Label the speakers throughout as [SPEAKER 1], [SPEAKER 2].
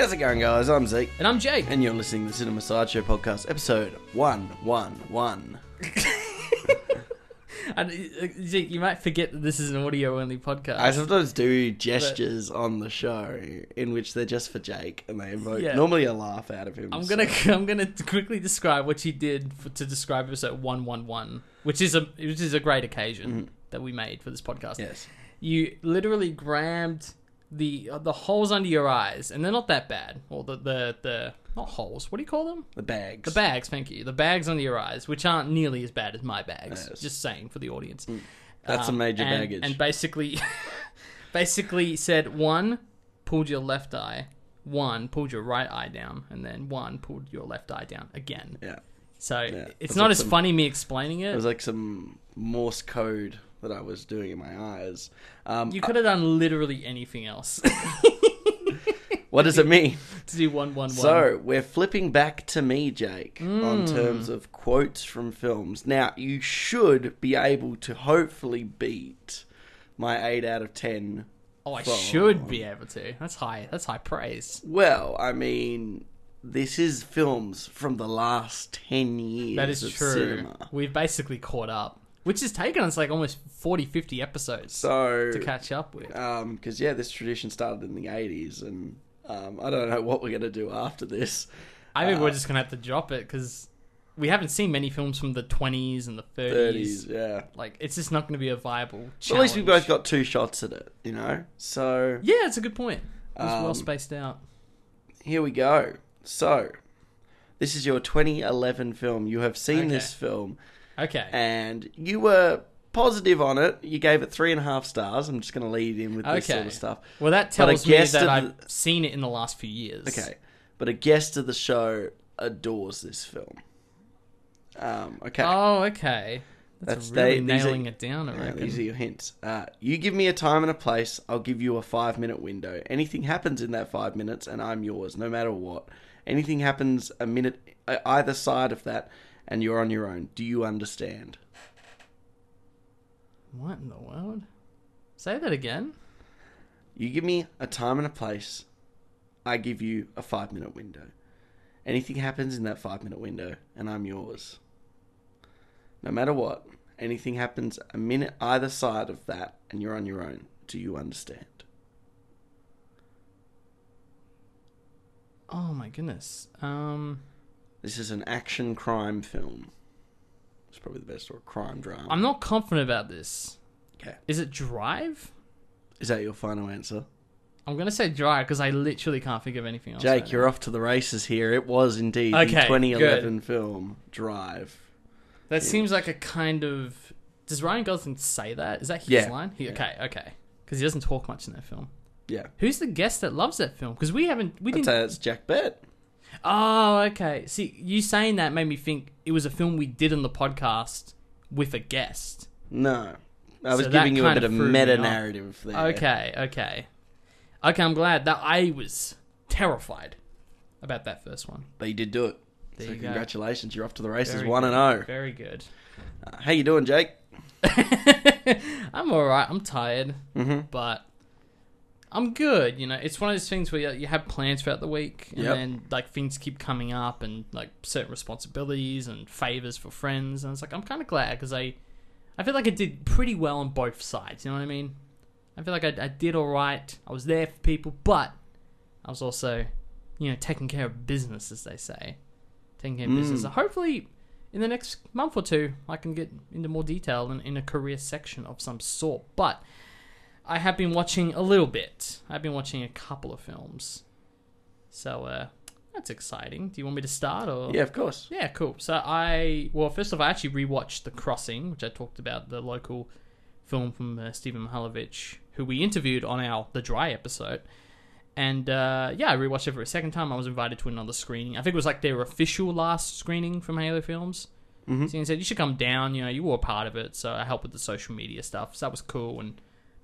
[SPEAKER 1] How's it going, guys? I'm Zeke,
[SPEAKER 2] And I'm Jake.
[SPEAKER 1] and you're listening to the Cinema Sideshow podcast, episode one one one.
[SPEAKER 2] And, uh, Zeke, you might forget that this is an audio only podcast.
[SPEAKER 1] I sometimes do gestures on the show in which they're just for Jake, and they invoke
[SPEAKER 2] Yeah.
[SPEAKER 1] normally a laugh out of him.
[SPEAKER 2] I'm gonna I'm gonna quickly describe what you did for, to describe episode one one one, which is a which is a great occasion that we made for this podcast.
[SPEAKER 1] Mm-hmm. Yes.
[SPEAKER 2] You literally grabbed the uh, the holes under your eyes, and they're not that bad. Or the the the not holes. What do you call them?
[SPEAKER 1] The bags.
[SPEAKER 2] The bags. Thank you. The bags under your eyes, which aren't nearly as bad as my bags.
[SPEAKER 1] Yes.
[SPEAKER 2] Just saying for the audience.
[SPEAKER 1] That's a major
[SPEAKER 2] and,
[SPEAKER 1] baggage.
[SPEAKER 2] And basically, basically said one pulled your left eye, one pulled your right eye down, and then one pulled your left eye down again.
[SPEAKER 1] yeah.
[SPEAKER 2] So
[SPEAKER 1] it's
[SPEAKER 2] it's
[SPEAKER 1] like
[SPEAKER 2] not as
[SPEAKER 1] some-
[SPEAKER 2] funny me explaining
[SPEAKER 1] It
[SPEAKER 2] it.
[SPEAKER 1] was like some Morse code that I was doing in my eyes. Um,
[SPEAKER 2] you could have done literally anything else
[SPEAKER 1] what does it mean?
[SPEAKER 2] to do one one one.
[SPEAKER 1] So we're flipping back to me, Jake,
[SPEAKER 2] Mm.
[SPEAKER 1] on terms of quotes from films. Now you should be able to hopefully beat my eight out of ten.
[SPEAKER 2] oh, I should be able to. That's high. That's high praise.
[SPEAKER 1] Well, I mean, this is films from the last ten years.
[SPEAKER 2] That is
[SPEAKER 1] of
[SPEAKER 2] true.
[SPEAKER 1] Cinema.
[SPEAKER 2] We've basically caught up, which has taken us like almost 40, 50 episodes
[SPEAKER 1] So,
[SPEAKER 2] to catch up with.
[SPEAKER 1] because yeah, this tradition started in the eighties, and um, I don't know what we're gonna do after this.
[SPEAKER 2] I think
[SPEAKER 1] Uh,
[SPEAKER 2] we're just gonna have to drop it because we haven't seen many films from the twenties and the thirties.
[SPEAKER 1] Thirties, yeah.
[SPEAKER 2] Like it's just not going to be a viable.
[SPEAKER 1] At least we both got two shots at it, you know. So
[SPEAKER 2] Yeah, it's a good point. It was well
[SPEAKER 1] Um,
[SPEAKER 2] spaced out.
[SPEAKER 1] here we go. So, this is your 2011 film. You have seen
[SPEAKER 2] Okay.
[SPEAKER 1] this film,
[SPEAKER 2] Okay.
[SPEAKER 1] and you were positive on it. You gave it three and a half stars. I'm just going to lead in with this sort of stuff.
[SPEAKER 2] well, that
[SPEAKER 1] but a
[SPEAKER 2] tells me
[SPEAKER 1] guest
[SPEAKER 2] that
[SPEAKER 1] of
[SPEAKER 2] I've seen it in the last few years.
[SPEAKER 1] Okay, but a guest of the show adores this film. Um, okay,
[SPEAKER 2] Oh, okay. That's,
[SPEAKER 1] That's-
[SPEAKER 2] really
[SPEAKER 1] they- these are-
[SPEAKER 2] nailing it down. I
[SPEAKER 1] Yeah,
[SPEAKER 2] reckon.
[SPEAKER 1] these are your hints. Uh, you give me a time and a place, I'll give you a five minute window. Anything happens in that five minutes, and I'm yours, no matter what. Anything happens a minute uh, either side of that, and you're on your own. Do you understand?
[SPEAKER 2] What in the world? Say that again.
[SPEAKER 1] You give me a time and a place, I give you a five minute window. Anything happens in that five minute window, and I'm yours. No matter what, anything happens a minute either side of that, and you're on your own. Do you understand?
[SPEAKER 2] Oh my goodness. Um,
[SPEAKER 1] This is an action crime film. It's probably the best or crime drama.
[SPEAKER 2] I'm not confident about this.
[SPEAKER 1] Okay.
[SPEAKER 2] Is it Drive?
[SPEAKER 1] Is that your final answer?
[SPEAKER 2] I'm gonna say Drive because I literally can't think of anything else.
[SPEAKER 1] Jake,
[SPEAKER 2] right
[SPEAKER 1] you're off to the races here. It was indeed the
[SPEAKER 2] Okay,
[SPEAKER 1] 2011 film Drive.
[SPEAKER 2] That seems like a kind of. Does Ryan Gosling say that? Is that his
[SPEAKER 1] Yeah.
[SPEAKER 2] line? He,
[SPEAKER 1] Yeah.
[SPEAKER 2] Okay, okay. Because he doesn't talk much in that film.
[SPEAKER 1] Yeah.
[SPEAKER 2] Who's the guest that loves that film? Because we haven't. We
[SPEAKER 1] I'd
[SPEAKER 2] didn't.
[SPEAKER 1] say it's Jack Bett.
[SPEAKER 2] Oh, okay. See, you saying that made me think it was a film we did on the podcast with a guest.
[SPEAKER 1] No. I was
[SPEAKER 2] So that
[SPEAKER 1] giving you a
[SPEAKER 2] kind
[SPEAKER 1] bit
[SPEAKER 2] of threw me
[SPEAKER 1] meta
[SPEAKER 2] off.
[SPEAKER 1] narrative there.
[SPEAKER 2] Okay, okay. Okay, I'm glad that I was terrified about that first one.
[SPEAKER 1] But you did do it.
[SPEAKER 2] There
[SPEAKER 1] so
[SPEAKER 2] you go.
[SPEAKER 1] congratulations. You're off to the races
[SPEAKER 2] Very
[SPEAKER 1] 1
[SPEAKER 2] good.
[SPEAKER 1] and 0.
[SPEAKER 2] Very good.
[SPEAKER 1] Uh, how you doing, Jake?
[SPEAKER 2] I'm alright. I'm tired.
[SPEAKER 1] Mm-hmm.
[SPEAKER 2] but I'm good. You know, it's one of those things where you have plans throughout the week, and
[SPEAKER 1] Yep.
[SPEAKER 2] then like things keep coming up, and like certain responsibilities and favors for friends, and it's like I'm kind of glad because I, I feel like I did pretty well on both sides. You know what I mean? I feel like I, I did all right. I was there for people, but I was also, you know, taking care of business, as they say, taking care of business.
[SPEAKER 1] Mm.
[SPEAKER 2] So hopefully, in the next month or two, I can get into more detail in, in a career section of some sort. But I have been watching a little bit. I've been watching a couple of films. So uh that's exciting. Do you want me to start or
[SPEAKER 1] Yeah, of course.
[SPEAKER 2] Yeah, cool. So I well, first off, I actually rewatched The Crossing, which I talked about the local film from uh, Stephen Mihalovich, who we interviewed on our The Dry episode. And uh, yeah, I rewatched it for a second time. I was invited to another screening. I think it was like their official last screening from Halo Films.
[SPEAKER 1] Mhm.
[SPEAKER 2] So he said you should come down. You know, you were a part of it, so I helped with the social media stuff. So that was cool. And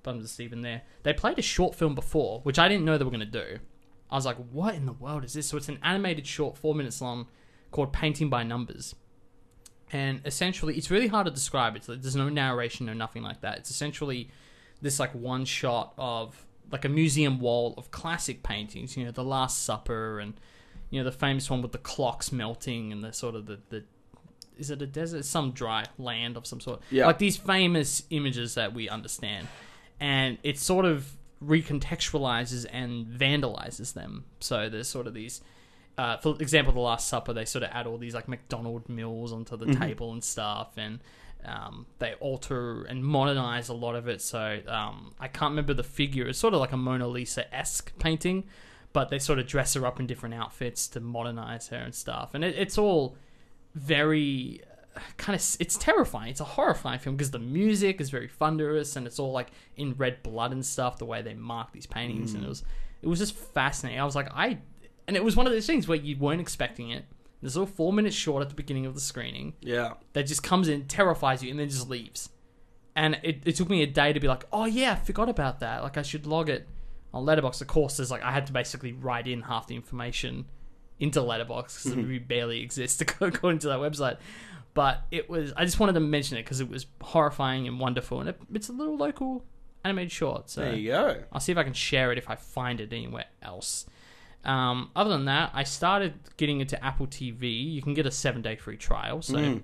[SPEAKER 2] bummed to Stephen there. They played a short film before, which I didn't know they were going to do. I was like, what in the world is this? So it's an animated short, four minutes long, called Painting by Numbers. And essentially, it's really hard to describe. It's like, there's no narration, no nothing like that. It's essentially this like one shot of like a museum wall of classic paintings. You know, The Last Supper and you know the famous one with the clocks melting and the sort of the, the is it a desert some dry land of some sort
[SPEAKER 1] Yeah.
[SPEAKER 2] like these famous images that we understand and it sort of recontextualizes and vandalizes them. So there's sort of these uh, for example the last supper they sort of add all these like mcdonald meals onto the table and stuff and um, they alter and modernize a lot of it. So um, i can't remember the figure. It's sort of like a mona lisa-esque painting but they sort of dress her up in different outfits to modernize her and stuff. And it, it's all very kind of it's terrifying. It's a horrifying film because the music is very thunderous and it's all like in red blood and stuff the way they mark these paintings. And it mm. was it was just fascinating. I was like i and it was one of those things where you weren't expecting it. There's a little four minutes short at the beginning of the screening
[SPEAKER 1] Yeah.
[SPEAKER 2] that just comes in terrifies you and then just leaves. And it, it took me a day to be like oh yeah i forgot about that. Like i should log it on Letterboxd of course there's like i had to basically write in half the information into Letterboxd because mm-hmm. we barely exist according to that website but it was i just wanted to mention it because it was horrifying and wonderful and it, it's a little local animated short so
[SPEAKER 1] There you go.
[SPEAKER 2] I'll see if I can share it if I find it anywhere else. Um, other than that, I started getting into Apple TV. You can get a seven day free trial, so
[SPEAKER 1] Mm.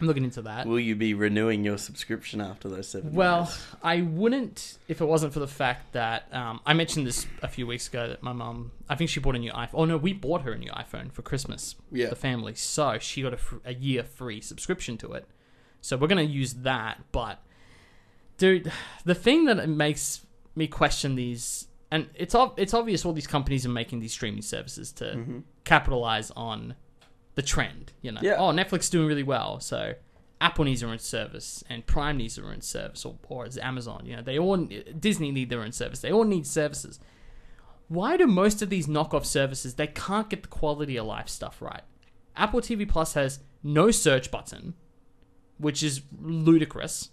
[SPEAKER 2] I'm looking into that.
[SPEAKER 1] Will you be renewing your subscription after those seven
[SPEAKER 2] Well,
[SPEAKER 1] days?
[SPEAKER 2] I wouldn't if it wasn't for the fact that um, I mentioned this a few weeks ago that my mum, I think she bought a new iPhone. Oh no, we bought her a new iPhone for Christmas,
[SPEAKER 1] Yeah.
[SPEAKER 2] the family. So she got a, fr- a year free subscription to it. So we're gonna use that. But dude, the thing that makes me question these, and it's ob- it's obvious all these companies are making these streaming services to
[SPEAKER 1] Mhm.
[SPEAKER 2] capitalize on the trend. You know,
[SPEAKER 1] Yeah.
[SPEAKER 2] oh Netflix is doing really well, so Apple needs their own service, and Prime needs their own service, or or is Amazon. You know, they all Disney need their own service. They all need services. Why do most of these knockoff services they can't get the quality of life stuff right? Apple TV Plus has no search button, which is ludicrous.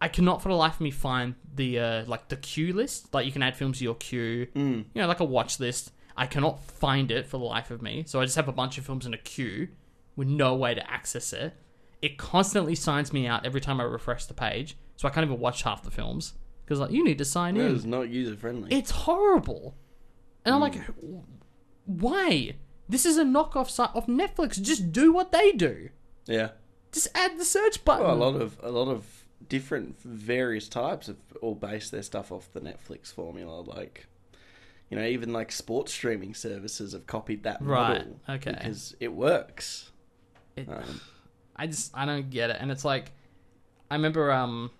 [SPEAKER 2] I cannot for the life of me find the uh, like the queue list. Like you can add films to your queue
[SPEAKER 1] Mm.
[SPEAKER 2] you know, like a watch list. I cannot find it for the life of me. So I just have a bunch of films in a queue with no way to access it. It constantly signs me out every time I refresh the page. So I can't even watch half the films. Because, like, you need to sign
[SPEAKER 1] It
[SPEAKER 2] in.
[SPEAKER 1] It's not user friendly.
[SPEAKER 2] It's horrible. And I'm hmm. like, why? This is a knockoff site of Netflix. Just do what they do.
[SPEAKER 1] yeah.
[SPEAKER 2] Just add the search button.
[SPEAKER 1] Well, a lot of a lot of different various types have all based their stuff off the Netflix formula. Like, you know, even like sports streaming services have copied that
[SPEAKER 2] Right,
[SPEAKER 1] model
[SPEAKER 2] okay.
[SPEAKER 1] because it works.
[SPEAKER 2] It-
[SPEAKER 1] Um,
[SPEAKER 2] I just I don't get it. And it's like I remember um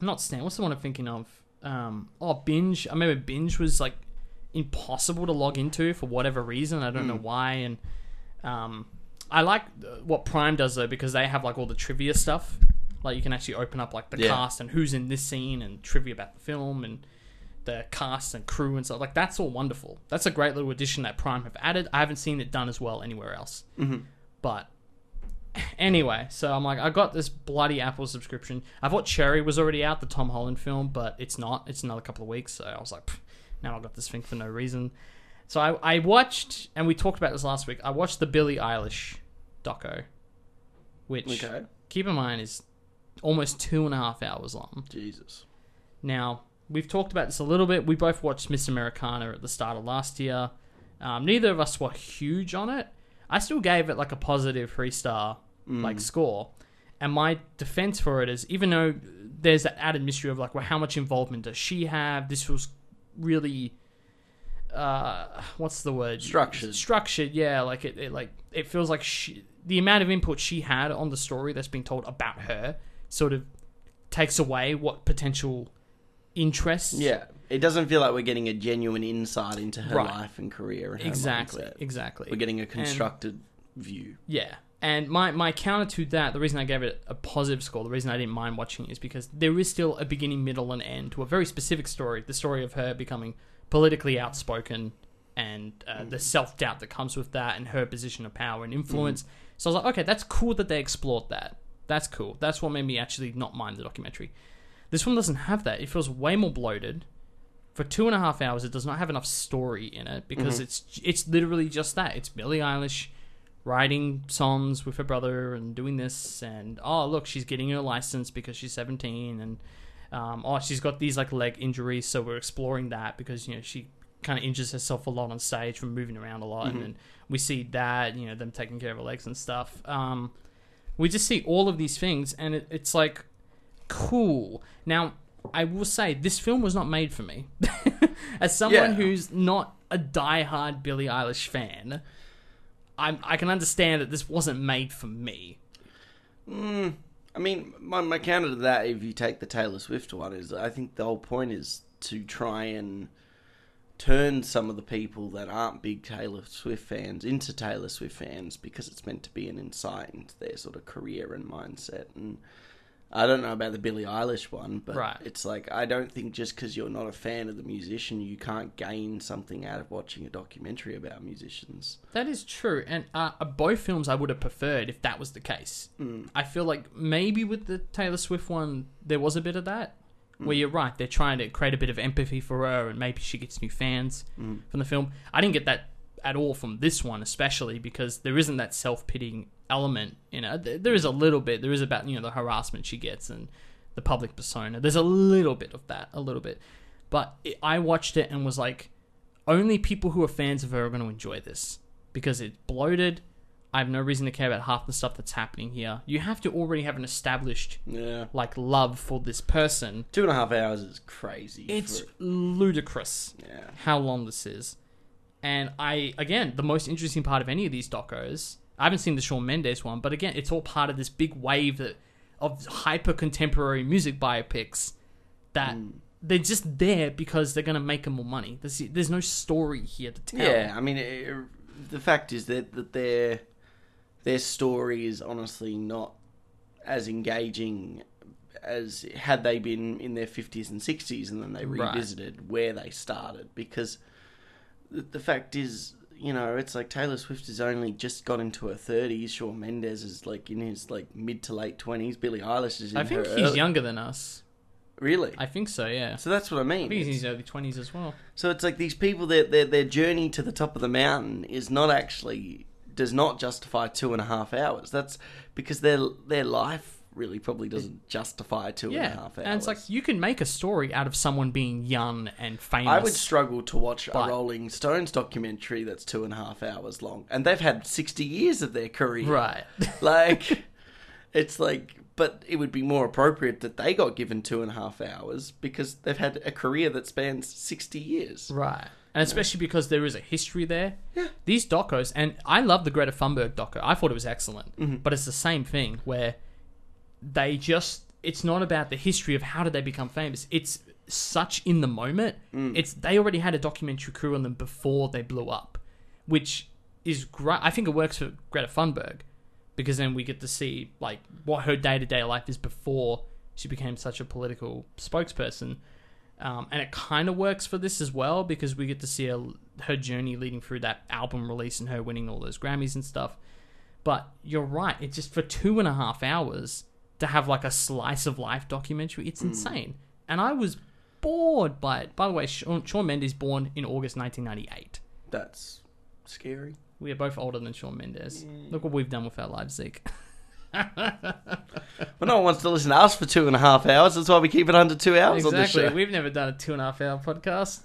[SPEAKER 2] not Stan, what's the one I'm thinking of? Um oh Binge. I remember Binge was like impossible to log into for whatever reason. I don't know
[SPEAKER 1] Hmm.
[SPEAKER 2] why and um I like uh, what Prime does though because they have like all the trivia stuff. Like you can actually open up like the
[SPEAKER 1] Yeah.
[SPEAKER 2] cast and who's in this scene and trivia about the film and the cast and crew and stuff. Like that's all wonderful. That's a great little addition that Prime have added. I haven't seen it done as well anywhere else.
[SPEAKER 1] mhm.
[SPEAKER 2] But anyway, so I'm like, I got this bloody Apple subscription. I thought Cherry was already out, the Tom Holland film, but it's not. It's another couple of weeks. So I was like, now I've got this thing for no reason. So I, I watched, and we talked about this last week. I watched the Billie Eilish doco, which
[SPEAKER 1] Okay.
[SPEAKER 2] keep in mind is almost two and a half hours long.
[SPEAKER 1] Jesus.
[SPEAKER 2] Now, we've talked about this a little bit. We both watched Miss Americana at the start of last year. Um, neither of us were huge on it. I still gave it like a positive three star like score. And my defense for it is even though there's that added mystery of like, well, how much involvement does she have? This was really uh what's the word
[SPEAKER 1] Structured.
[SPEAKER 2] structured yeah like it, it like it feels like she the amount of input she had on the story that's being told about her sort of takes away what potential interests
[SPEAKER 1] Yeah. It doesn't feel like we're getting a genuine insight into her
[SPEAKER 2] Right.
[SPEAKER 1] life and career and her
[SPEAKER 2] exactly
[SPEAKER 1] mindset.
[SPEAKER 2] exactly
[SPEAKER 1] We're getting a constructed view.
[SPEAKER 2] Yeah. And my, my counter to that, the reason I gave it a positive score, the reason I didn't mind watching it is because there is still a beginning, middle, and end to a very specific story. The story of her becoming politically outspoken and uh, the self doubt that comes with that and her position of power and influence. So I was like, okay, that's cool that they explored that. That's cool. That's what made me actually not mind the documentary. This one doesn't have that. It feels way more bloated. For two and a half hours, it does not have enough story in it because it's it's literally just that. It's Billie Eilish writing songs with her brother and doing this and oh look she's getting her license because she's 17 and Um, oh, she's got these like leg injuries, so we're exploring that because you know she kind of injures herself a lot on stage from moving around a lot,
[SPEAKER 1] Mhm.
[SPEAKER 2] and then we see that you know them taking care of her legs and stuff. Um, we just see all of these things, and it, it's like cool. Now, I will say this film was not made for me. As someone
[SPEAKER 1] Yeah.
[SPEAKER 2] who's not a diehard Billie Eilish fan, I'm, I can understand that this wasn't made for me.
[SPEAKER 1] Mm, I mean, my, my counter to that, if you take the Taylor Swift one, is I think the whole point is to try and turn some of the people that aren't big Taylor Swift fans into Taylor Swift fans because it's meant to be an insight into their sort of career and mindset. And I don't know about the Billie Eilish one, but
[SPEAKER 2] Right.
[SPEAKER 1] it's like I don't think just because you're not a fan of the musician, you can't gain something out of watching a documentary about musicians.
[SPEAKER 2] That is true, and uh, both films I would have preferred if that was the case.
[SPEAKER 1] Mm.
[SPEAKER 2] I feel like maybe with the Taylor Swift one, there was a bit of that. Where you're right, they're trying to create a bit of empathy for her, and maybe she gets new fans
[SPEAKER 1] Mm.
[SPEAKER 2] from the film. I didn't get that at all from this one, especially because there isn't that self pitying element. You know, There- there is a little bit. There is about you know the harassment she gets and the public persona. There's a little bit of that, a little bit. But it, I watched it and was like, only people who are fans of her are going to enjoy this because it's bloated. I have no reason to care about half the stuff that's happening here. You have to already have an established
[SPEAKER 1] Yeah.
[SPEAKER 2] like love for this person.
[SPEAKER 1] Two and a half hours is crazy.
[SPEAKER 2] It's
[SPEAKER 1] for-
[SPEAKER 2] ludicrous
[SPEAKER 1] yeah.
[SPEAKER 2] how long this is. And I again, the most interesting part of any of these docos, I haven't seen the Shawn Mendes one, but again, it's all part of this big wave that, of hyper contemporary music biopics that
[SPEAKER 1] Mm.
[SPEAKER 2] they're just there because they're gonna make them more money. There's there's no story here to tell.
[SPEAKER 1] Yeah, I mean, it, the fact is that that their their story is honestly not as engaging as had they been in their fifties and sixties, and then they
[SPEAKER 2] Right.
[SPEAKER 1] revisited where they started. Because the, fact is, you know, it's like Taylor Swift has only just got into her thirties. Shawn Mendes is like in his like mid to late twenties. Billie Eilish is in
[SPEAKER 2] I think he's
[SPEAKER 1] early-
[SPEAKER 2] younger than us.
[SPEAKER 1] Really?
[SPEAKER 2] I think so. Yeah.
[SPEAKER 1] so that's what I mean.
[SPEAKER 2] I think he's in his early twenties as well.
[SPEAKER 1] So it's like these people their their their journey to the top of the mountain is not actually does not justify two and a half hours. That's because their their life really probably doesn't justify two and a half hours.
[SPEAKER 2] and it's like you can make a story out of someone being young and famous.
[SPEAKER 1] I would struggle to watch
[SPEAKER 2] But-
[SPEAKER 1] a Rolling Stones documentary that's two and a half hours long, and they've had sixty years of their career.
[SPEAKER 2] right.
[SPEAKER 1] Like, it's like, but it would be more appropriate that they got given two and a half hours because they've had a career that spans sixty years.
[SPEAKER 2] Right. And especially because there is a history there.
[SPEAKER 1] Yeah.
[SPEAKER 2] These docos, and I love the Greta Thunberg doco. I thought it was excellent.
[SPEAKER 1] Mhm.
[SPEAKER 2] But it's the same thing where they just, it's not about the history of how did they become famous. It's such in the moment.
[SPEAKER 1] Mm.
[SPEAKER 2] It's, they already had a documentary crew on them before they blew up, which is great. I think it works for Greta Thunberg because then we get to see like what her day to day life is before she became such a political spokesperson. Um, and it kind of works for this as well because we get to see her, her journey leading through that album release and her winning all those Grammys and stuff. But you're right, it's just for two and a half hours to have like a slice of life documentary. It's hmm. insane. And I was bored by it. By the way, Shawn, Shawn Mendes born in August 1998.
[SPEAKER 1] That's scary.
[SPEAKER 2] We are both older than Shawn Mendes. Look what we've done with our lives, Zeke.
[SPEAKER 1] But no one wants to listen to us for two and a half hours. That's why we keep it under two hours on
[SPEAKER 2] exactly.
[SPEAKER 1] show.
[SPEAKER 2] We've never done a two and a half hour podcast.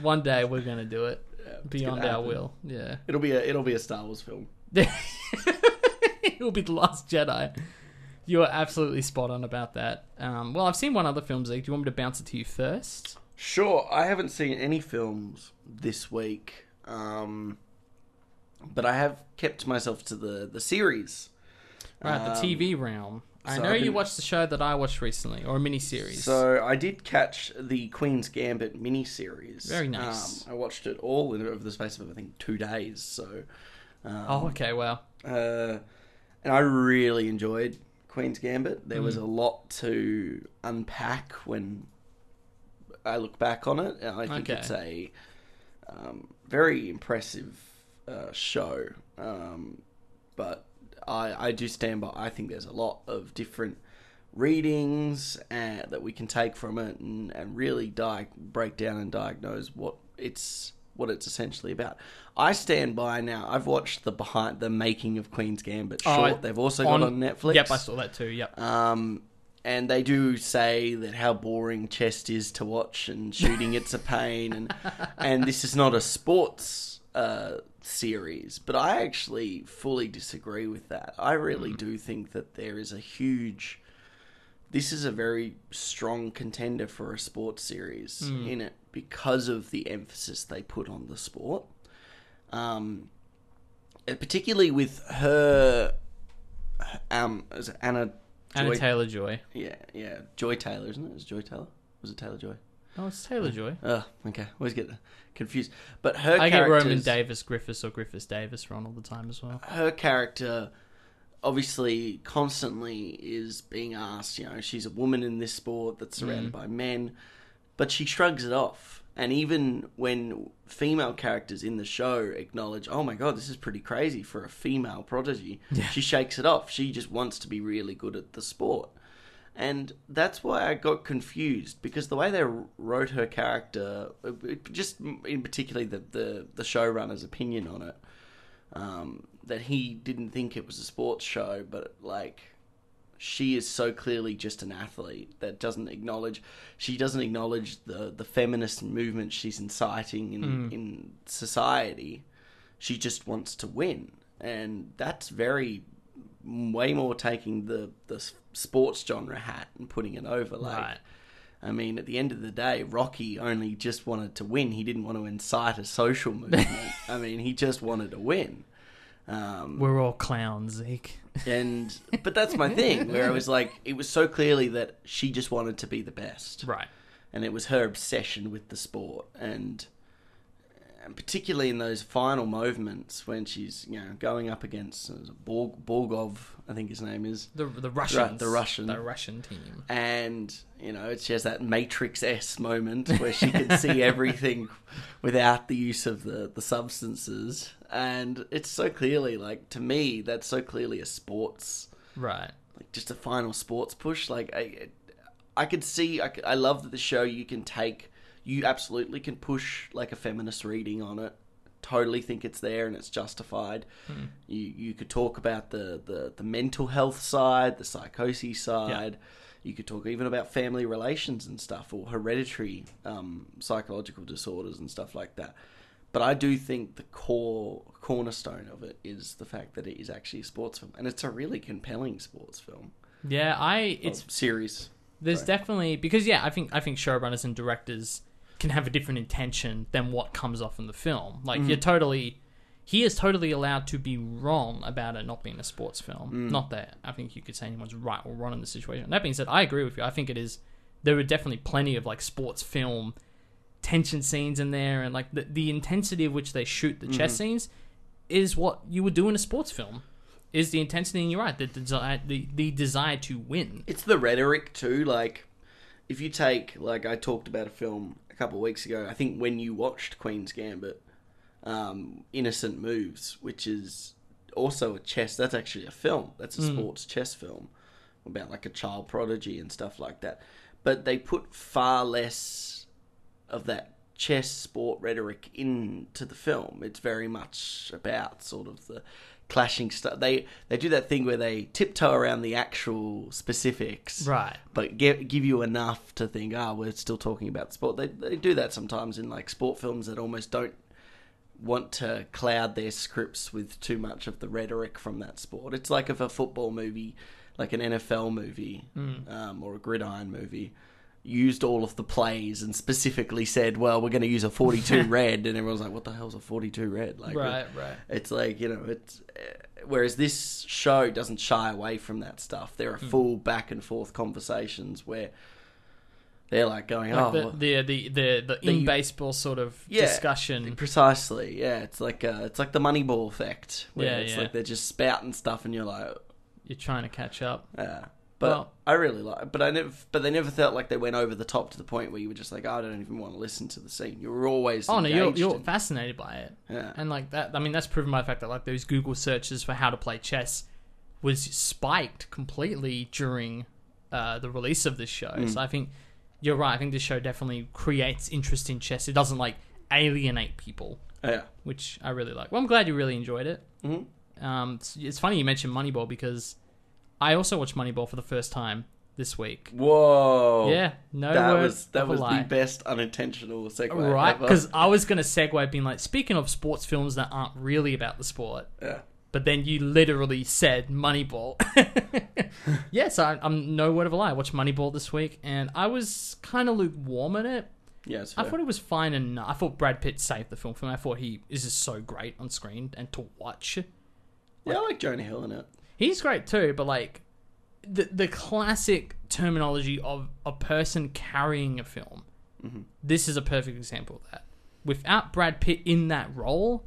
[SPEAKER 2] One day we're going to do it beyond our will. Yeah.
[SPEAKER 1] It'll be a it'll be a Star Wars film.
[SPEAKER 2] it will be the Last Jedi. You are absolutely spot on about that. Um, well, I've seen one other film, Zeke. Do you want me to bounce it to you first?
[SPEAKER 1] Sure, I haven't seen any films this week, um, but I have kept myself to the the series.
[SPEAKER 2] Right,
[SPEAKER 1] Um,
[SPEAKER 2] the TV realm. I
[SPEAKER 1] so
[SPEAKER 2] know
[SPEAKER 1] I've
[SPEAKER 2] you watched the show that I watched recently, or a mini-series.
[SPEAKER 1] So I did catch the Queen's Gambit miniseries.
[SPEAKER 2] Very nice.
[SPEAKER 1] Um, I watched it all in over the space of I think two days. So, um,
[SPEAKER 2] oh, okay, well.
[SPEAKER 1] uh, and I really enjoyed Queen's Gambit. There was
[SPEAKER 2] Mm.
[SPEAKER 1] a lot to unpack when I look back on it. And I think
[SPEAKER 2] Okay.
[SPEAKER 1] it's a um, very impressive uh, show. Um, but I, I do stand by. I think there's a lot of different readings uh, that we can take from it and, and really di- break down and diagnose what it's what it's essentially about. I stand by now. I've watched the behind the making of Queen's Gambit
[SPEAKER 2] Oh,
[SPEAKER 1] short. They've also got on Netflix.
[SPEAKER 2] Yep, I saw that too. Yep.
[SPEAKER 1] Um, and they do say that how boring chess is to watch and shooting it's a pain and and this is not a sports uh, series but i actually fully disagree with that i really do think that there is a huge this is a very strong contender for a sports series in it because of the emphasis they put on the sport um, uh, particularly with her um is it Anna
[SPEAKER 2] Anna
[SPEAKER 1] Joy
[SPEAKER 2] Taylor Joy.
[SPEAKER 1] yeah, yeah. Joy Taylor, isn't it? Is it Joy Taylor? Was it Taylor Joy?
[SPEAKER 2] Oh, it's Taylor Joy.
[SPEAKER 1] Oh, okay. Always get confused. But her
[SPEAKER 2] I get Roman Davis Griffiths or Griffiths Davis wrong all the time as well.
[SPEAKER 1] her character obviously constantly is being asked, you know, she's a woman in this sport that's surrounded by men, but she shrugs it off. And even when female characters in the show acknowledge, oh my god, this is pretty crazy for a female prodigy, she shakes it off. She just wants to be really good at the sport. And that's why I got confused because the way they wrote her character, just in particularly the, the, the showrunner's opinion on it, um, that he didn't think it was a sports show, but like she is so clearly just an athlete that doesn't acknowledge she doesn't acknowledge the the feminist movement she's inciting in mm. in society. She just wants to win, and that's very way more taking the the sports genre hat and putting it over like.
[SPEAKER 2] Right.
[SPEAKER 1] I mean, at the end of the day, Rocky only just wanted to win. He didn't want to incite a social movement. I mean, he just wanted to win. Um,
[SPEAKER 2] We're all clowns, Zeke.
[SPEAKER 1] and but that's my thing, where I was like, it was so clearly that she just wanted to be the best,
[SPEAKER 2] Right.
[SPEAKER 1] and it was her obsession with the sport, and, and particularly in those final moments when she's you know going up against uh, Borg, Borgov, I think his name is,
[SPEAKER 2] The the Russians.
[SPEAKER 1] the Russian.
[SPEAKER 2] The Russian team.
[SPEAKER 1] and you know she has that matrix s moment where she can see everything without the use of the the substances and it's so clearly like to me that's so clearly a sports
[SPEAKER 2] Right.
[SPEAKER 1] like just a final sports push like i i could see i, could- I love that the show you can take you absolutely can push like a feminist reading on it. Totally think it's there and it's justified. You you could talk about the, the the mental health side the psychosis side. You could talk even about family relations and stuff or hereditary um, psychological disorders and stuff like that. But I do think the core cornerstone of it is the fact that it is actually a sports film, and it's a really compelling sports film.
[SPEAKER 2] Yeah, I it's
[SPEAKER 1] Well, series.
[SPEAKER 2] there's
[SPEAKER 1] sorry.
[SPEAKER 2] definitely because yeah, I think I think showrunners and directors can have a different intention than what comes off in the film. Like
[SPEAKER 1] Mm-hmm.
[SPEAKER 2] you're totally he is totally allowed to be wrong about it not being a sports film.
[SPEAKER 1] Mm.
[SPEAKER 2] Not that I think you could say anyone's right or wrong in the situation. That being said, I agree with you. I think it is there are definitely plenty of like sports film tension scenes in there and like the, the intensity of which they shoot the
[SPEAKER 1] Mm-hmm.
[SPEAKER 2] chess scenes is what you would do in a sports film. Is the intensity and you're right, the desire the, the desire to win.
[SPEAKER 1] It's the rhetoric too. Like, if you take like I talked about a film a couple of weeks ago. I think when you watched Queen's Gambit, um, Innocent Moves, which is also a chess. That's actually a film. That's a sports chess film about like a child prodigy and stuff like that. But they put far less of that chess sport rhetoric into the film. It's very much about sort of the clashing stuff. They they do that thing where they tiptoe around the actual specifics,
[SPEAKER 2] Right.
[SPEAKER 1] But give give you enough to think, ah, we're still talking about sport. They they do that sometimes in like sport films that almost don't want to cloud their scripts with too much of the rhetoric from that sport. It's like if a football movie, like an NFL movie um, or a gridiron movie, used all of the plays and specifically said, "Well, we're going to use a 42 red," and everyone's like, "What the hell's a 42 red?" Like,
[SPEAKER 2] Right, right.
[SPEAKER 1] It's like you know, it's uh, whereas this show doesn't shy away from that stuff. There are
[SPEAKER 2] Hmm.
[SPEAKER 1] full back and forth conversations where they're like going,
[SPEAKER 2] Like
[SPEAKER 1] "Oh,
[SPEAKER 2] the,
[SPEAKER 1] well-
[SPEAKER 2] the the the the
[SPEAKER 1] The-
[SPEAKER 2] in baseball sort of
[SPEAKER 1] Yeah.
[SPEAKER 2] discussion.
[SPEAKER 1] Precisely, yeah. It's like uh, it's like the Moneyball effect, where
[SPEAKER 2] Yeah,
[SPEAKER 1] it's
[SPEAKER 2] yeah.
[SPEAKER 1] like they're just spouting stuff, and you're like,
[SPEAKER 2] You're trying to catch up.
[SPEAKER 1] yeah. But
[SPEAKER 2] Well-
[SPEAKER 1] I really like, but I never, but they never felt like they went over the top to the point where you were just like, "Oh, I don't even want to listen to the scene. You were always
[SPEAKER 2] Oh no, you're you're
[SPEAKER 1] in-
[SPEAKER 2] fascinated by it,
[SPEAKER 1] yeah,
[SPEAKER 2] and like that. I mean, that's proven by the fact that like those Google searches for how to play chess was spiked completely during uh, the release of this show.
[SPEAKER 1] Mm.
[SPEAKER 2] So I think you're right. I think this show definitely creates interest in chess. It doesn't like alienate people,
[SPEAKER 1] yeah.
[SPEAKER 2] which I really like. Well, I'm glad you really enjoyed it.
[SPEAKER 1] Mhm.
[SPEAKER 2] Um, it's, it's funny you mentioned Moneyball because I also watched Moneyball for the first time this week.
[SPEAKER 1] Whoa.
[SPEAKER 2] Yeah, no
[SPEAKER 1] That
[SPEAKER 2] word
[SPEAKER 1] was that was the best unintentional segue
[SPEAKER 2] right? Because I was going to segue being like, speaking of sports films that aren't really about the sport,
[SPEAKER 1] yeah.
[SPEAKER 2] but then you literally said Moneyball. yes, I, I'm no word of a lie. I watched Moneyball this week, and I was kind of lukewarm in it.
[SPEAKER 1] Yeah,
[SPEAKER 2] I thought it was fine enough. I thought Brad Pitt saved the film for me. I thought he is just so great on screen and to watch.
[SPEAKER 1] yeah, I like Jonah Hill in it.
[SPEAKER 2] He's great too, but like the the classic terminology of a person carrying a film. Mm-hmm. This is a perfect example of that. Without Brad Pitt in that role,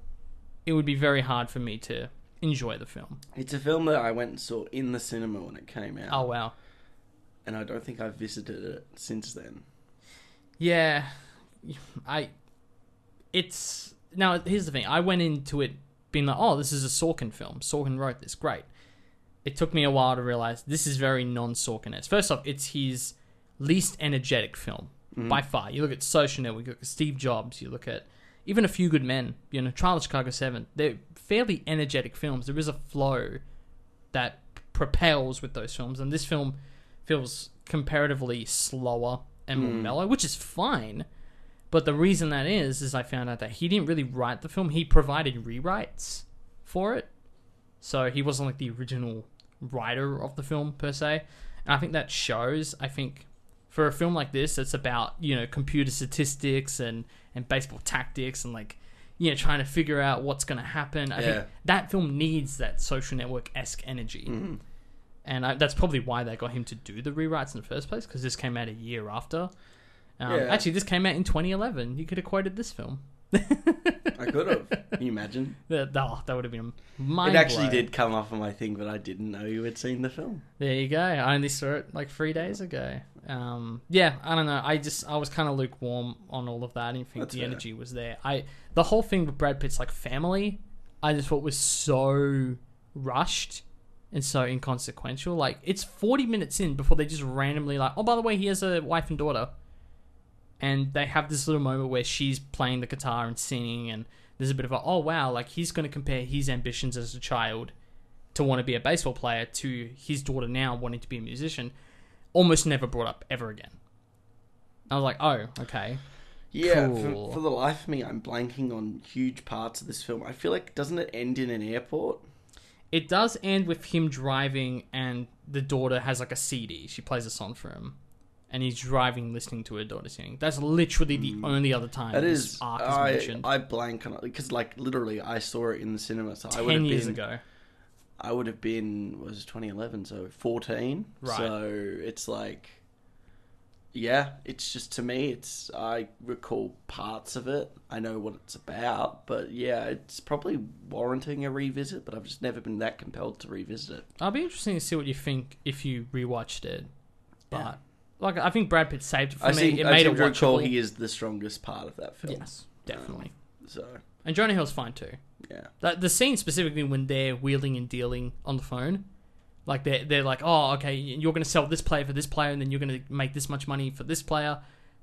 [SPEAKER 2] it would be very hard for me to enjoy the film.
[SPEAKER 1] It's a film that I went and saw in the cinema when it came out,
[SPEAKER 2] Oh wow.
[SPEAKER 1] and I don't think I've visited it since then.
[SPEAKER 2] Yeah, I. It's now. Here's the thing. I went into it being like, "Oh, this is a Sorkin film. Sorkin wrote this. Great." It took me a while to realize this is very non Sorkin esque. First off, it's his least energetic film mm. by far. You look at Social Network, you look at Steve Jobs, you look at even A Few Good Men. You know, Trial of Chicago Seven. They're fairly energetic films. There is a flow that propels with those films, and this film feels comparatively slower and more mm. mellow, which is fine. But the reason that is, is I found out that he didn't really write the film. He provided rewrites for it. So he wasn't like the original writer of the film per se. And I think that shows. I think for a film like this, it's about, you know, computer statistics and, and baseball tactics and like, you know, trying to figure out what's going to happen. I
[SPEAKER 1] Yeah.
[SPEAKER 2] think that film needs that social network esque energy.
[SPEAKER 1] Mm-hmm.
[SPEAKER 2] And I, that's probably why they got him to do the rewrites in the first place because this came out a year after. Um,
[SPEAKER 1] Yeah.
[SPEAKER 2] Actually, this came out in 2011. You could have quoted this film.
[SPEAKER 1] I could have. Can you imagine?
[SPEAKER 2] That, oh, that would have been a mind
[SPEAKER 1] it actually did come off on my thing, but I didn't know you had seen the film.
[SPEAKER 2] There you go. I only saw it like three days ago. Um, yeah, I don't know. I just I was kind of lukewarm on all of that. I didn't think
[SPEAKER 1] That's
[SPEAKER 2] the
[SPEAKER 1] fair.
[SPEAKER 2] energy was there. I the whole thing with Brad Pitt's like family, I just thought was so rushed and so inconsequential. Like it's forty minutes in before they just randomly like, oh by the way, he has a wife and daughter, and they have this little moment where she's playing the guitar and singing, and there's a bit of a oh wow, like he's going to compare his ambitions as a child to want to be a baseball player to his daughter now wanting to be a musician almost never brought up ever again. I was like, oh, okay.
[SPEAKER 1] Yeah,
[SPEAKER 2] Cool.
[SPEAKER 1] for, for the life of me, I'm blanking on huge parts of this film. I feel like doesn't it end in an airport?
[SPEAKER 2] It does end with him driving, and the daughter has like a CD. She plays a song for him, and he's driving, listening to her daughter singing. That's literally the hmm. only other time
[SPEAKER 1] That
[SPEAKER 2] this
[SPEAKER 1] is,
[SPEAKER 2] arc is
[SPEAKER 1] I,
[SPEAKER 2] mentioned.
[SPEAKER 1] I blank on it because, like, literally, I saw it in the cinema. So I would
[SPEAKER 2] Ten
[SPEAKER 1] have
[SPEAKER 2] years
[SPEAKER 1] been,
[SPEAKER 2] ago.
[SPEAKER 1] I would have been was 2011, so 14.
[SPEAKER 2] Right.
[SPEAKER 1] So it's like, yeah, it's just to me, it's I recall parts of it. I know what it's about, but yeah, it's probably warranting a revisit. But I've just never been that compelled to revisit it.
[SPEAKER 2] I'll be interesting to see what you think if you rewatched it. But. Like, I think Brad Pitt saved it for
[SPEAKER 1] I
[SPEAKER 2] me. it
[SPEAKER 1] I
[SPEAKER 2] made it
[SPEAKER 1] recall
[SPEAKER 2] watchable.
[SPEAKER 1] he is the strongest part of that film.
[SPEAKER 2] Yes, definitely.
[SPEAKER 1] So
[SPEAKER 2] And Jonah Hill's fine too.
[SPEAKER 1] yeah,
[SPEAKER 2] The, the scene specifically when they're wheeling and dealing on the phone, like they're they're like, oh, okay, you're going to sell this player for this player, and then you're going to make this much money for this player.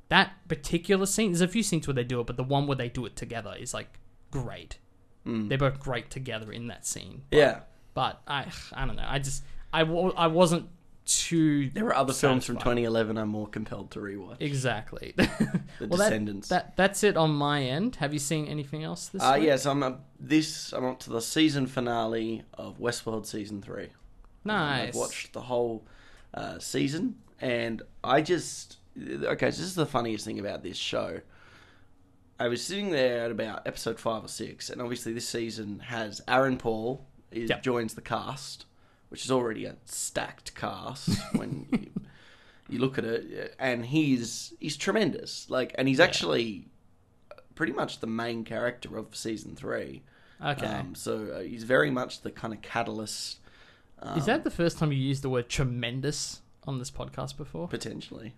[SPEAKER 2] That particular scene, there's a few scenes where they do it, but the one where they do it together is like great.
[SPEAKER 1] Mm.
[SPEAKER 2] They're both great together in that scene. But,
[SPEAKER 1] yeah.
[SPEAKER 2] but I I don't know. I just I, I wasn't too
[SPEAKER 1] There were other films from 2011 I'm more compelled to rewatch.
[SPEAKER 2] exactly.
[SPEAKER 1] The
[SPEAKER 2] well,
[SPEAKER 1] Descendants.
[SPEAKER 2] that that's it on my end. Have you seen anything else this
[SPEAKER 1] Uh,
[SPEAKER 2] week?
[SPEAKER 1] yes, I'm up, this. I'm up to the season finale of Westworld season three.
[SPEAKER 2] Nice.
[SPEAKER 1] I've watched the whole uh, season, and I just okay. So This is the funniest thing about this show. I was sitting there at about episode five or six, and obviously this season has Aaron Paul is,
[SPEAKER 2] Yep.
[SPEAKER 1] joins the cast, which is already a stacked cast when you, you look at it, and he's he's tremendous. Like, and he's
[SPEAKER 2] Yeah.
[SPEAKER 1] actually pretty much the main character of season three.
[SPEAKER 2] Okay.
[SPEAKER 1] Um, so uh, he's very much the kind of catalyst. Um,
[SPEAKER 2] Is that the first time you used the word tremendous on this podcast before?
[SPEAKER 1] potentially?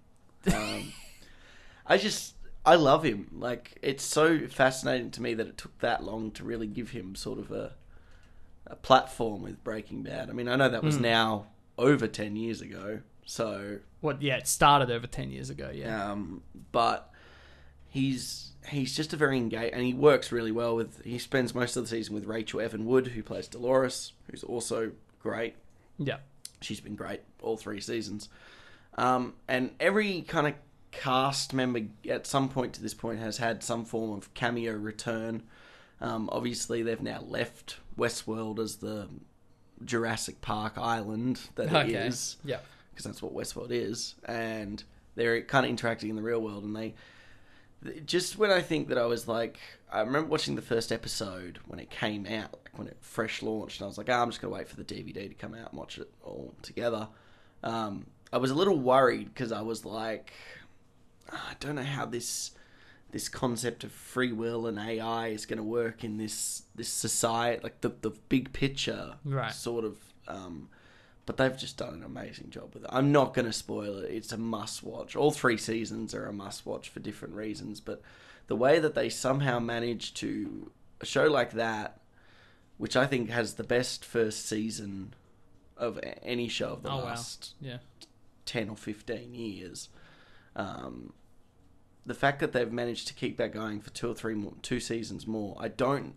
[SPEAKER 1] Um, I just I love him. Like it's so fascinating to me that it took that long to really give him sort of a a platform with Breaking Bad. I mean, I know that was
[SPEAKER 2] Hmm.
[SPEAKER 1] now over ten years ago. So,
[SPEAKER 2] What? Yeah, it started over ten years ago. Yeah.
[SPEAKER 1] um, but he's he's just a very engaged, and he works really well with. He spends most of the season with Rachel Evan Wood, who plays Dolores, who's also great.
[SPEAKER 2] Yeah.
[SPEAKER 1] She's been great all three seasons. Um, and every kind of cast member at some point to this point has had some form of cameo return. Um, obviously, they've now left Westworld as the Jurassic Park island that it is
[SPEAKER 2] Yeah.
[SPEAKER 1] because that's what Westworld is, and they're kind of interacting in the real world. And they just when I think that I was like, I remember watching the first episode when it came out, like when it fresh launched, and I was like, oh, I'm just gonna wait for the DVD to come out and watch it all together. Um, I was a little worried because I was like, "Ah, I don't know how this this concept of free will and AI is going to work in this this society, like the the big picture,
[SPEAKER 2] Right.
[SPEAKER 1] Sort of. Um, but they've just done an amazing job with it. I'm not going to spoil it. It's a must watch. All three seasons are a must watch for different reasons, but the way that they somehow managed to a show like that, which I think has the best first season of any show of the
[SPEAKER 2] Oh, wow.
[SPEAKER 1] last
[SPEAKER 2] Yeah.
[SPEAKER 1] 10 or 15 years. Um, the fact that they've managed to keep that going for two or three more, two seasons more, I don't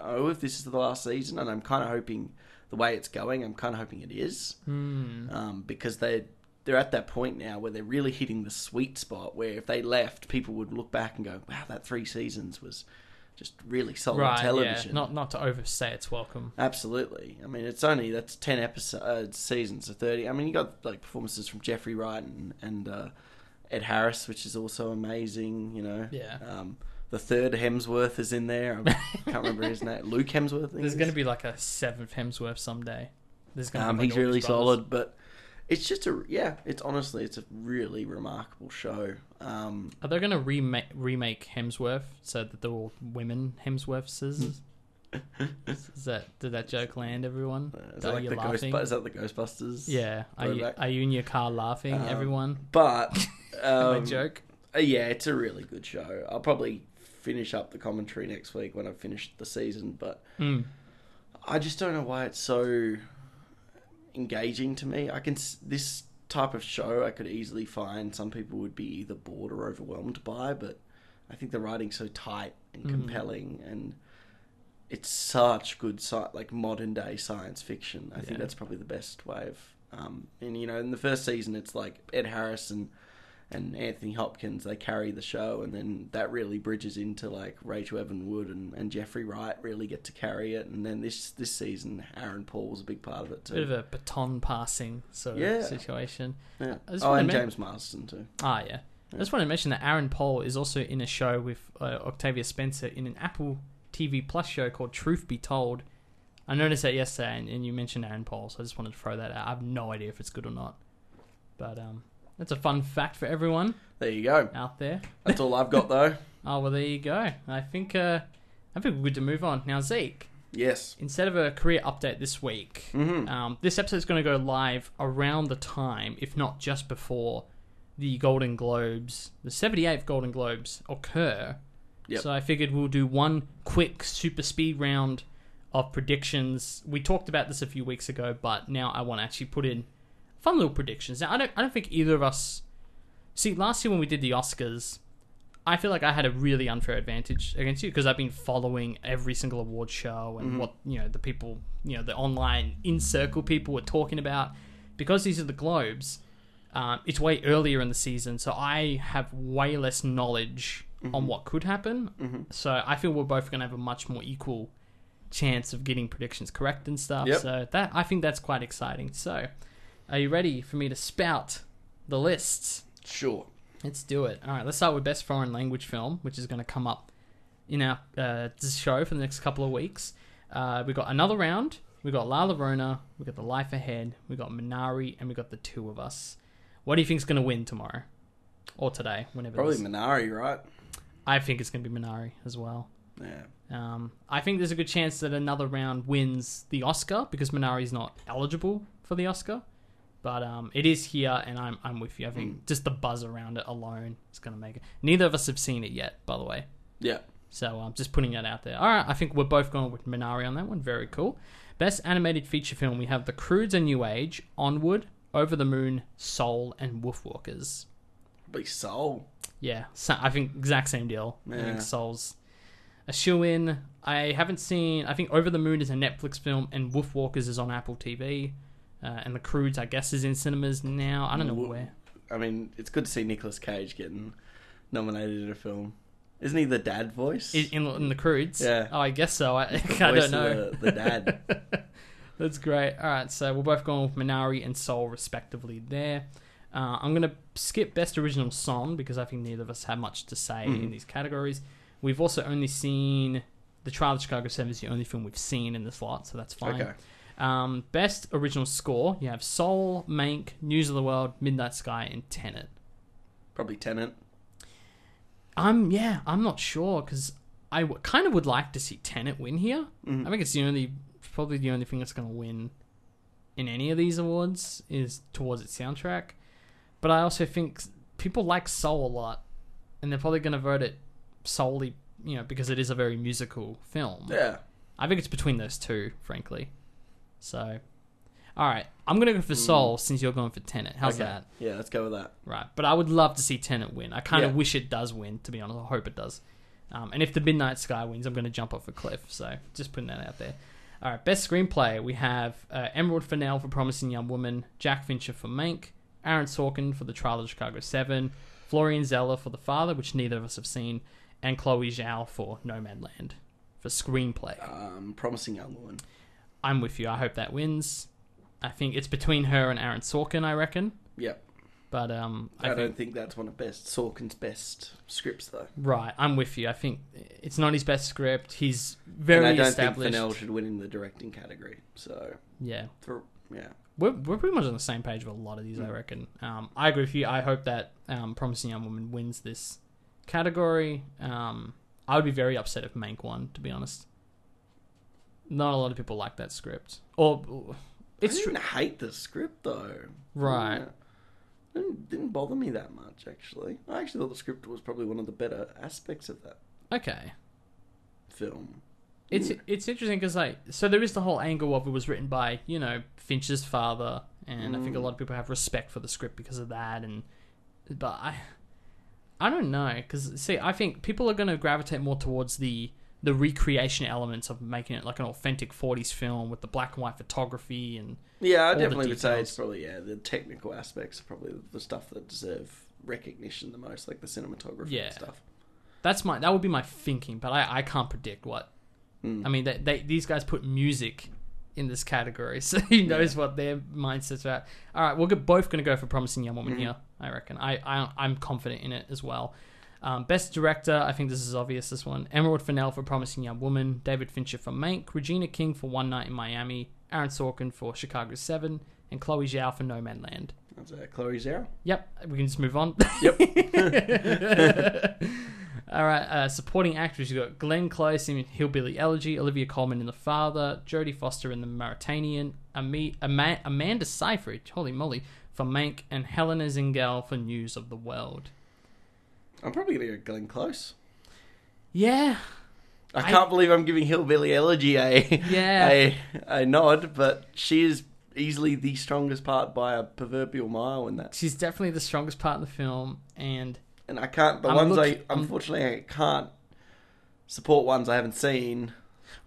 [SPEAKER 1] know if this is the last season, and I'm kind of hoping the way it's going, I'm kind of hoping it is,
[SPEAKER 2] Hmm.
[SPEAKER 1] um, because they they're at that point now where they're really hitting the sweet spot. Where if they left, people would look back and go, "Wow, that three seasons was just really solid
[SPEAKER 2] Right.
[SPEAKER 1] television."
[SPEAKER 2] Yeah. Not not to overstay its welcome.
[SPEAKER 1] Absolutely. I mean, it's only that's ten episodes, seasons of thirty. I mean, you got like performances from Jeffrey Wright and, and uh, Ed Harris, which is also amazing. You know,
[SPEAKER 2] Yeah.
[SPEAKER 1] Um, the third Hemsworth is in there. I can't remember his name. Luke Hemsworth.
[SPEAKER 2] There's going to be like a seventh Hemsworth someday. There's going to
[SPEAKER 1] Um,
[SPEAKER 2] be like
[SPEAKER 1] he's really solid, but it's just a yeah. It's honestly, it's a really remarkable show. Um,
[SPEAKER 2] Are they going to remake remake Hemsworth so that they're all women Hemsworths? Is that did that joke land, everyone?
[SPEAKER 1] is
[SPEAKER 2] Are
[SPEAKER 1] that like
[SPEAKER 2] you
[SPEAKER 1] the Ghost?
[SPEAKER 2] laughing?
[SPEAKER 1] Is that the Ghostbusters?
[SPEAKER 2] Yeah. Are you,
[SPEAKER 1] Throwback?
[SPEAKER 2] are you in your car laughing,
[SPEAKER 1] Um,
[SPEAKER 2] everyone?
[SPEAKER 1] But
[SPEAKER 2] My
[SPEAKER 1] um,
[SPEAKER 2] joke.
[SPEAKER 1] Uh, yeah, it's a really good show. I'll probably finish up the commentary next week when I've finished the season, but
[SPEAKER 2] Mm.
[SPEAKER 1] I just don't know why it's so engaging to me. I can s- this type of show I could easily find some people would be either bored or overwhelmed by, but I think the writing's so tight and
[SPEAKER 2] Mm.
[SPEAKER 1] compelling and it's such good sci- like modern day science fiction. I
[SPEAKER 2] Yeah.
[SPEAKER 1] think that's probably the best way of um and you know in the first season it's like Ed Harris and and Anthony Hopkins they carry the show and then that really bridges into like Rachel Evan Wood and, and Jeffrey Wright really get to carry it and then this this season Aaron Paul was a big part of it too.
[SPEAKER 2] Bit of a baton passing sort of situation.
[SPEAKER 1] yeah. Oh, and
[SPEAKER 2] men-
[SPEAKER 1] James Marsden too.
[SPEAKER 2] Ah, yeah. I just want to mention that Aaron Paul is also in a show with uh, Octavia Spencer in an Apple TV Plus show called Truth Be Told. I noticed that yesterday, and, and you mentioned Aaron Paul, so I just wanted to throw that out. I have no idea if it's good or not, but um, that's a fun fact for everyone
[SPEAKER 1] There you go.
[SPEAKER 2] out there.
[SPEAKER 1] That's all I've got though.
[SPEAKER 2] Oh well, there you go. I think uh, I think we're good to move on now. Zeke,
[SPEAKER 1] Yes.
[SPEAKER 2] instead of a career update this week,
[SPEAKER 1] hmm
[SPEAKER 2] um, this episode is going to go live around the time, if not just before, the Golden Globes, the 78th Golden Globes occur.
[SPEAKER 1] Yep.
[SPEAKER 2] So I figured we'll do one quick super speed round of predictions. We talked about this a few weeks ago, but now I want to actually put in fun little predictions. Now I don't I don't think either of us see last year when we did the Oscars. I feel like I had a really unfair advantage against you because I've been following every single award show and
[SPEAKER 1] Mhm.
[SPEAKER 2] what you know the people you know the online in circle people were talking about because these are the Globes. Um, it's way earlier in the season, so I have way less knowledge on what could happen.
[SPEAKER 1] hmm
[SPEAKER 2] So I feel we're both going to have a much more equal chance of getting predictions correct and stuff.
[SPEAKER 1] Yep.
[SPEAKER 2] So that I think that's quite exciting. So, are you ready for me to spout the lists?
[SPEAKER 1] Sure.
[SPEAKER 2] Let's do it. All right, let's start with best foreign language film, which is going to come up in our uh, show for the next couple of weeks. Uh, we got another round. We got La Llorona. We got The Life Ahead. We got Minari, and we got The Two of Us. What do you think's going to win tomorrow or today? Whenever.
[SPEAKER 1] Probably
[SPEAKER 2] is?
[SPEAKER 1] Minari, right?
[SPEAKER 2] I think it's going to be Minari as well.
[SPEAKER 1] Yeah.
[SPEAKER 2] Um, I think there's a good chance that another round wins the Oscar because Minari's not eligible for the Oscar. But um, it is here, and I'm I'm with you. I think just the buzz around it alone is going to make it. Neither of us have seen it yet, by the way.
[SPEAKER 1] Yeah.
[SPEAKER 2] So I'm um, just putting that out there. All right, I think we're both going with Minari on that one. Very cool. Best animated feature film, we have The Croods: A New Age, Onward, Over the Moon, Soul, and Wolfwalkers.
[SPEAKER 1] Be Soul.
[SPEAKER 2] Yeah, so I think exact same deal. I think Soul's a shoe in. I haven't seen. I think Over the Moon is a Netflix film, and Wolfwalkers is on Apple TV, uh, and The Croods I guess is in cinemas now. I don't know
[SPEAKER 1] Wo-
[SPEAKER 2] where.
[SPEAKER 1] I mean, it's good to see Nicolas Cage getting nominated in a film. Isn't he the dad voice?
[SPEAKER 2] In, in, in the Croods?
[SPEAKER 1] Yeah.
[SPEAKER 2] Oh, I guess so. I, I don't know.
[SPEAKER 1] the- the dad.
[SPEAKER 2] That's great. All right, so we're both going with Minari and Soul, respectively, there. Uh, I'm going to skip Best Original Song because I think neither of us have much to say
[SPEAKER 1] Mhm.
[SPEAKER 2] in these categories. We've also only seen The Trial of Chicago 7 is the only film we've seen in the slot, so that's fine.
[SPEAKER 1] Okay.
[SPEAKER 2] Um, best Original Score, you have Soul, Mank, News of the World, Midnight Sky, and Tenet.
[SPEAKER 1] Probably Tenet.
[SPEAKER 2] I'm, yeah, I'm not sure because I w- kind of would like to see Tenet win here.
[SPEAKER 1] Mhm.
[SPEAKER 2] I think it's the only, probably the only thing that's going to win in any of these awards is towards its soundtrack. But I also think people like Soul a lot, and they're probably going to vote it solely, you know, because it is a very musical film.
[SPEAKER 1] Yeah.
[SPEAKER 2] I think it's between those two, frankly. So, all right, I'm going to go for Soul since you're going for Tenet. How's
[SPEAKER 1] Okay.
[SPEAKER 2] that?
[SPEAKER 1] Yeah, let's go with that.
[SPEAKER 2] Right, but I would love to see Tenet win. I kind of
[SPEAKER 1] Yeah.
[SPEAKER 2] wish it does win, to be honest. I hope it does. Um, and if the Midnight Sky wins, I'm going to jump off a cliff. So just putting that out there. All right, best screenplay we have uh, Emerald Fennell for Promising Young Woman, Jack Fincher for Mank, Aaron Sorkin for The Trial of Chicago Seven, Florian Zeller for The Father, which neither of us have seen, and Chloe Zhao for Nomadland for screenplay.
[SPEAKER 1] Um, promising young woman.
[SPEAKER 2] I'm with you. I hope that wins. I think it's between her and Aaron Sorkin. I reckon,
[SPEAKER 1] Yep.
[SPEAKER 2] but um,
[SPEAKER 1] I,
[SPEAKER 2] I, think
[SPEAKER 1] don't think that's one of best Sorkin's best scripts though.
[SPEAKER 2] Right, I'm with you. I think it's not his best script. He's very
[SPEAKER 1] and I don't
[SPEAKER 2] established.
[SPEAKER 1] think Fennell should win in the directing category. So
[SPEAKER 2] Yeah,
[SPEAKER 1] for yeah.
[SPEAKER 2] We're we're pretty much on the same page with a lot of these. I
[SPEAKER 1] Mm.
[SPEAKER 2] reckon. Um, I agree with you. I hope that um, Promising Young Woman wins this category. Um, I would be very upset if Mank won. To be honest, not a lot of people like that script. Or it's
[SPEAKER 1] I
[SPEAKER 2] true.
[SPEAKER 1] didn't hate the script though.
[SPEAKER 2] Right.
[SPEAKER 1] Yeah. Didn't, didn't bother me that much actually. I actually thought the script was probably one of the better aspects of that
[SPEAKER 2] Okay.
[SPEAKER 1] film.
[SPEAKER 2] It's
[SPEAKER 1] Mm.
[SPEAKER 2] it's interesting because like so there is the whole angle of it was written by you know Finch's father, and I think a
[SPEAKER 1] Mm.
[SPEAKER 2] lot of people have respect for the script because of that. And but I I don't know because see I think people are going to gravitate more towards the the recreation elements of making it like an authentic 40s film with the black and white photography and
[SPEAKER 1] Yeah, I definitely would say it's probably yeah the technical aspects are probably the stuff that deserve recognition the most, like the cinematography
[SPEAKER 2] Yeah.
[SPEAKER 1] and stuff.
[SPEAKER 2] that's my that would be my thinking. But I I can't predict what
[SPEAKER 1] Mm.
[SPEAKER 2] I mean, they, they these guys put music in this category, so he knows what their mindsets are. At. All right, we're both going to go for promising young woman
[SPEAKER 1] Mhm.
[SPEAKER 2] here. I reckon. I, I I'm confident in it as well. Um, best director, I think this is obvious. This one, Emerald Fennell for Promising Young Woman, David Fincher for Mank, Regina King for One Night in Miami, Aaron Sorkin for Chicago Seven, and Chloe Zhao for Nomadland.
[SPEAKER 1] That's uh, Chloe Zhao.
[SPEAKER 2] Yep, we can just move on.
[SPEAKER 1] Yep.
[SPEAKER 2] All right, uh, supporting actors you've got Glenn Close in Hillbilly Elegy, Olivia Colman in The Father, Jodie Foster in The Mauritanian, Ami- Ama- Amanda Seyfried, holy moly, for Mank, and Helena Zengel for News of the World.
[SPEAKER 1] I'm probably gonna go Glenn Close.
[SPEAKER 2] Yeah,
[SPEAKER 1] I,
[SPEAKER 2] I-
[SPEAKER 1] can't believe I'm giving Hillbilly Elegy a
[SPEAKER 2] Yeah.
[SPEAKER 1] a a nod, but she is easily the strongest part by a proverbial mile in that.
[SPEAKER 2] she's definitely the strongest part in the film, and
[SPEAKER 1] And I can't. The
[SPEAKER 2] I'm
[SPEAKER 1] ones
[SPEAKER 2] look-
[SPEAKER 1] I
[SPEAKER 2] I'm-
[SPEAKER 1] unfortunately I can't support ones I haven't seen.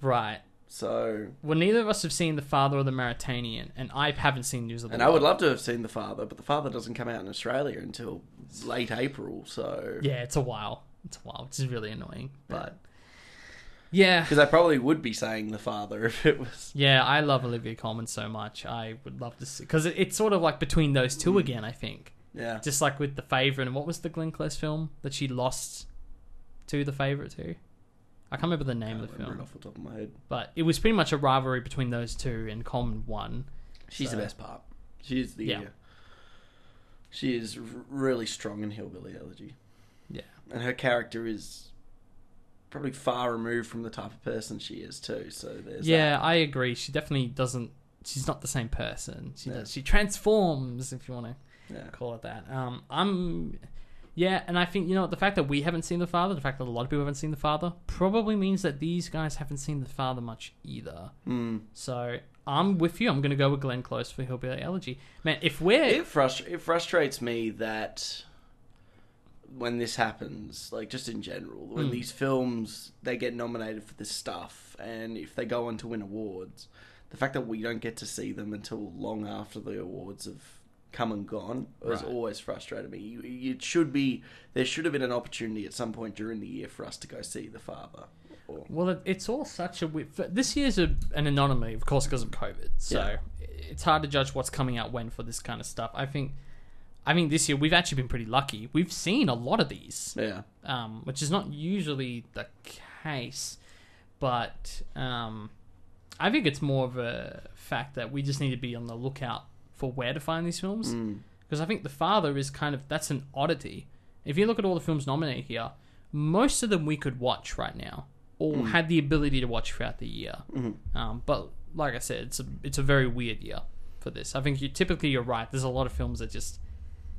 [SPEAKER 2] right.
[SPEAKER 1] So,
[SPEAKER 2] Well, neither of us have seen The Father or The Mauritanian, and I haven't seen News of the
[SPEAKER 1] and I
[SPEAKER 2] World.
[SPEAKER 1] would love to have seen the father, but the father doesn't come out in Australia until late April. So,
[SPEAKER 2] Yeah, it's a while. It's a while, which is really annoying. But yeah,
[SPEAKER 1] because I probably would be saying the father if it was.
[SPEAKER 2] yeah, I love Olivia Colman so much. I would love to see because it, it's sort of like between those two
[SPEAKER 1] Mm.
[SPEAKER 2] again. I think
[SPEAKER 1] Yeah,
[SPEAKER 2] just like with the favorite and what was the Glenn Close film that she lost to the favorite to? I can't remember the name of the film,
[SPEAKER 1] off the top of my head.
[SPEAKER 2] but it was pretty much a rivalry between those two, and Colman won.
[SPEAKER 1] She's
[SPEAKER 2] So-
[SPEAKER 1] the best part. She's the.
[SPEAKER 2] Yeah.
[SPEAKER 1] uh, she is r- really strong in Hillbilly Elegy.
[SPEAKER 2] Yeah.
[SPEAKER 1] and her character is probably far removed from the type of person she is too. So there's
[SPEAKER 2] yeah, I agree. She definitely doesn't. She's not the same person. She
[SPEAKER 1] Yeah.
[SPEAKER 2] does. She transforms, if you want to
[SPEAKER 1] that. Yeah.
[SPEAKER 2] call it that. Um, I'm, yeah, and I think you know the fact that we haven't seen the father, the fact that a lot of people haven't seen the father, probably means that these guys haven't seen the father much either.
[SPEAKER 1] Mm.
[SPEAKER 2] So I'm with you. I'm going to go with Glenn Close for Hillbilly Elegy. Man, if we're
[SPEAKER 1] It, frust- it frustrates me that when this happens, like just in general, when
[SPEAKER 2] Mm.
[SPEAKER 1] these films they get nominated for this stuff, and if they go on to win awards, the fact that we don't get to see them until long after the awards have come and gone has
[SPEAKER 2] Right.
[SPEAKER 1] always frustrated me. You, should be there should have been an opportunity at some point during the year for us to go see the father. Or,
[SPEAKER 2] Well, it, it's all such a weird. This year's a, an anomaly, of course, because of COVID. So
[SPEAKER 1] Yeah.
[SPEAKER 2] it's hard to judge what's coming out when for this kind of stuff. I think, I think this year we've actually been pretty lucky. We've seen a lot of these,
[SPEAKER 1] yeah,
[SPEAKER 2] um, which is not usually the case. But um, I think it's more of a fact that we just need to be on the lookout for where to find these films.
[SPEAKER 1] Mm.
[SPEAKER 2] Because I think The Father is kind of that's an oddity. If you look at all the films nominated here, most of them we could watch right now, or had the ability to watch throughout the year. Um, but like I said, it's a it's a very weird year for this. I think you typically you're right. There's a lot of films that just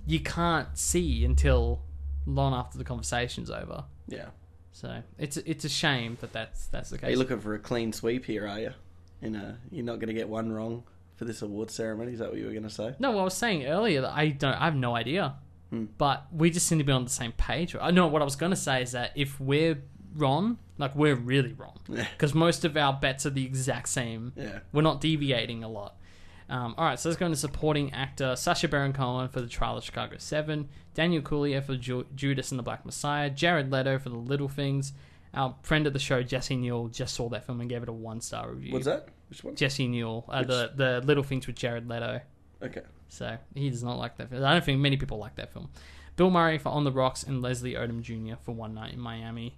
[SPEAKER 2] you can't see until long after the conversation's over.
[SPEAKER 1] yeah.
[SPEAKER 2] So it's it's a shame that that's that's the
[SPEAKER 1] Are
[SPEAKER 2] case.
[SPEAKER 1] you looking for a clean sweep here? Are you? You know, you're not going to get one wrong for this award ceremony. Is that what you were going to say?
[SPEAKER 2] No, I was saying earlier that I don't. I have no idea.
[SPEAKER 1] Hmm.
[SPEAKER 2] But we just seem to be on the same page. I know what I was going to say is that if we're wrong, like we're really wrong, because most of our bets are the exact same.
[SPEAKER 1] Yeah.
[SPEAKER 2] We're not deviating a lot. Um, all right, so let's go into supporting actor Sacha Baron Cohen for the trial of Chicago 7, Daniel Kaluuya for Ju- Judas and the Black Messiah, Jared Leto for The Little Things. Our friend of the show, Jesse Newell, just saw that film and gave it a one star review.
[SPEAKER 1] What's that? Which one?
[SPEAKER 2] Jesse Newell, uh, the the Little Things with Jared Leto.
[SPEAKER 1] Okay.
[SPEAKER 2] So he does not like that film. I don't think many people like that film. Bill Murray for On the Rocks and Leslie Odom Jr. for One Night in Miami.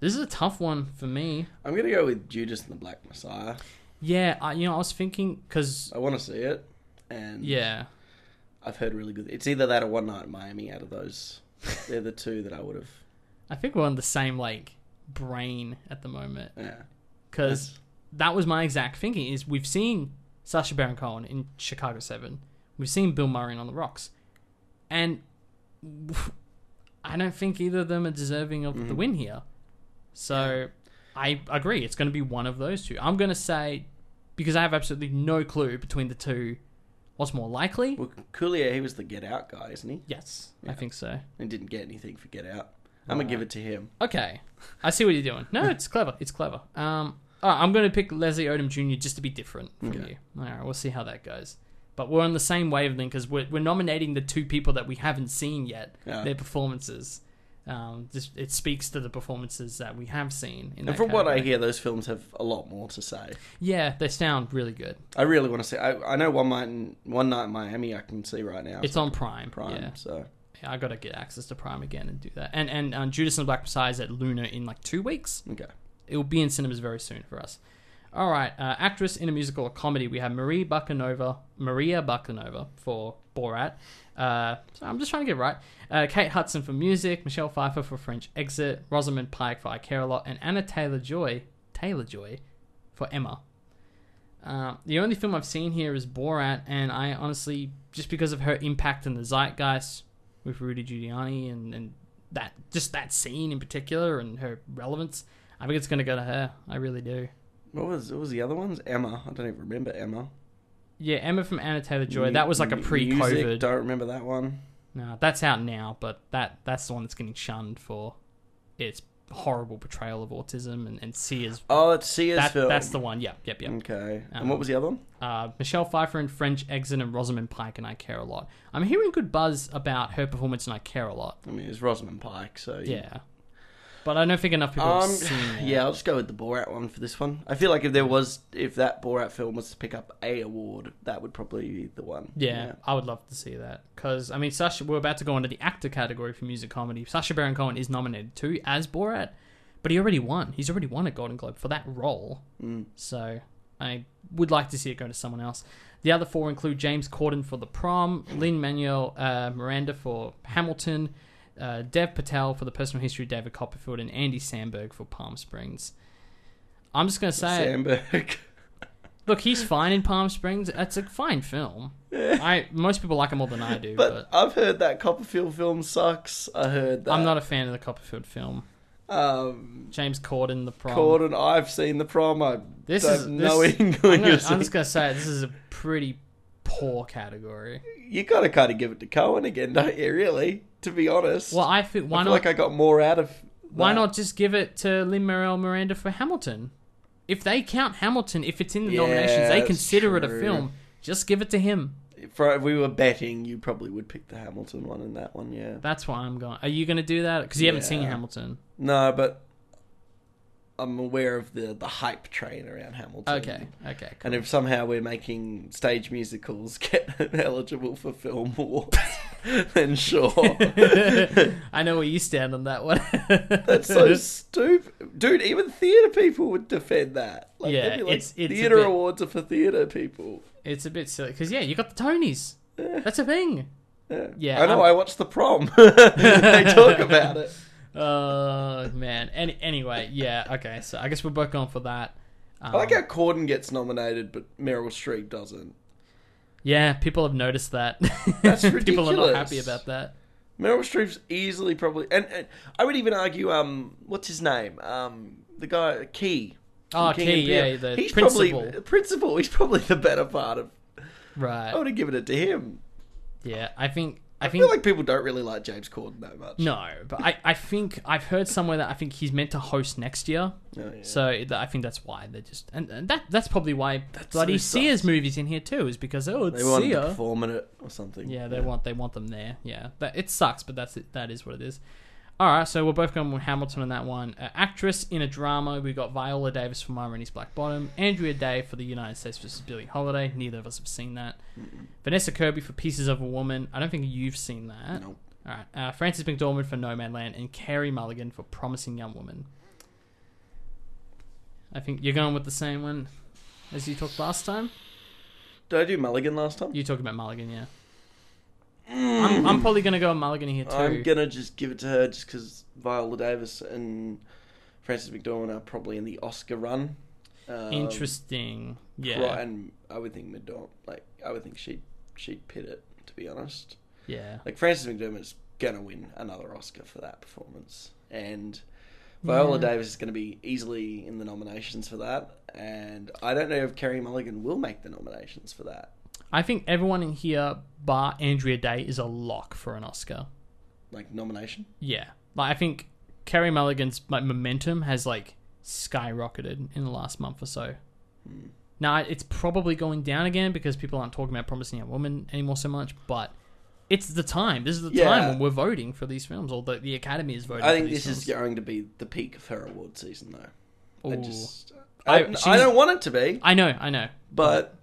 [SPEAKER 2] This is a tough one for me.
[SPEAKER 1] I'm going to go with Judas and the Black Messiah.
[SPEAKER 2] Yeah, I, you know, I was thinking because
[SPEAKER 1] I want to see it, and
[SPEAKER 2] yeah,
[SPEAKER 1] I've heard really good. It's either that or One Night in Miami. Out of those, they're the two that I would have.
[SPEAKER 2] I think we're on the same like brain at the moment
[SPEAKER 1] Yeah.
[SPEAKER 2] because that was my exact thinking. Is we've seen Sacha Baron Cohen in Chicago Seven, we've seen Bill Murray in On the Rocks, and I don't think either of them are deserving of the
[SPEAKER 1] Mhm.
[SPEAKER 2] win here. So I agree, it's going to be one of those two. I'm going to say because I have absolutely no clue between the two, what's more likely?
[SPEAKER 1] Well, Kaluuya, he was the Get Out guy, isn't he?
[SPEAKER 2] Yes, I think so.
[SPEAKER 1] And didn't get anything for Get Out. I'm gonna give it to him.
[SPEAKER 2] Okay, I see what you're doing. No, it's clever. It's clever. Um, all right, I'm going to pick Leslie Odom Jr. just to be different from
[SPEAKER 1] Okay.
[SPEAKER 2] you. All right, we'll see how that goes. But we're on the same wavelength because we're, we're nominating the two people that we haven't seen yet,
[SPEAKER 1] Yeah.
[SPEAKER 2] their performances. Um, just it speaks to the performances that we have seen. In
[SPEAKER 1] And
[SPEAKER 2] that
[SPEAKER 1] from what I
[SPEAKER 2] category.
[SPEAKER 1] hear, those films have a lot more to say.
[SPEAKER 2] yeah, they sound really good.
[SPEAKER 1] I really want to see. I, I know one night, in, one night in Miami, I can see right now.
[SPEAKER 2] It's on Prime.
[SPEAKER 1] Prime.
[SPEAKER 2] Yeah,
[SPEAKER 1] So
[SPEAKER 2] I got to get access to Prime again and do that. And and um, Judas and the Black Messiah is at Luna in like two weeks.
[SPEAKER 1] okay.
[SPEAKER 2] it will be in cinemas very soon for us. All right, uh, actress in a musical or comedy. We have Marie Bakanova, Maria Bakanova for Borat. Uh, so I'm just trying to get it right. Uh, Kate Hudson for music, Michelle Pfeiffer for French Exit, Rosamund Pike for I Care a Lot, and Anya Taylor Joy, Taylor Joy, for Emma. Uh, the only film I've seen here is Borat, and I honestly, just because of her impact in the zeitgeist with Rudy Giuliani and, and that just that scene in particular and her relevance, I think it's going to go to her. I really do.
[SPEAKER 1] What was what was the other ones? Emma. I don't even remember Emma.
[SPEAKER 2] Yeah, Emma from Anya Taylor Joy.
[SPEAKER 1] Mu-
[SPEAKER 2] That was like a pre-COVID.
[SPEAKER 1] music, Don't remember that one.
[SPEAKER 2] No, that's out now, but that that's the one that's getting shunned for its horrible portrayal of autism and, and Sia's.
[SPEAKER 1] Oh, it's Sia's
[SPEAKER 2] That,
[SPEAKER 1] film.
[SPEAKER 2] that's the one. Yep, yep, yep.
[SPEAKER 1] Okay.
[SPEAKER 2] Um,
[SPEAKER 1] and what was the other one?
[SPEAKER 2] Uh, Michelle Pfeiffer in French Exit and Rosamund Pike and I Care a Lot. I'm hearing good buzz about her performance and I Care a Lot.
[SPEAKER 1] I mean, it's Rosamund Pike. So
[SPEAKER 2] Yeah, but I don't think enough people
[SPEAKER 1] Um,
[SPEAKER 2] have seen that.
[SPEAKER 1] yeah, I'll just go with the Borat one for this one. I feel like if there was, if that Borat film was to pick up a award, that would probably be the one.
[SPEAKER 2] Yeah, I would love to see that because I mean, Sacha. We're about to go into the actor category for music comedy. Sacha Baron Cohen is nominated too as Borat, but he already won. He's already won a Golden Globe for that role.
[SPEAKER 1] Mm.
[SPEAKER 2] So I would like to see it go to someone else. The other four include James Corden for The Prom, Lin Manuel uh, Miranda for Hamilton, uh, Dev Patel for The Personal History of David Copperfield, and Andy Samberg for Palm Springs. I'm just gonna say,
[SPEAKER 1] Samberg.
[SPEAKER 2] look, he's fine in Palm Springs. It's a fine film. I most people like him more than I do, but,
[SPEAKER 1] but I've heard that Copperfield film sucks. I heard that.
[SPEAKER 2] I'm not a fan of the Copperfield film.
[SPEAKER 1] Um,
[SPEAKER 2] James Corden, The Prom.
[SPEAKER 1] Corden, I've seen the prom. I
[SPEAKER 2] This is this,
[SPEAKER 1] inkling
[SPEAKER 2] I'm, gonna, I'm just gonna say this is a pretty poor category.
[SPEAKER 1] You gotta kind of give it to Cohen again, don't you? Really, to be honest.
[SPEAKER 2] Well, I think why
[SPEAKER 1] I feel
[SPEAKER 2] not?
[SPEAKER 1] like I got more out of.
[SPEAKER 2] why not just give it to Lin Manuel Miranda for Hamilton? If they count Hamilton, if it's in the nominations, they consider it a film. Just give it to him.
[SPEAKER 1] if if we were betting, you probably would pick the Hamilton one in that one. Yeah.
[SPEAKER 2] That's why I'm going. Are you going to do that? Because you haven't seen Hamilton.
[SPEAKER 1] No, but I'm aware of the the hype train around Hamilton.
[SPEAKER 2] Okay. Okay. Cool.
[SPEAKER 1] And if somehow we're making stage musicals get eligible for film awards, then sure.
[SPEAKER 2] I know where you stand on that one.
[SPEAKER 1] That's so stupid, dude. Even theater people would defend that. Like,
[SPEAKER 2] Yeah,
[SPEAKER 1] like,
[SPEAKER 2] it's- it's
[SPEAKER 1] theater
[SPEAKER 2] bit-
[SPEAKER 1] awards are for theater people.
[SPEAKER 2] It's a bit silly because yeah, you got the Tonys. That's a thing.
[SPEAKER 1] Yeah,
[SPEAKER 2] Yeah,
[SPEAKER 1] I know.
[SPEAKER 2] I'm-
[SPEAKER 1] I watched the prom. they talk about it.
[SPEAKER 2] Oh man. Any, anyway, yeah. Okay. So I guess we're both going for that. Um,
[SPEAKER 1] I like how Corden gets nominated, but Meryl Streep doesn't.
[SPEAKER 2] Yeah, people have noticed that.
[SPEAKER 1] That's ridiculous.
[SPEAKER 2] people are not happy about that.
[SPEAKER 1] Meryl Streep's easily probably, and, and I would even argue, um, what's his name? Um, the guy Key.
[SPEAKER 2] Oh,
[SPEAKER 1] Keegan
[SPEAKER 2] Key, yeah, the
[SPEAKER 1] he's
[SPEAKER 2] principal.
[SPEAKER 1] probably principal. He's probably the better part of.
[SPEAKER 2] Right.
[SPEAKER 1] I would have given it to him.
[SPEAKER 2] Yeah, I think. I,
[SPEAKER 1] I
[SPEAKER 2] think
[SPEAKER 1] feel like people don't really like James Corden that much.
[SPEAKER 2] no, but I, I think I've heard somewhere that I think he's meant to host next year.
[SPEAKER 1] Oh, yeah.
[SPEAKER 2] So th- I think that's why they're just and, and that that's probably why
[SPEAKER 1] That's
[SPEAKER 2] bloody
[SPEAKER 1] so
[SPEAKER 2] Sears
[SPEAKER 1] sus.
[SPEAKER 2] movies in here too is because oh it's
[SPEAKER 1] they want to
[SPEAKER 2] Sia.
[SPEAKER 1] perform in it or something.
[SPEAKER 2] Yeah, they want they want them there. Yeah, that it sucks, but that's it. That is what it is. All right, so we're both going with Hamilton on that one. Uh, actress in a drama, we got Viola Davis for Rainey's Black Bottom, Andra Day for The United States vs. Billie Holiday. Neither of us have seen that. Vanessa Kirby for Pieces of a Woman. I don't think you've seen that.
[SPEAKER 1] No.
[SPEAKER 2] All right, uh, Frances McDormand for Nomadland and Carey Mulligan for Promising Young Woman. I think you're going with the same one as you talked last time.
[SPEAKER 1] Did I do Mulligan last time?
[SPEAKER 2] You talked about Mulligan, yeah. I'm, I'm probably gonna go with Mulligan here too.
[SPEAKER 1] I'm gonna just give it to her just because Viola Davis and Frances McDormand are probably in the Oscar run. Um,
[SPEAKER 2] Interesting. Yeah.
[SPEAKER 1] Right, and I would think McDormand, like I would think she'd she'd pit it. To be honest,
[SPEAKER 2] Yeah.
[SPEAKER 1] like Frances McDormand's gonna win another Oscar for that performance, and Viola
[SPEAKER 2] Yeah.
[SPEAKER 1] Davis is gonna be easily in the nominations for that. And I don't know if Carey Mulligan will make the nominations for that.
[SPEAKER 2] I think everyone in here, bar Andra Day, is a lock for an Oscar.
[SPEAKER 1] Like nomination.
[SPEAKER 2] Yeah. Like I think Carey Mulligan's like momentum has like skyrocketed in the last month or so.
[SPEAKER 1] Hmm.
[SPEAKER 2] Now it's probably going down again because people aren't talking about Promising Young Woman anymore so much, but it's the time. This is the
[SPEAKER 1] Yeah.
[SPEAKER 2] time when we're voting for these films, or the, the Academy is voting.
[SPEAKER 1] I think this is going to be the peak of her award season, though. I just,
[SPEAKER 2] I-
[SPEAKER 1] I, I, don't want it to be,
[SPEAKER 2] I know, I know,
[SPEAKER 1] but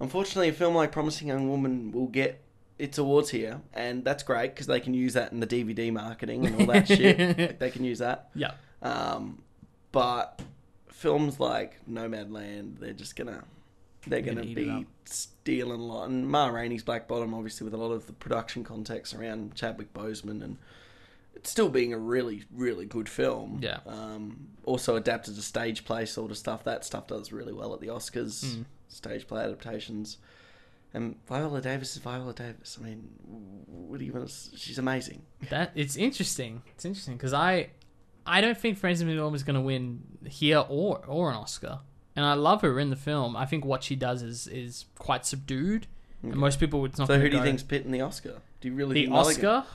[SPEAKER 1] unfortunately, a film like Promising Young Woman will get its awards here, and that's great because they can use that in the DVD marketing and all that shit. Like, they can use that.
[SPEAKER 2] yeah,
[SPEAKER 1] Um, but films like Nomadland, they're just gonna they're
[SPEAKER 2] Gonna
[SPEAKER 1] gonna,
[SPEAKER 2] eat it up.
[SPEAKER 1] be stealing a lot. And Ma Rainey's Black Bottom, obviously, with a lot of the production context around Chadwick Boseman, and it's still being a really really good film.
[SPEAKER 2] Yeah.
[SPEAKER 1] Um, also adapted to stage play sort of stuff. That stuff does really well at the Oscars.
[SPEAKER 2] Mm.
[SPEAKER 1] Stage play adaptations. And Viola Davis is Viola Davis. I mean, what do you want to? She's amazing.
[SPEAKER 2] that it's interesting. It's interesting because I, I don't think Frances McDormand is going to win here or or an Oscar, and I love her in the film. I think what she does is is quite subdued, and most people would not.
[SPEAKER 1] So who do you think's pitting the Oscar? Do you really
[SPEAKER 2] the
[SPEAKER 1] Mulligan?
[SPEAKER 2] Oscar?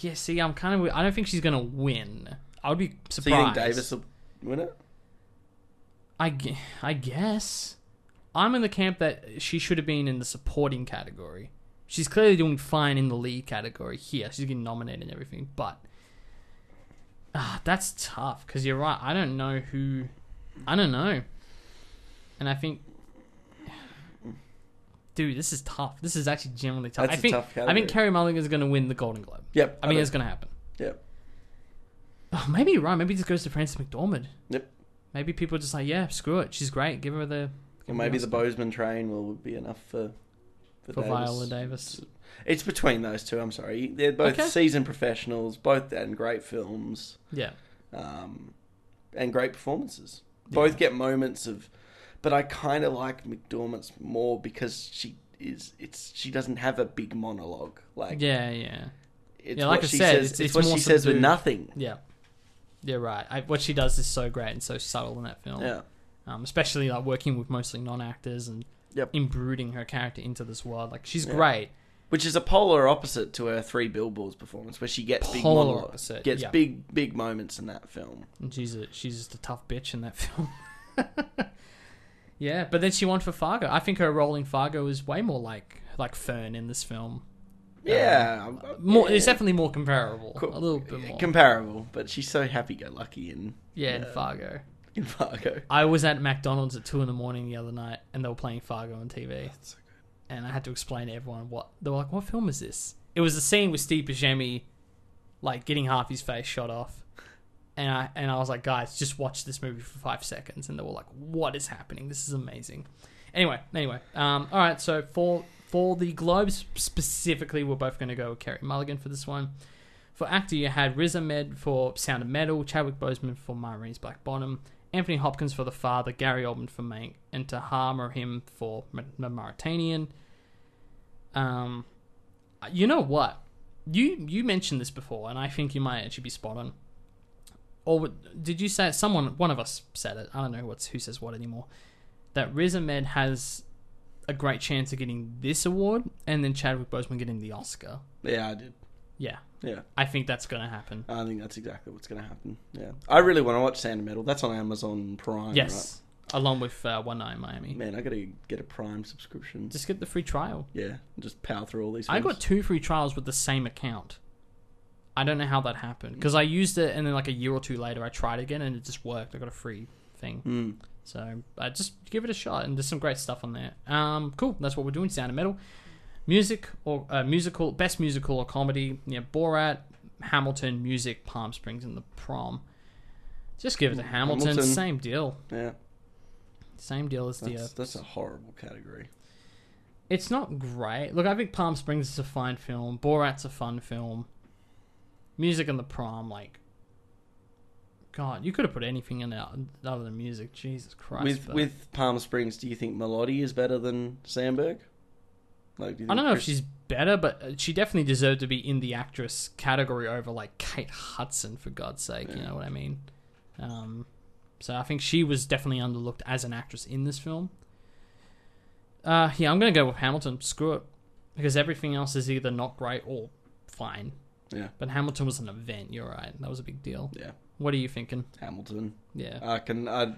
[SPEAKER 2] Yeah, see, I'm kind of. I don't think she's going to win. I would be
[SPEAKER 1] So
[SPEAKER 2] surprised.
[SPEAKER 1] you think Davis will win it?
[SPEAKER 2] I, I guess. I'm in the camp that she should have been in the supporting category. She's clearly doing fine in the lead category here. She's getting nominated and everything, but ah, that's tough because you're right. I don't know who. I don't know, and I think, dude, this is tough. This is actually generally tough.
[SPEAKER 1] That's
[SPEAKER 2] I think
[SPEAKER 1] tough
[SPEAKER 2] I think Carey Mulligan is going to win the Golden Globe.
[SPEAKER 1] Yep.
[SPEAKER 2] I mean, it's going to happen.
[SPEAKER 1] Yep.
[SPEAKER 2] Oh, maybe you're right. Maybe this goes to Frances McDormand.
[SPEAKER 1] Yep.
[SPEAKER 2] Maybe people are just like, yeah, screw it. She's great. Give her the. Her
[SPEAKER 1] maybe the Boseman train will be enough for
[SPEAKER 2] for
[SPEAKER 1] Davis.
[SPEAKER 2] Viola Davis.
[SPEAKER 1] It's between those two. I'm sorry. They're both
[SPEAKER 2] Okay.
[SPEAKER 1] seasoned professionals, both and great films,
[SPEAKER 2] Yeah.
[SPEAKER 1] um, and great performances. Both get moments of, but I kind of like McDormand's more because she is. It's she doesn't have a big monologue. Like
[SPEAKER 2] Yeah, yeah,
[SPEAKER 1] it's
[SPEAKER 2] Yeah, like I
[SPEAKER 1] she
[SPEAKER 2] said,
[SPEAKER 1] says.
[SPEAKER 2] it's-
[SPEAKER 1] It's,
[SPEAKER 2] it's
[SPEAKER 1] what she says with nothing.
[SPEAKER 2] yeah. Yeah, right. I, what she does is so great and so subtle in that film.
[SPEAKER 1] Yeah.
[SPEAKER 2] Um, especially like working with mostly non-actors and
[SPEAKER 1] Yep.
[SPEAKER 2] imbrooding her character into this world. Like she's
[SPEAKER 1] Yeah.
[SPEAKER 2] great.
[SPEAKER 1] Which is a polar opposite to her Three Billboards performance, where she gets big
[SPEAKER 2] Polar
[SPEAKER 1] monologue,
[SPEAKER 2] opposite,
[SPEAKER 1] gets
[SPEAKER 2] yeah.
[SPEAKER 1] big big moments in that film.
[SPEAKER 2] And she's a, she's just a tough bitch in that film. Yeah, but then she won for Fargo. I think her role in Fargo is way more like like Fern in this film.
[SPEAKER 1] Yeah,
[SPEAKER 2] More,
[SPEAKER 1] yeah.
[SPEAKER 2] it's definitely more comparable. A little bit more.
[SPEAKER 1] comparable, but she's so happy-go-lucky in
[SPEAKER 2] yeah, in Fargo.
[SPEAKER 1] In Fargo.
[SPEAKER 2] I was at McDonald's at two in the morning the other night, and they were playing Fargo on TV.
[SPEAKER 1] so
[SPEAKER 2] and I had to explain to everyone what they were like. What film is this? It was the scene with Steve Buscemi, like getting half his face shot off, and I and I was like, guys, just watch this movie for five seconds, and they were like, what is happening? This is amazing. Anyway, anyway, um, all right. So for for the Globes specifically, we're both going to go with Carey Mulligan for this one. For actor, you had Riz Ahmed for Sound of Metal, Chadwick Boseman for Ma Rainey's Black Bottom, Anthony Hopkins for The Father, Gary Oldman for Mank, and Tahar Rahim for Ma- Mauritanian. Um, you know what? You you mentioned this before, and I think you might actually be spot on. Or did you say someone? One of us said it. I don't know what's who says what anymore. That Riz Ahmed has a great chance of getting this award, and then Chadwick Boseman getting the Oscar.
[SPEAKER 1] Yeah, I did.
[SPEAKER 2] Yeah,
[SPEAKER 1] Yeah,
[SPEAKER 2] I think that's going to happen.
[SPEAKER 1] I think that's exactly what's going to happen. Yeah, I really want to watch Sound of Metal. That's on Amazon Prime.
[SPEAKER 2] yes, along with uh, One Night in Miami.
[SPEAKER 1] man, I got to get a Prime subscription.
[SPEAKER 2] Just get the free trial.
[SPEAKER 1] yeah, just power through all these.
[SPEAKER 2] I got two free trials with the same account. I don't know how that happened because I used it and then like a year or two later I tried again and it just worked. I got a free thing,
[SPEAKER 1] Hmm.
[SPEAKER 2] so I just give it a shot and there's some great stuff on there. Um, cool. That's what we're doing. Sound of Metal, music or uh, musical, best musical or comedy. Yeah, Borat, Hamilton, music, Palm Springs, and the Prom. Just give it to Hamilton.
[SPEAKER 1] Hamilton.
[SPEAKER 2] Same deal.
[SPEAKER 1] Yeah,
[SPEAKER 2] Same deal as the. Uh,
[SPEAKER 1] that's, that's a horrible category.
[SPEAKER 2] it's not great. Look, I think Palm Springs is a fine film. Borat's a fun film. Music and the prom, like, God, you could have put anything in there other than music. Jesus Christ!
[SPEAKER 1] with
[SPEAKER 2] but-
[SPEAKER 1] with Palm Springs, do you think Milioti is better than Samberg? Like, do
[SPEAKER 2] I don't know if she's better, but uh, she definitely deserved to be in the actress category over like Kate Hudson, for God's sake. You know what I mean? Um, so I think she was definitely underlooked as an actress in this film. Uh, yeah, I'm gonna go with Hamilton. Screw it, because everything else is either not great or fine.
[SPEAKER 1] Yeah,
[SPEAKER 2] But Hamilton was an event. You're right. That was a big deal.
[SPEAKER 1] yeah,
[SPEAKER 2] What are you thinking?
[SPEAKER 1] Hamilton.
[SPEAKER 2] Yeah.
[SPEAKER 1] I can. I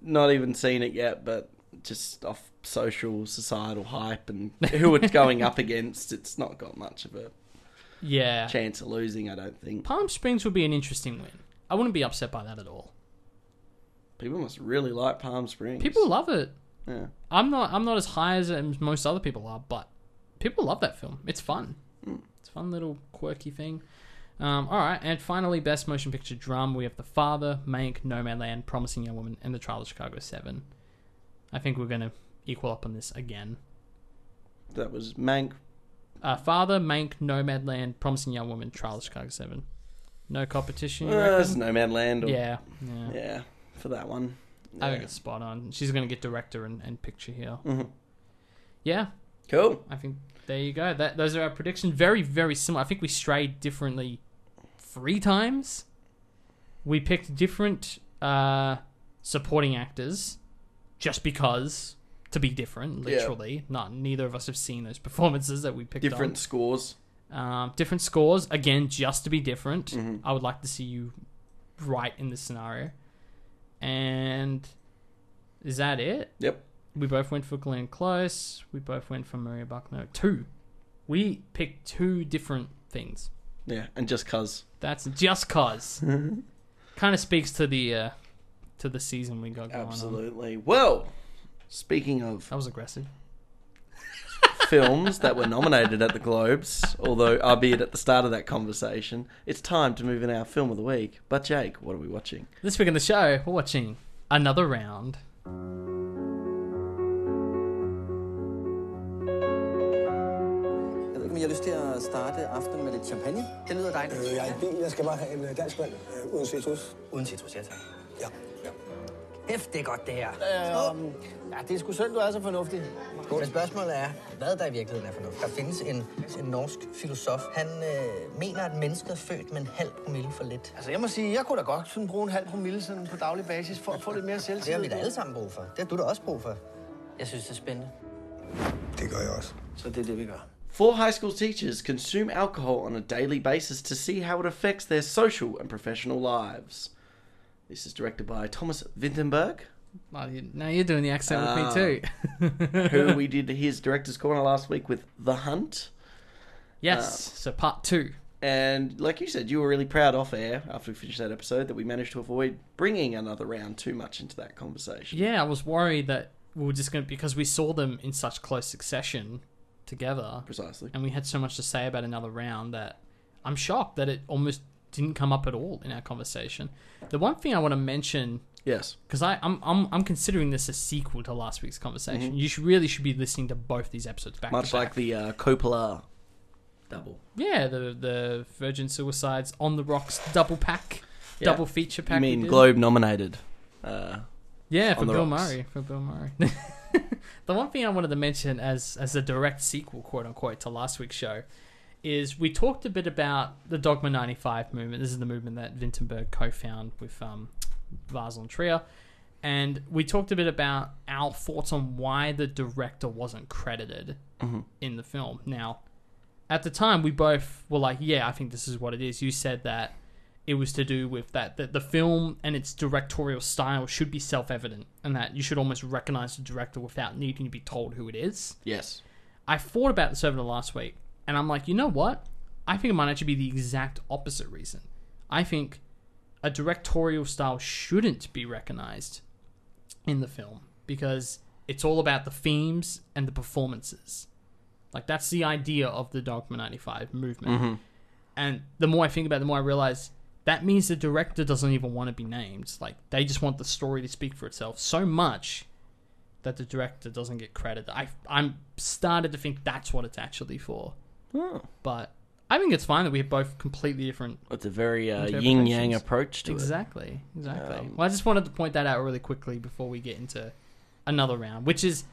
[SPEAKER 1] not even seen it yet, but just off social societal hype and who it's going up against, it's not got much of a
[SPEAKER 2] Yeah.
[SPEAKER 1] chance of losing. I don't think.
[SPEAKER 2] Palm Springs would be an interesting win. I wouldn't be upset by that at all.
[SPEAKER 1] People must really like Palm Springs.
[SPEAKER 2] People love it.
[SPEAKER 1] Yeah.
[SPEAKER 2] I'm not. I'm not as high as as most other people are, but people love that film. It's fun.
[SPEAKER 1] Mm.
[SPEAKER 2] It's a fun little quirky thing. Um, all right, and finally, best motion picture drum. We have The Father, Mank, Nomadland, Promising Young Woman, and The Trial of Chicago Seven. I think we're gonna equal up on this again.
[SPEAKER 1] That was Mank.
[SPEAKER 2] Uh, Father, Mank, Nomadland, Promising Young Woman, Trial of Chicago Seven. No competition. You
[SPEAKER 1] Uh,
[SPEAKER 2] reckon?
[SPEAKER 1] No Land. Or,
[SPEAKER 2] yeah, yeah.
[SPEAKER 1] Yeah, for that one.
[SPEAKER 2] I think it's spot on. She's gonna get director and, and picture here.
[SPEAKER 1] Mhm.
[SPEAKER 2] Yeah,
[SPEAKER 1] Cool.
[SPEAKER 2] I think there you go. That those are our predictions. Very very similar. I think we strayed differently three times. We picked different uh, supporting actors just because to be different.
[SPEAKER 1] Yeah.
[SPEAKER 2] Literally, not neither of us have seen those performances that we picked.
[SPEAKER 1] Different scores.
[SPEAKER 2] um, different scores again, just to be different.
[SPEAKER 1] Mhm.
[SPEAKER 2] I would like to see you right in this scenario. And is that it?
[SPEAKER 1] Yep.
[SPEAKER 2] We both went for Glenn Close. We both went for Maria Buckner. Two. We picked two different things.
[SPEAKER 1] Yeah, and just cause.
[SPEAKER 2] That's just cause. kind of speaks to the uh, to the season we got going on.
[SPEAKER 1] Absolutely. Well, speaking of
[SPEAKER 2] That was aggressive.
[SPEAKER 1] films that were nominated at the Globes, although albeit at the start of that conversation, it's time to move in our film of the week. But Jake, what are we watching?
[SPEAKER 2] This week on the show, we're watching another round.
[SPEAKER 3] Jeg ved ikke, om I har lyst til at starte aftenen med lidt champagne? Det lyder dejligt.
[SPEAKER 4] Øh, jeg er i bil. Jeg skal bare have en øh, dansk vand øh, uden citrus.
[SPEAKER 3] Uden citrus, ja tak.
[SPEAKER 4] Ja. ja.
[SPEAKER 3] Hæft, det er godt, det her.
[SPEAKER 5] Øh, ja, det er sgu synd, du er så fornuftig.
[SPEAKER 3] Men spørgsmålet er, hvad der i virkeligheden er fornuft. Der findes en, en norsk filosof. Han øh, mener, at mennesket er født med en halv promille for lidt.
[SPEAKER 5] Altså, jeg må sige, jeg kunne da godt sådan bruge en halv promille sådan på daglig basis for at få lidt mere
[SPEAKER 3] Det
[SPEAKER 5] selvtillid.
[SPEAKER 3] har vi da alle sammen brug for. Det har du da også brug for.
[SPEAKER 6] Jeg synes, det er spændende.
[SPEAKER 4] Det gør jeg også.
[SPEAKER 5] Så det er det, vi gør.
[SPEAKER 1] Four high school teachers consume alcohol on a daily basis to see how it affects their social and professional lives. This is directed by Thomas Vinterberg,
[SPEAKER 2] Oh, you, now you're doing the accent with me uh, too.
[SPEAKER 1] who we did his director's corner last week with The Hunt.
[SPEAKER 2] yes. Uh, so part two.
[SPEAKER 1] And like you said, you were really proud off air after we finished that episode that we managed to avoid bringing another round too much into that conversation.
[SPEAKER 2] Yeah, I was worried that we were just going to because we saw them in such close succession together,
[SPEAKER 1] Precisely.
[SPEAKER 2] and we had so much to say about another round that I'm shocked that it almost didn't come up at all in our conversation. The one thing I want to mention
[SPEAKER 1] Yes.
[SPEAKER 2] because I'm, I'm I'm considering this a sequel to last week's conversation. You should really should be listening to both these episodes back.
[SPEAKER 1] Mm-hmm. Much
[SPEAKER 2] to back.
[SPEAKER 1] like the uh, Coppola double.
[SPEAKER 2] yeah, the the Virgin Suicides on the Rocks double pack,
[SPEAKER 1] Yeah.
[SPEAKER 2] double feature pack.
[SPEAKER 1] You mean. Globe nominated? Uh,
[SPEAKER 2] Yeah, for Bill
[SPEAKER 1] rocks.
[SPEAKER 2] Murray. For Bill Murray. the one thing I wanted to mention as as a direct sequel, quote unquote, to last week's show, is we talked a bit about the Dogma '95 movement. This is the movement that Vinterberg co-found with um, von Trier, and we talked a bit about our thoughts on why the director wasn't credited in the film. Now, at the time, we both were like, "Yeah, I think this is what it is." You said that it was to do with that that the film and its directorial style should be self-evident and that you should almost recognize the director without needing to be told who it is.
[SPEAKER 1] yes.
[SPEAKER 2] I thought about this over the last week and I'm like, you know what? I think it might actually be the exact opposite reason. I think a directorial style shouldn't be recognized in the film because it's all about the themes and the performances. Like that's the idea of the Dogma 95 movement. Mm-hmm. And the more I think about it, the more I realize that means the director doesn't even want to be named. Like they just want the story to speak for itself so much that the director doesn't get credit. I I'm started to think that's what it's actually for.
[SPEAKER 1] Oh,
[SPEAKER 2] But I think it's fine that we have both completely different.
[SPEAKER 1] it's a very uh, yin yang approach to it.
[SPEAKER 2] Exactly, exactly.
[SPEAKER 1] Um,
[SPEAKER 2] well, I just wanted to point that out really quickly before we get into another round, which is,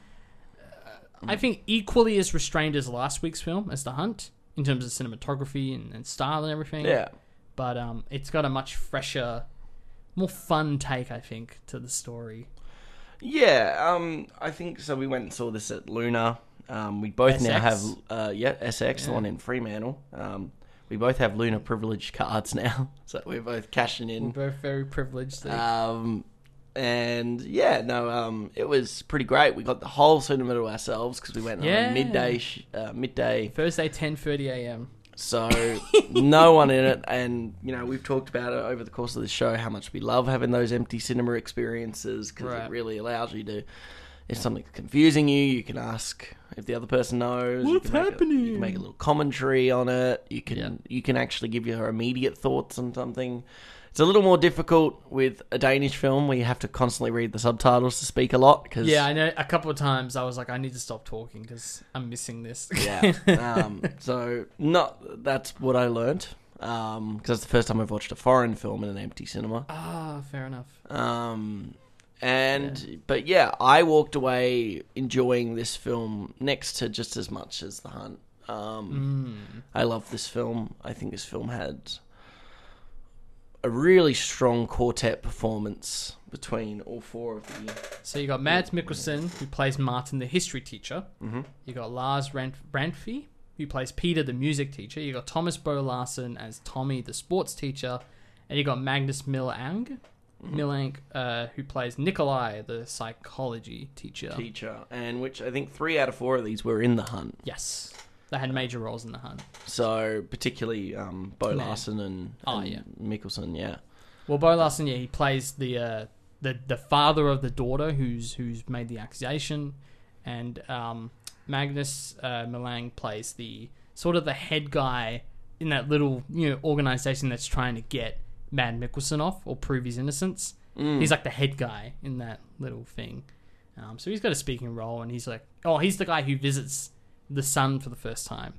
[SPEAKER 2] uh, I think, equally as restrained as last week's film, as The Hunt, in terms of cinematography and, and style and everything.
[SPEAKER 1] Yeah.
[SPEAKER 2] But um, it's got a much fresher, more fun take, I think, to the story.
[SPEAKER 1] Yeah, um, I think so. We went and saw this at Luna. Um, we both now have, uh, yeah, SX, the
[SPEAKER 2] Yeah.
[SPEAKER 1] one in Fremantle. Um, we both have Luna privilege cards now, so we're both cashing in.
[SPEAKER 2] We're both very privileged.
[SPEAKER 1] Um, and yeah, no, um, it was pretty great. We got the whole cinema to ourselves because we went on
[SPEAKER 2] Yeah.
[SPEAKER 1] a midday, sh- uh, midday
[SPEAKER 2] Thursday, 10.30 a.m.
[SPEAKER 1] so no one in it, and you know we've talked about it over the course of the show how much we love having those empty cinema experiences because
[SPEAKER 2] Right.
[SPEAKER 1] it really allows you to. If something's confusing you, you can ask if the other person knows.
[SPEAKER 2] What's
[SPEAKER 1] can make a-
[SPEAKER 2] happening?
[SPEAKER 1] you can make a little commentary on it. You can
[SPEAKER 2] Yeah.
[SPEAKER 1] you can actually give your immediate thoughts on something. It's a little more difficult with a Danish film where you have to constantly read the subtitles to speak a lot. Cause,
[SPEAKER 2] Yeah, I know. A couple of times I was like, I need to stop talking because I'm missing this.
[SPEAKER 1] Yeah. um, so not that's what I learnt because that's the first time I've watched a foreign film in an empty cinema.
[SPEAKER 2] ah, fair enough.
[SPEAKER 1] Um, and but yeah, I walked away enjoying this film next to just as much as The Hunt. Um,
[SPEAKER 2] Mm.
[SPEAKER 1] I love this film. I think this film had a really strong quartet performance between all four of the.
[SPEAKER 2] So you got Mads Mikkelsen, who plays Martin, the history teacher. Mm-hmm. You got Lars Rant- Ranthe, who plays Peter, the music teacher. You got Thomas Bo Larsen as Tommy, the sports teacher. And you got Magnus Millang, Millang, uh, who plays Nikolai, the psychology teacher.
[SPEAKER 1] Teacher, and which I think three out of four of these were in the hunt.
[SPEAKER 2] yes. They had major roles in the hunt.
[SPEAKER 1] So particularly um, Bo
[SPEAKER 2] Man.
[SPEAKER 1] Larsen and,
[SPEAKER 2] Oh, yeah.
[SPEAKER 1] Mikkelsen, yeah.
[SPEAKER 2] Well, Bo Larsen, yeah, he plays the uh, the the father of the daughter who's who's made the accusation, and um, Magnus uh, Millang plays the sort of the head guy in that little you know organization that's trying to get Mad Mikkelsen off or prove his innocence. He's like the head guy in that little thing. Um, so he's got a speaking role, and he's like, oh, he's the guy who visits the son for the first time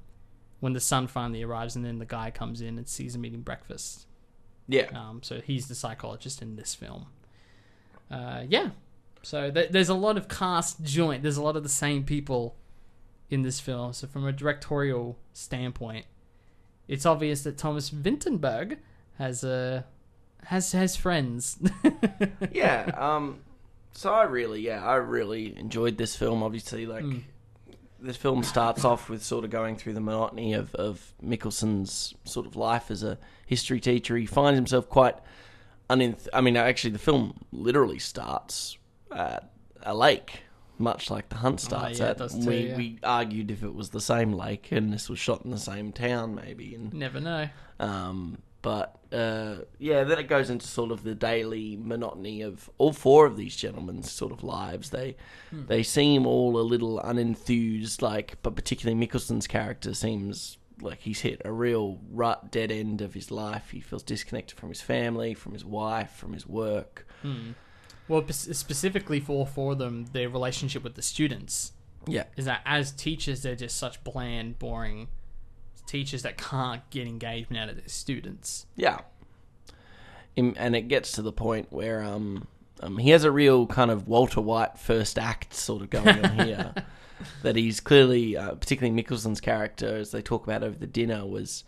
[SPEAKER 2] when the son finally arrives, and then the guy comes in and sees him eating breakfast.
[SPEAKER 1] Yeah.
[SPEAKER 2] Um, so he's the psychologist in this film. Uh, yeah. So th- there's a lot of cast joint. There's a lot of the same people in this film. So from a directorial standpoint, it's obvious that Thomas Vinterberg has uh, has has friends.
[SPEAKER 1] yeah. Um. So I really, yeah, I really enjoyed this film. Obviously, like
[SPEAKER 2] Hmm.
[SPEAKER 1] this film starts off with sort of going through the monotony of of Mikkelsen's sort of life as a history teacher. He finds himself quite uninth. I mean, actually, the film literally starts at a lake, much like the hunt starts
[SPEAKER 2] Oh, yeah,
[SPEAKER 1] at.
[SPEAKER 2] too,
[SPEAKER 1] we
[SPEAKER 2] yeah.
[SPEAKER 1] we argued if it was the same lake and this was shot in the same town, maybe, and
[SPEAKER 2] Never know.
[SPEAKER 1] um, but uh, yeah, then it goes into sort of the daily monotony of all four of these gentlemen's sort of lives. They
[SPEAKER 2] Hmm.
[SPEAKER 1] they seem all a little unenthused, like, but particularly Mikkelsen's character seems like he's hit a real rut, dead end of his life. He feels disconnected from his family, from his wife, from his work.
[SPEAKER 2] Well, pes- specifically for for them, their relationship with the students
[SPEAKER 1] Yeah,
[SPEAKER 2] is that as teachers, they're just such bland, boring teachers that can't get engagement out of their students.
[SPEAKER 1] Yeah. And it gets to the point where um, um, he has a real kind of Walter White first act sort of going on here. that he's clearly, uh, particularly Mikkelsen's character, as they talk about over the dinner, was,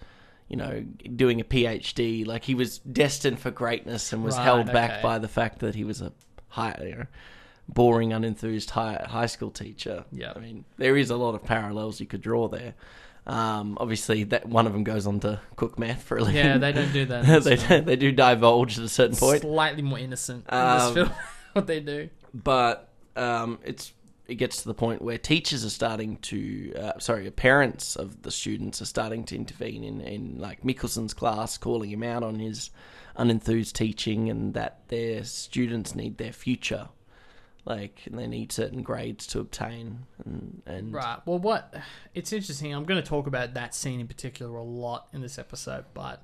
[SPEAKER 1] you know, doing a PhD. Like he was destined for greatness and was
[SPEAKER 2] Right,
[SPEAKER 1] held back by the fact that he was a high, you know, boring, unenthused high, high school teacher.
[SPEAKER 2] Yeah.
[SPEAKER 1] I mean, there is a lot of parallels you could draw there. Um, obviously, that one of them goes on to cook meth for a living.
[SPEAKER 2] Yeah, they don't do that.
[SPEAKER 1] they,
[SPEAKER 2] film.
[SPEAKER 1] they do divulge at a certain point,
[SPEAKER 2] Slightly more innocent in
[SPEAKER 1] Um,
[SPEAKER 2] this film. what they do.
[SPEAKER 1] but um, it's it gets to the point where teachers are starting to, uh, sorry, parents of the students are starting to intervene in, in like Mikkelsen's class, calling him out on his unenthused teaching and that their students need their future, like and they need certain grades to obtain, and and
[SPEAKER 2] Right. Well, what it's interesting. I'm going to talk about that scene in particular a lot in this episode, but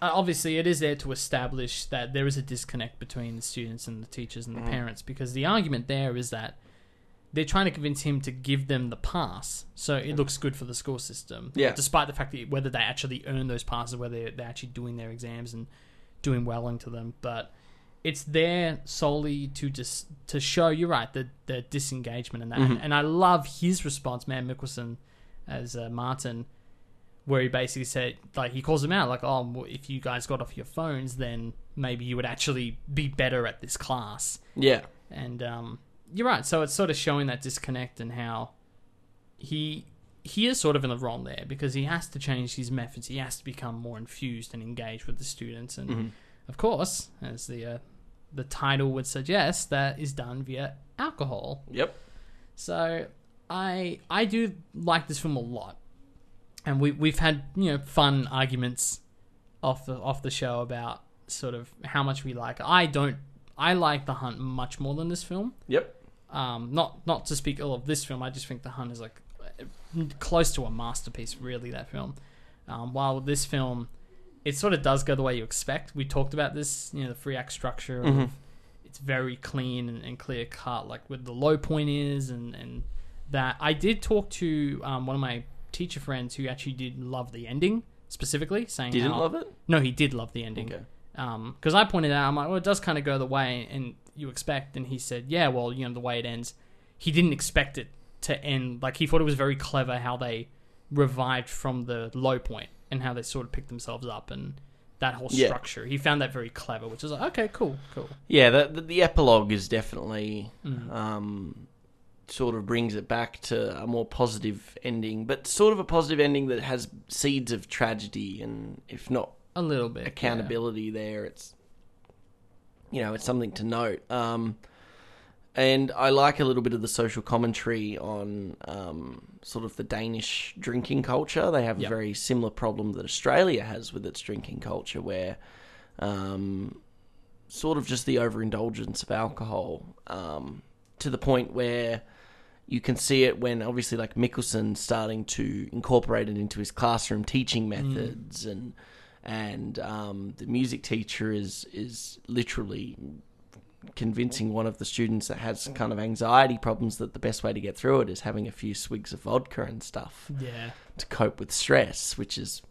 [SPEAKER 2] uh, obviously it is there to establish that there is a disconnect between the students and the teachers and the parents because the argument there is that they're trying to convince him to give them the pass so it looks good for the school system.
[SPEAKER 1] Yeah.
[SPEAKER 2] Despite the fact that whether they actually earn those passes, whether they're actually doing their exams and doing well into them, but it's there solely to just to show you're right the the disengagement and that
[SPEAKER 1] Mm-hmm.
[SPEAKER 2] and I love his response man Mikkelsen as uh, Martin where he basically said like he calls him out like oh well, if you guys got off your phones then maybe you would actually be better at this class
[SPEAKER 1] yeah,
[SPEAKER 2] and um, you're right. So it's sort of showing that disconnect and how he he is sort of in the wrong there because he has to change his methods. He has to become more infused and engaged with the students, and of course, as the uh, the title would suggest, that is done via alcohol.
[SPEAKER 1] yep,
[SPEAKER 2] So I I do like this film a lot, and we we've had you know fun arguments off the off the show about sort of how much we like. I don't. I like The Hunt much more than this film.
[SPEAKER 1] yep,
[SPEAKER 2] Um, not not to speak ill of this film. I just think The Hunt is like close to a masterpiece. Really, that film. Um, while this film, it sort of does go the way you expect. We talked about this. You know, the free act structure. Of, It's very clean and, and clear cut. Like where the low point is, and and that. I did talk to um, one of my teacher friends who actually did love the ending specifically, saying
[SPEAKER 1] didn't
[SPEAKER 2] how-
[SPEAKER 1] love it.
[SPEAKER 2] No, he did love the ending
[SPEAKER 1] Okay.
[SPEAKER 2] because I pointed out, I'm like, well, it does kind of go the way and you expect, and he said, yeah, well, you know, the way it ends, he didn't expect it to end. Like he thought it was very clever how they revived from the low point and how they sort of picked themselves up and that whole
[SPEAKER 1] Yeah.
[SPEAKER 2] structure. He found that very clever, which is like, okay, cool, cool.
[SPEAKER 1] Yeah, the, the, the epilogue is definitely
[SPEAKER 2] Mm.
[SPEAKER 1] um, sort of brings it back to a more positive ending, but sort of a positive ending that has seeds of tragedy and, if not
[SPEAKER 2] A little bit
[SPEAKER 1] accountability there, it's you know it's something to note. Um, and I like a little bit of the social commentary on um, sort of the Danish drinking culture. They have
[SPEAKER 2] Yep.
[SPEAKER 1] a very similar problem that Australia has with its drinking culture, where um, sort of just the overindulgence of alcohol um, to the point where you can see it when obviously like Mikkelsen starting to incorporate it into his classroom teaching methods and and um, the music teacher is is literally convincing one of the students that has kind of anxiety problems that the best way to get through it is having a few swigs of vodka and stuff
[SPEAKER 2] Yeah.
[SPEAKER 1] to cope with stress, which is,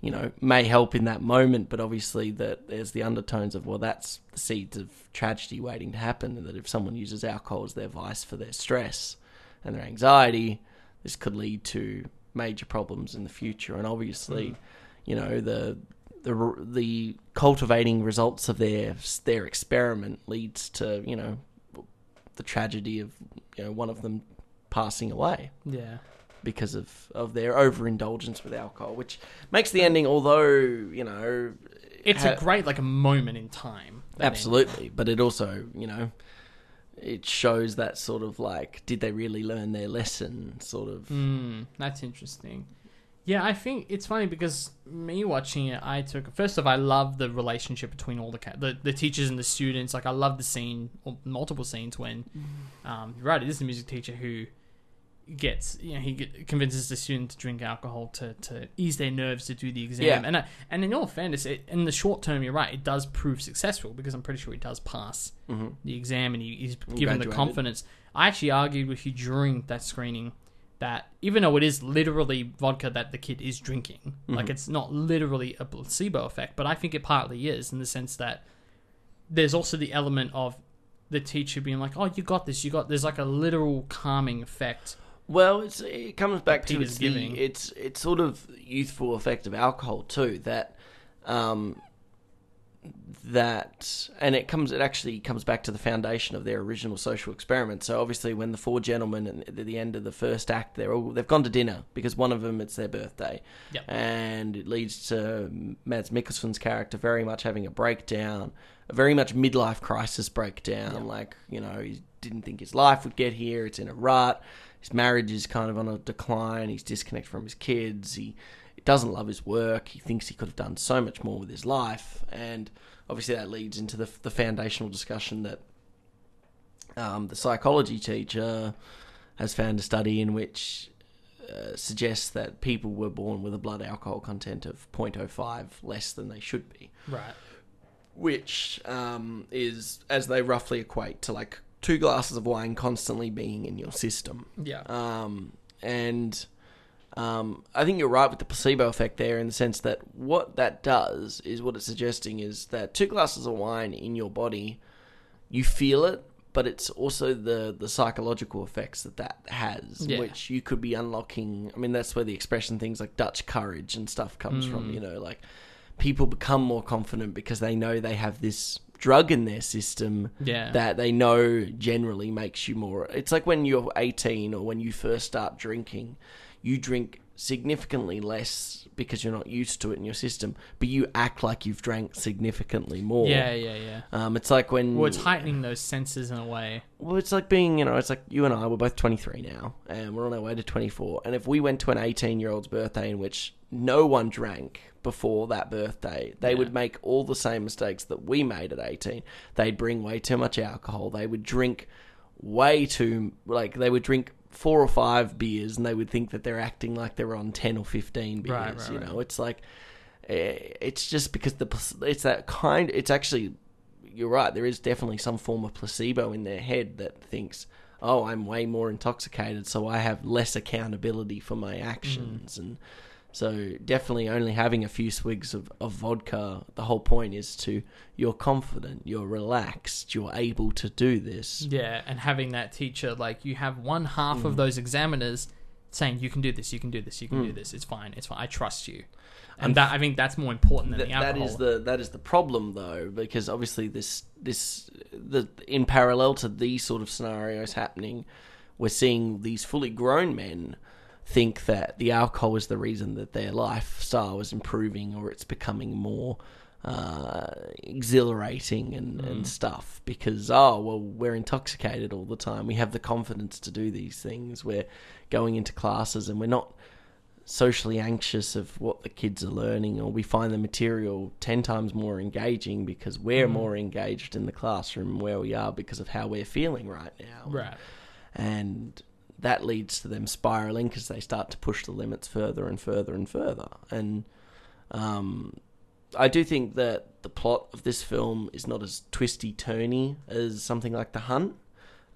[SPEAKER 1] you know, may help in that moment, but obviously that there's the undertones of well, that's the seeds of tragedy waiting to happen, and that if someone uses alcohol as their vice for their stress and their anxiety, this could lead to major problems in the future, and obviously, mm. you know, the the the cultivating results of their their experiment leads to you know the tragedy of you know one of them passing away
[SPEAKER 2] Yeah.
[SPEAKER 1] because of, of their overindulgence with alcohol, which makes the ending, although you know,
[SPEAKER 2] It's
[SPEAKER 1] ha-
[SPEAKER 2] a great like a moment in time.
[SPEAKER 1] absolutely, but it also you know it shows that sort of like, did they really learn their lesson? Sort of.
[SPEAKER 2] Mm, that's interesting. Yeah, I think it's funny because me watching it, I took first of all, I love the relationship between all the the, the teachers and the students. Like I love the scene, or multiple scenes when, um, you're right, it is the music teacher who gets you know he get, convinces the student to drink alcohol to, to ease their nerves to do the exam.
[SPEAKER 1] Yeah.
[SPEAKER 2] and I, and in all fairness it, in the short term you're right it does prove successful because I'm pretty sure he does pass the exam and he, he's given the confidence. I actually argued with you during that screening that even though it is literally vodka that the kid is drinking
[SPEAKER 1] Mm-hmm.
[SPEAKER 2] like it's not literally a placebo effect but I think it partly is in the sense that there's also the element of the teacher being like, "Oh, you got this. You got." There's like a literal calming effect.
[SPEAKER 1] Well, it's, it comes back to it's
[SPEAKER 2] giving.
[SPEAKER 1] the it's it's sort of youthful effect of alcohol too. That um, that and it comes it actually comes back to the foundation of their original social experiment. So obviously, when the four gentlemen at the end of the first act, they're all they've gone to dinner because one of them it's their birthday,
[SPEAKER 2] Yep.
[SPEAKER 1] and it leads to Mads Mikkelsen's character very much having a breakdown, a very much midlife crisis breakdown. Like you know, he didn't think his life would get here. It's in a rut. His marriage is kind of on a decline. He's disconnected from his kids. He doesn't love his work. He thinks he could have done so much more with his life, and obviously that leads into the the foundational discussion that um, the psychology teacher has found a study in which uh, suggests that people were born with a blood alcohol content of 0.05 less than they should be,
[SPEAKER 2] Right.
[SPEAKER 1] which um, is as they roughly equate to like two glasses of wine constantly being in your system.
[SPEAKER 2] Yeah.
[SPEAKER 1] Um, and um, I think you're right with the placebo effect there in the sense that what that does is what it's suggesting is that two glasses of wine in your body, you feel it, but it's also the, the psychological effects that that has,
[SPEAKER 2] Yeah.
[SPEAKER 1] which you could be unlocking. I mean, that's where the expression things like Dutch courage and stuff comes
[SPEAKER 2] Mm.
[SPEAKER 1] from, you know, like people become more confident because they know they have this drug in their system
[SPEAKER 2] Yeah.
[SPEAKER 1] that they know generally makes you more. It's like when you're 18 or when you first start drinking, you drink significantly less because you're not used to it in your system, but you act like you've drank significantly more.
[SPEAKER 2] Yeah, yeah, yeah.
[SPEAKER 1] Um, it's like when
[SPEAKER 2] Well, it's heightening those senses in a way.
[SPEAKER 1] well, it's like being, you know, it's like you and I, we're both 23 now, and we're on our way to 24. And if we went to an 18 year old's birthday in which no one drank before that birthday, they
[SPEAKER 2] Yeah.
[SPEAKER 1] would make all the same mistakes that we made at 18. They'd bring way too much alcohol. They would drink way too, like, they would drink four or five beers and they would think that they're acting like they're on 10 or 15 beers.
[SPEAKER 2] Right, right,
[SPEAKER 1] you
[SPEAKER 2] right.
[SPEAKER 1] know, it's like, eh, it's just because the, it's that kind, it's actually you're right. There is definitely some form of placebo in their head that thinks, "Oh, I'm way more intoxicated, so I have less accountability for my actions." And so, definitely, only having a few swigs of, of vodka. The whole point is to you're confident, you're relaxed, you're able to do this.
[SPEAKER 2] Yeah, and having that teacher, like, you have one half
[SPEAKER 1] Mm.
[SPEAKER 2] of those examiners saying, you can do this, you can do this, you can do this, it's fine, it's fine, I trust you. And that, I think that's more important than
[SPEAKER 1] Th-
[SPEAKER 2] the alcohol.
[SPEAKER 1] is the that is the problem though because obviously this this the in parallel to these sort of scenarios happening we're seeing these fully grown men think that the alcohol is the reason that their lifestyle is improving or it's becoming more uh, exhilarating and, and stuff because oh well we're intoxicated all the time we have the confidence to do these things we're going into classes and we're not socially anxious of what the kids are learning, or we find the material 10 times more engaging because we're more engaged in the classroom where we are because of how we're feeling right now.
[SPEAKER 2] Right.
[SPEAKER 1] And that leads to them spiraling because they start to push the limits further and further and further. And um, I do think that the plot of this film is not as twisty turny as something like The Hunt.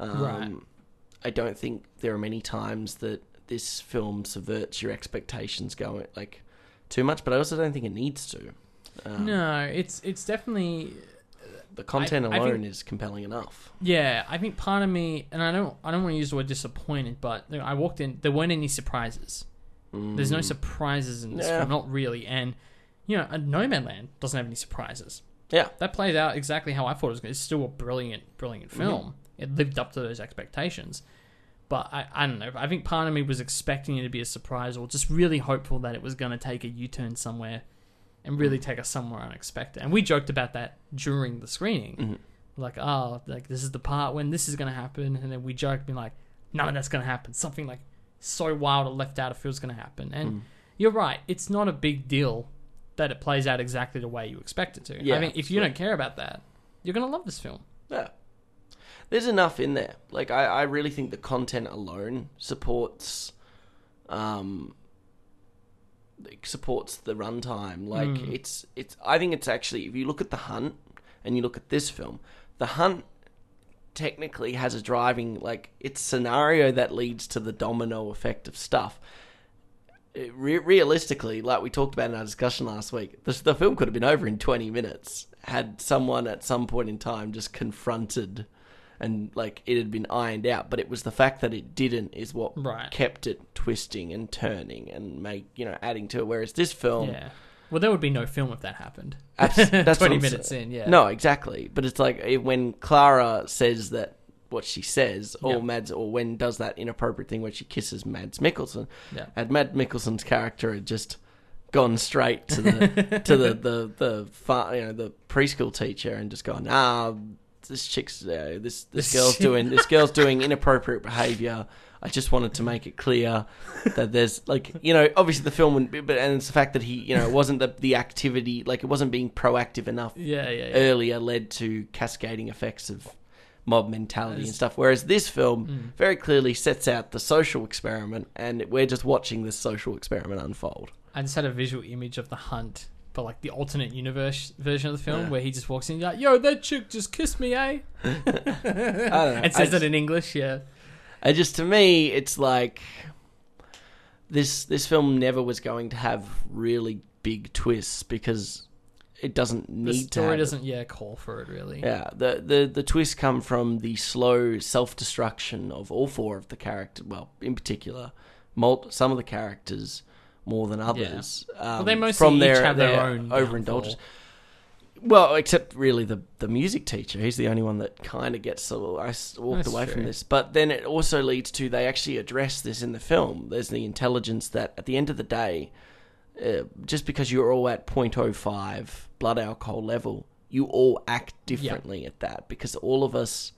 [SPEAKER 1] Um,
[SPEAKER 2] Right.
[SPEAKER 1] I don't think there are many times that this film subverts your expectations going like too much, but I also don't think it needs to. Um,
[SPEAKER 2] No, it's it's definitely
[SPEAKER 1] the content
[SPEAKER 2] I- I
[SPEAKER 1] alone
[SPEAKER 2] think-
[SPEAKER 1] is compelling enough.
[SPEAKER 2] Yeah, I think part of me, and I don't, I don't want to use the word disappointed, but I walked in, there weren't any surprises. There's no surprises in this
[SPEAKER 1] Mm. Yeah.
[SPEAKER 2] film, not really, and you know, Nomadland doesn't have any surprises.
[SPEAKER 1] Yeah,
[SPEAKER 2] That plays out exactly how I thought it was. going to. It's still a brilliant, brilliant
[SPEAKER 1] Mm-hmm.
[SPEAKER 2] film. It lived up to those expectations, but I, I don't know. I think part of me was expecting it to be a surprise, or just really hopeful that it was going to take a U-turn somewhere, and really take us somewhere unexpected. And we joked about that during the screening.
[SPEAKER 1] Mm-hmm.
[SPEAKER 2] like oh like this is the part when this is gonna happen, and then we joked, being like none of that's gonna happen. Something like so wild or left out of field's gonna happen, and
[SPEAKER 1] Mm.
[SPEAKER 2] you're right. It's not a big deal that it plays out exactly the way you expect it to.
[SPEAKER 1] Yeah,
[SPEAKER 2] I mean, if you don't care about that, you're gonna love this film.
[SPEAKER 1] Yeah. There's enough in there. Like I, I really think the content alone supports um supports the runtime. Like
[SPEAKER 2] Mm.
[SPEAKER 1] it's it's I think it's actually if you look at the hunt and you look at this film, the hunt technically has a driving like it's scenario that leads to the domino effect of stuff. Re- realistically, like we talked about in our discussion last week, the, the film could have been over in 20 minutes had someone at some point in time just confronted and like it had been ironed out. But it was the fact that it didn't is what
[SPEAKER 2] Right.
[SPEAKER 1] kept it twisting and turning and make you know adding to it. Whereas this film,
[SPEAKER 2] Yeah. Well, there would be no film if that happened.
[SPEAKER 1] Abs- that's
[SPEAKER 2] 20 minutes
[SPEAKER 1] saying.
[SPEAKER 2] in, yeah.
[SPEAKER 1] No, exactly. But it's like when Clara says that what she says, or. Mads, or when does that inappropriate thing where she kisses Mads Mikkelsen,
[SPEAKER 2] Yeah.
[SPEAKER 1] had Mads Mikkelsen's character had just gone straight to the to the the the fa- you know the preschool teacher and just gone ah this chick's uh, this this girl's doing this girl's doing inappropriate behavior. I just wanted to make it clear that there's like you know obviously the film wouldn't be, but and it's the fact that he you know it wasn't the the activity like it wasn't being proactive enough
[SPEAKER 2] Yeah, yeah, yeah.
[SPEAKER 1] earlier led to cascading effects of mob mentality and stuff. Whereas this film
[SPEAKER 2] Mm.
[SPEAKER 1] very clearly sets out the social experiment, and we're just watching this social experiment unfold.
[SPEAKER 2] I just had a visual image of the hunt, but like the alternate universe version of the film
[SPEAKER 1] Yeah.
[SPEAKER 2] where he just walks in, like, "Yo, that chick just kissed me, eh?"
[SPEAKER 1] I don't know.
[SPEAKER 2] and says
[SPEAKER 1] I
[SPEAKER 2] it in English. Yeah,
[SPEAKER 1] I just to me, it's like this. This film never was going to have really big twists because it doesn't need to. The story
[SPEAKER 2] doesn't yeah call for it really.
[SPEAKER 1] Yeah, the the the twists come from the slow self destruction of all four of the characters. Well, in particular, some of the characters more than others. Um,
[SPEAKER 2] Well, they mostly
[SPEAKER 1] from their,
[SPEAKER 2] have their
[SPEAKER 1] their
[SPEAKER 2] own
[SPEAKER 1] overindulgence. Well, except really the the music teacher. He's the only one that kind of gets. So I walked
[SPEAKER 2] That's
[SPEAKER 1] away from this, but then it also leads to they actually address this in the film. There's the intelligence that at the end of the day, uh, just because you're all at 0.05 blood alcohol level, you all act differently at that because all of us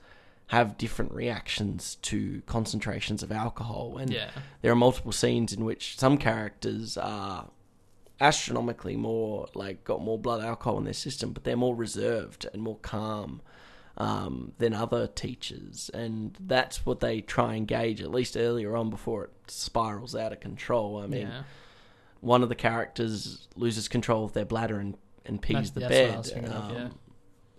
[SPEAKER 1] have different reactions to concentrations of alcohol and
[SPEAKER 2] Yeah.
[SPEAKER 1] there are multiple scenes in which some characters are astronomically more like got more blood alcohol in their system but they're more reserved and more calm um, than other teachers and that's what they try and gauge at least earlier on before it spirals out of control i mean
[SPEAKER 2] yeah.
[SPEAKER 1] one of the characters loses control of their bladder and, and pees the
[SPEAKER 2] that's
[SPEAKER 1] bed.
[SPEAKER 2] thinking of, yeah.
[SPEAKER 1] Um,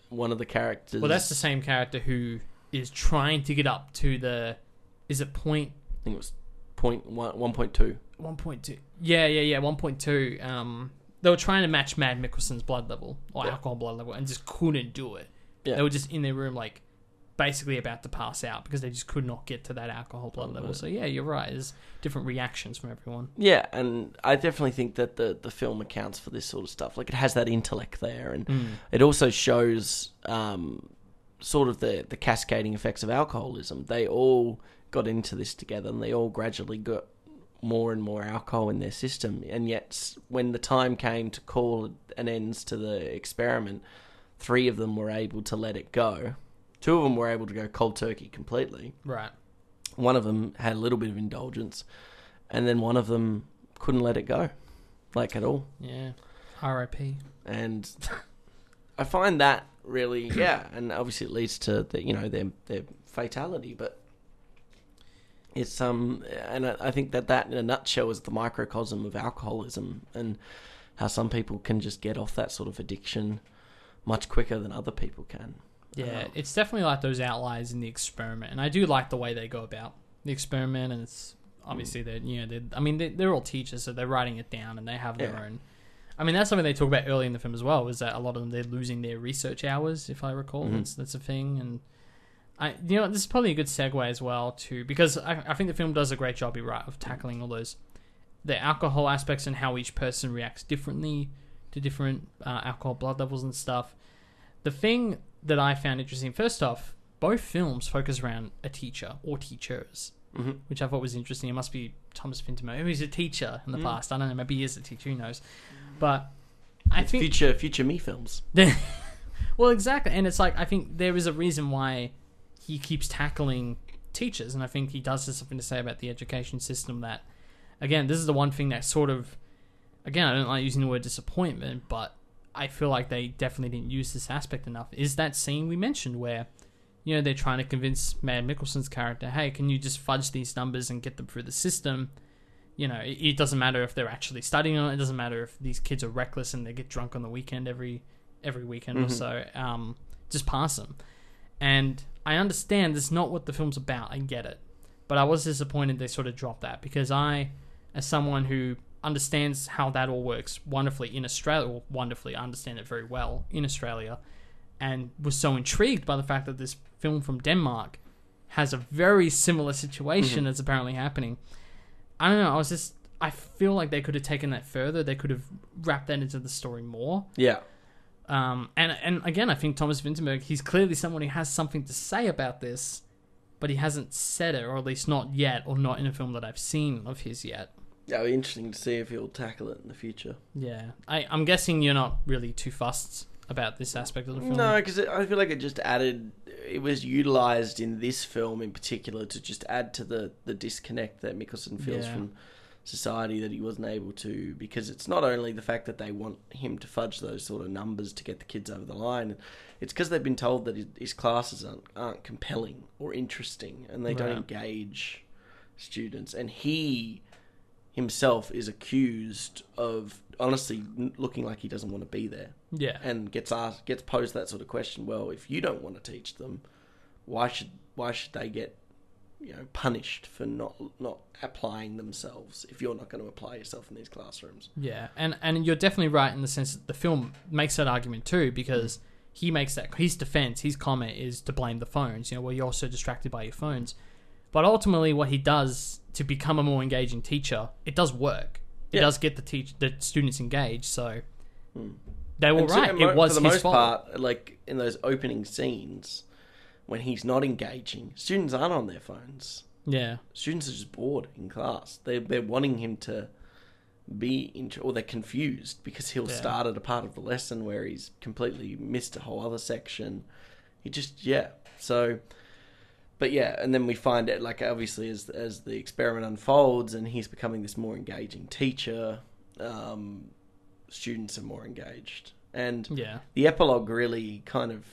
[SPEAKER 1] One of the characters.
[SPEAKER 2] Well, that's the same character who is trying to get up to the. Is it point
[SPEAKER 1] I think it was point one one point two.
[SPEAKER 2] one point two? Yeah, yeah, yeah. One point two. Um, they were trying to match Mads Mikkelsen's blood level or
[SPEAKER 1] Yeah.
[SPEAKER 2] alcohol blood level, and just couldn't do it.
[SPEAKER 1] Yeah.
[SPEAKER 2] They were just in their room, like basically about to pass out because they just could not get to that alcohol blood level. So yeah, you're right. There's different reactions from everyone.
[SPEAKER 1] Yeah, and I definitely think that the the film accounts for this sort of stuff. Like it has that intellect there, and
[SPEAKER 2] Mm.
[SPEAKER 1] it also shows um, sort of the the cascading effects of alcoholism. They all got into this together, and they all gradually got more and more alcohol in their system. And yet, when the time came to call an end to the experiment, three of them were able to let it go. Two of them were able to go cold turkey completely.
[SPEAKER 2] Right.
[SPEAKER 1] One of them had a little bit of indulgence, and then one of them couldn't let it go, like at all.
[SPEAKER 2] Yeah. R.I.P.
[SPEAKER 1] And I find that really, yeah, and obviously it leads to the, you know their their fatality, but it's um, and I I think that that in a nutshell is the microcosm of alcoholism and how some people can just get off that sort of addiction much quicker than other people can.
[SPEAKER 2] Yeah,
[SPEAKER 1] Um,
[SPEAKER 2] it's definitely like those outliers in the experiment, and I do like the way they go about the experiment. And it's obviously that you know, they're, I mean, they're, they're all teachers, so they're writing it down, and they have their
[SPEAKER 1] Yeah.
[SPEAKER 2] own. I mean, that's something they talk about early in the film as well. Is that a lot of them they're losing their research hours, if I recall.
[SPEAKER 1] Mhm.
[SPEAKER 2] That's that's a thing, and I, you know, this is probably a good segue as well to because I, I think the film does a great job, you're right, of tackling all those the alcohol aspects and how each person reacts differently to different uh, alcohol blood levels and stuff. The thing that I found interesting, first off, both films focus around a teacher or teachers,
[SPEAKER 1] Mhm.
[SPEAKER 2] which I thought was interesting. It must be Thomas Vinterberg, who's a teacher in the
[SPEAKER 1] Mm.
[SPEAKER 2] past. I don't know, maybe he is a teacher, who knows? But I think
[SPEAKER 1] future future me films.
[SPEAKER 2] Well, exactly, and it's like I think there is a reason why he keeps tackling teachers, and I think he does have something to say about the education system. That again, this is the one thing that sort of again I don't like using the word disappointment, but I feel like they definitely didn't use this aspect enough. Is that scene we mentioned where you know they're trying to convince Mads Mikkelsen's character, hey, can you just fudge these numbers and get them through the system? You know, it, it doesn't matter if they're actually studying on it. It doesn't matter if these kids are reckless and they get drunk on the weekend every every weekend or so. Um, just pass them. And I understand that's not what the film's about. I get it, but I was disappointed they sort of dropped that because I, as someone who understands how that all works wonderfully in Australia, wonderfully, I understand it very well in Australia, and was so intrigued by the fact that this film from Denmark has a very similar situation that's apparently happening. I don't know. I was just. I feel like they could have taken that further. They could have wrapped that into the story more.
[SPEAKER 1] Yeah.
[SPEAKER 2] Um, and and again, I think Thomas Vinterberg, he's clearly someone who has something to say about this, but he hasn't said it, or at least not yet, or not in a film that I've seen of his yet.
[SPEAKER 1] Yeah, it'll be interesting to see if he'll tackle it in the future.
[SPEAKER 2] Yeah, I, I'm guessing you're not really too fussed about this aspect of the film.
[SPEAKER 1] No, because I feel like it just added. It was utilized in this film in particular to just add to the the disconnect that Mikkelsen feels
[SPEAKER 2] Yeah.
[SPEAKER 1] from society that he wasn't able to. Because it's not only the fact that they want him to fudge those sort of numbers to get the kids over the line. It's because they've been told that his, his classes aren't, aren't compelling or interesting, and they don't engage students. And he himself is accused of honestly looking like he doesn't want to be there
[SPEAKER 2] Yeah,
[SPEAKER 1] and gets asked gets posed that sort of question well if you don't want to teach them why should why should they get you know punished for not not applying themselves if you're not going to apply yourself in these classrooms
[SPEAKER 2] yeah, and and you're definitely right in the sense that the film makes that argument too, because mm. he makes that his defense, his comment is to blame the phones. You know, well, you're so distracted by your phones, but ultimately, what he does to become a more engaging teacher, it does work. It
[SPEAKER 1] Yeah.
[SPEAKER 2] does get the teach the students engaged. So hmm. They were right.
[SPEAKER 1] mo-
[SPEAKER 2] it was
[SPEAKER 1] for the
[SPEAKER 2] his
[SPEAKER 1] most
[SPEAKER 2] fault.
[SPEAKER 1] part like in those opening scenes when he's not engaging students aren't on their phones
[SPEAKER 2] Yeah,
[SPEAKER 1] students are just bored in class they they're wanting him to be in, or they're confused because he'll
[SPEAKER 2] Yeah.
[SPEAKER 1] start at a part of the lesson where he's completely missed a whole other section. He just yeah. So, but yeah, and then we find it like obviously as as the experiment unfolds and he's becoming this more engaging teacher. Um, students are more engaged, and
[SPEAKER 2] yeah.
[SPEAKER 1] the epilogue really kind of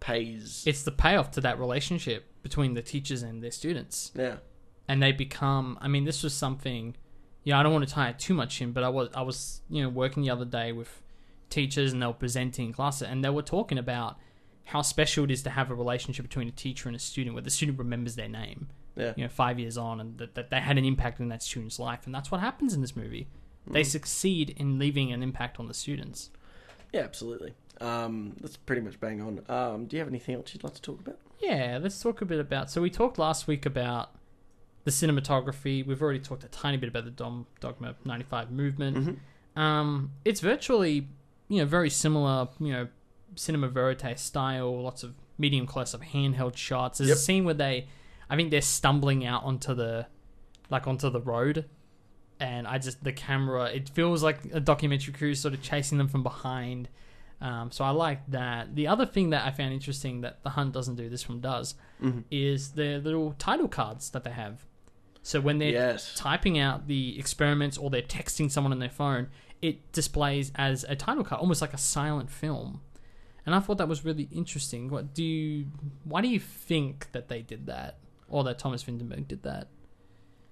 [SPEAKER 1] pays.
[SPEAKER 2] It's the payoff to that relationship between the teachers and their students.
[SPEAKER 1] yeah,
[SPEAKER 2] and they become i mean this was something yeah i don't want to tie it too much in but i was i was you know working the other day with teachers and they were presenting classes and they were talking about how special it is to have a relationship between a teacher and a student where the student remembers their name
[SPEAKER 1] yeah,
[SPEAKER 2] you know five years on and that, that they had an impact in that student's life and that's what happens in this movie they succeed in leaving an impact on the students
[SPEAKER 1] yeah, absolutely. Um, that's pretty much bang on. Um, do you have anything else you'd like to talk about?
[SPEAKER 2] Yeah, let's talk a bit about. So we talked last week about the cinematography. We've already talked a tiny bit about the Dom Dogma '95 movement. Um, it's virtually, you know, very similar. You know, cinema verite style. Lots of medium close up handheld shots. There's
[SPEAKER 1] Yep.
[SPEAKER 2] a scene where they, I think they're stumbling out onto the, like onto the road, and I just the camera. It feels like a documentary crew sort of chasing them from behind. Um, so I like that. The other thing that I found interesting that The Hunt doesn't do, this film does, is the little title cards that they have. So when they're
[SPEAKER 1] Yes.
[SPEAKER 2] typing out the experiments or they're texting someone on their phone, it displays as a title card, almost like a silent film. And I thought that was really interesting. What do you? Why do you think that they did that, or that Thomas Vinterberg did that?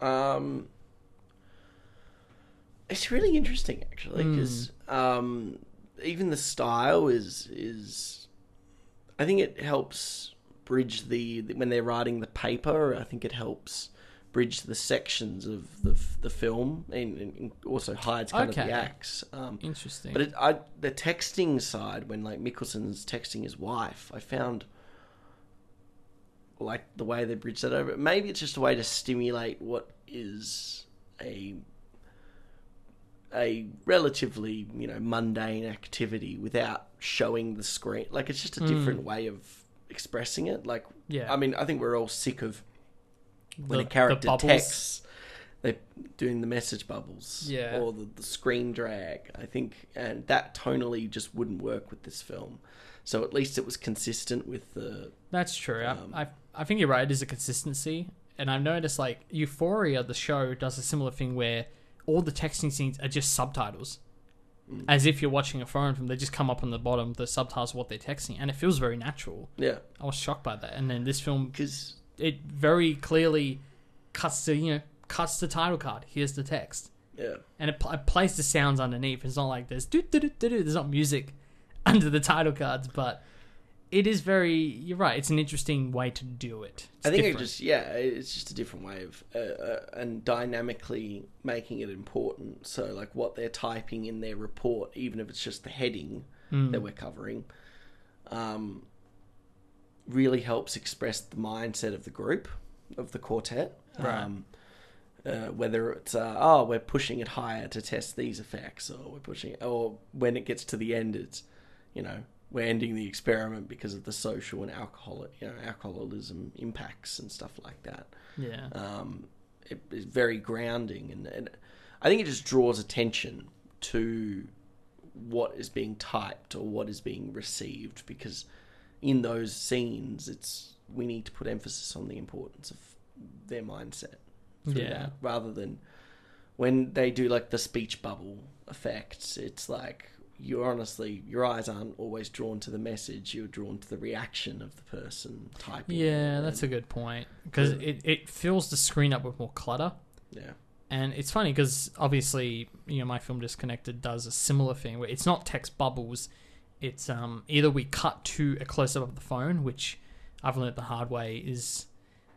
[SPEAKER 1] Um, it's really interesting actually because um, even the style is is. I think it helps bridge the when they're writing the paper. I think it helps bridge the sections of the the film and, and also hides kind of the acts. Um,
[SPEAKER 2] Interesting.
[SPEAKER 1] but it, I, the texting side, when like Mikkelsen's texting his wife, I found like the way they bridge that over. Maybe it's just a way to stimulate what is a a relatively you know mundane activity without showing the screen. Like it's just a different way of expressing it. Like
[SPEAKER 2] Yeah.
[SPEAKER 1] I mean, I think we're all sick of when
[SPEAKER 2] The-
[SPEAKER 1] a character
[SPEAKER 2] the
[SPEAKER 1] texts. They're doing the message bubbles,
[SPEAKER 2] Yeah.
[SPEAKER 1] or the, the screen drag. I think, and that tonally just wouldn't work with this film. So at least it was consistent with the.
[SPEAKER 2] That's true.
[SPEAKER 1] Um,
[SPEAKER 2] I, I I think you're right. It is a consistency, and I've noticed like Euphoria, the show, does a similar thing where all the texting scenes are just subtitles,
[SPEAKER 1] Mm.
[SPEAKER 2] as if you're watching a foreign film. They just come up on the bottom, the subtitles of what they're texting, and it feels very natural.
[SPEAKER 1] Yeah.
[SPEAKER 2] I was shocked by that. And then this film,
[SPEAKER 1] Because.
[SPEAKER 2] it very clearly cuts the you know cuts the title card. Here's the text,
[SPEAKER 1] Yeah.
[SPEAKER 2] and it, pl- it plays the sounds underneath. It's not like there's do do do do. There's not music under the title cards, but it is very. You're right. It's an interesting way to do it. It's
[SPEAKER 1] I think
[SPEAKER 2] different.
[SPEAKER 1] it just yeah, it's just a different way of uh, uh, and dynamically making it important. So like what they're typing in their report, even if it's just the heading
[SPEAKER 2] Hmm.
[SPEAKER 1] that we're covering, um, really helps express the mindset of the group of the quartet.
[SPEAKER 2] Right.
[SPEAKER 1] Um, uh, whether it's uh, oh we're pushing it higher to test these effects, or we're pushing, it or when it gets to the end, it's you know we're ending the experiment because of the social and alcohol, you know, alcoholism impacts and stuff like that.
[SPEAKER 2] yeah.
[SPEAKER 1] Um, it is very grounding, and, and I think it just draws attention to what is being typed or what is being received because in those scenes, it's we need to put emphasis on the importance of their mindset
[SPEAKER 2] Yeah.
[SPEAKER 1] that, rather than when they do like the speech bubble effects. It's like you honestly your eyes aren't always drawn to the message; you're drawn to the reaction of the person typing.
[SPEAKER 2] Yeah, that's a good point because
[SPEAKER 1] Yeah.
[SPEAKER 2] it, it fills the screen up with more clutter.
[SPEAKER 1] yeah.
[SPEAKER 2] And it's funny because obviously, you know, my film Disconnected does a similar thing where it's not text bubbles. It's um, either we cut to a close up of the phone, which I've learned the hard way is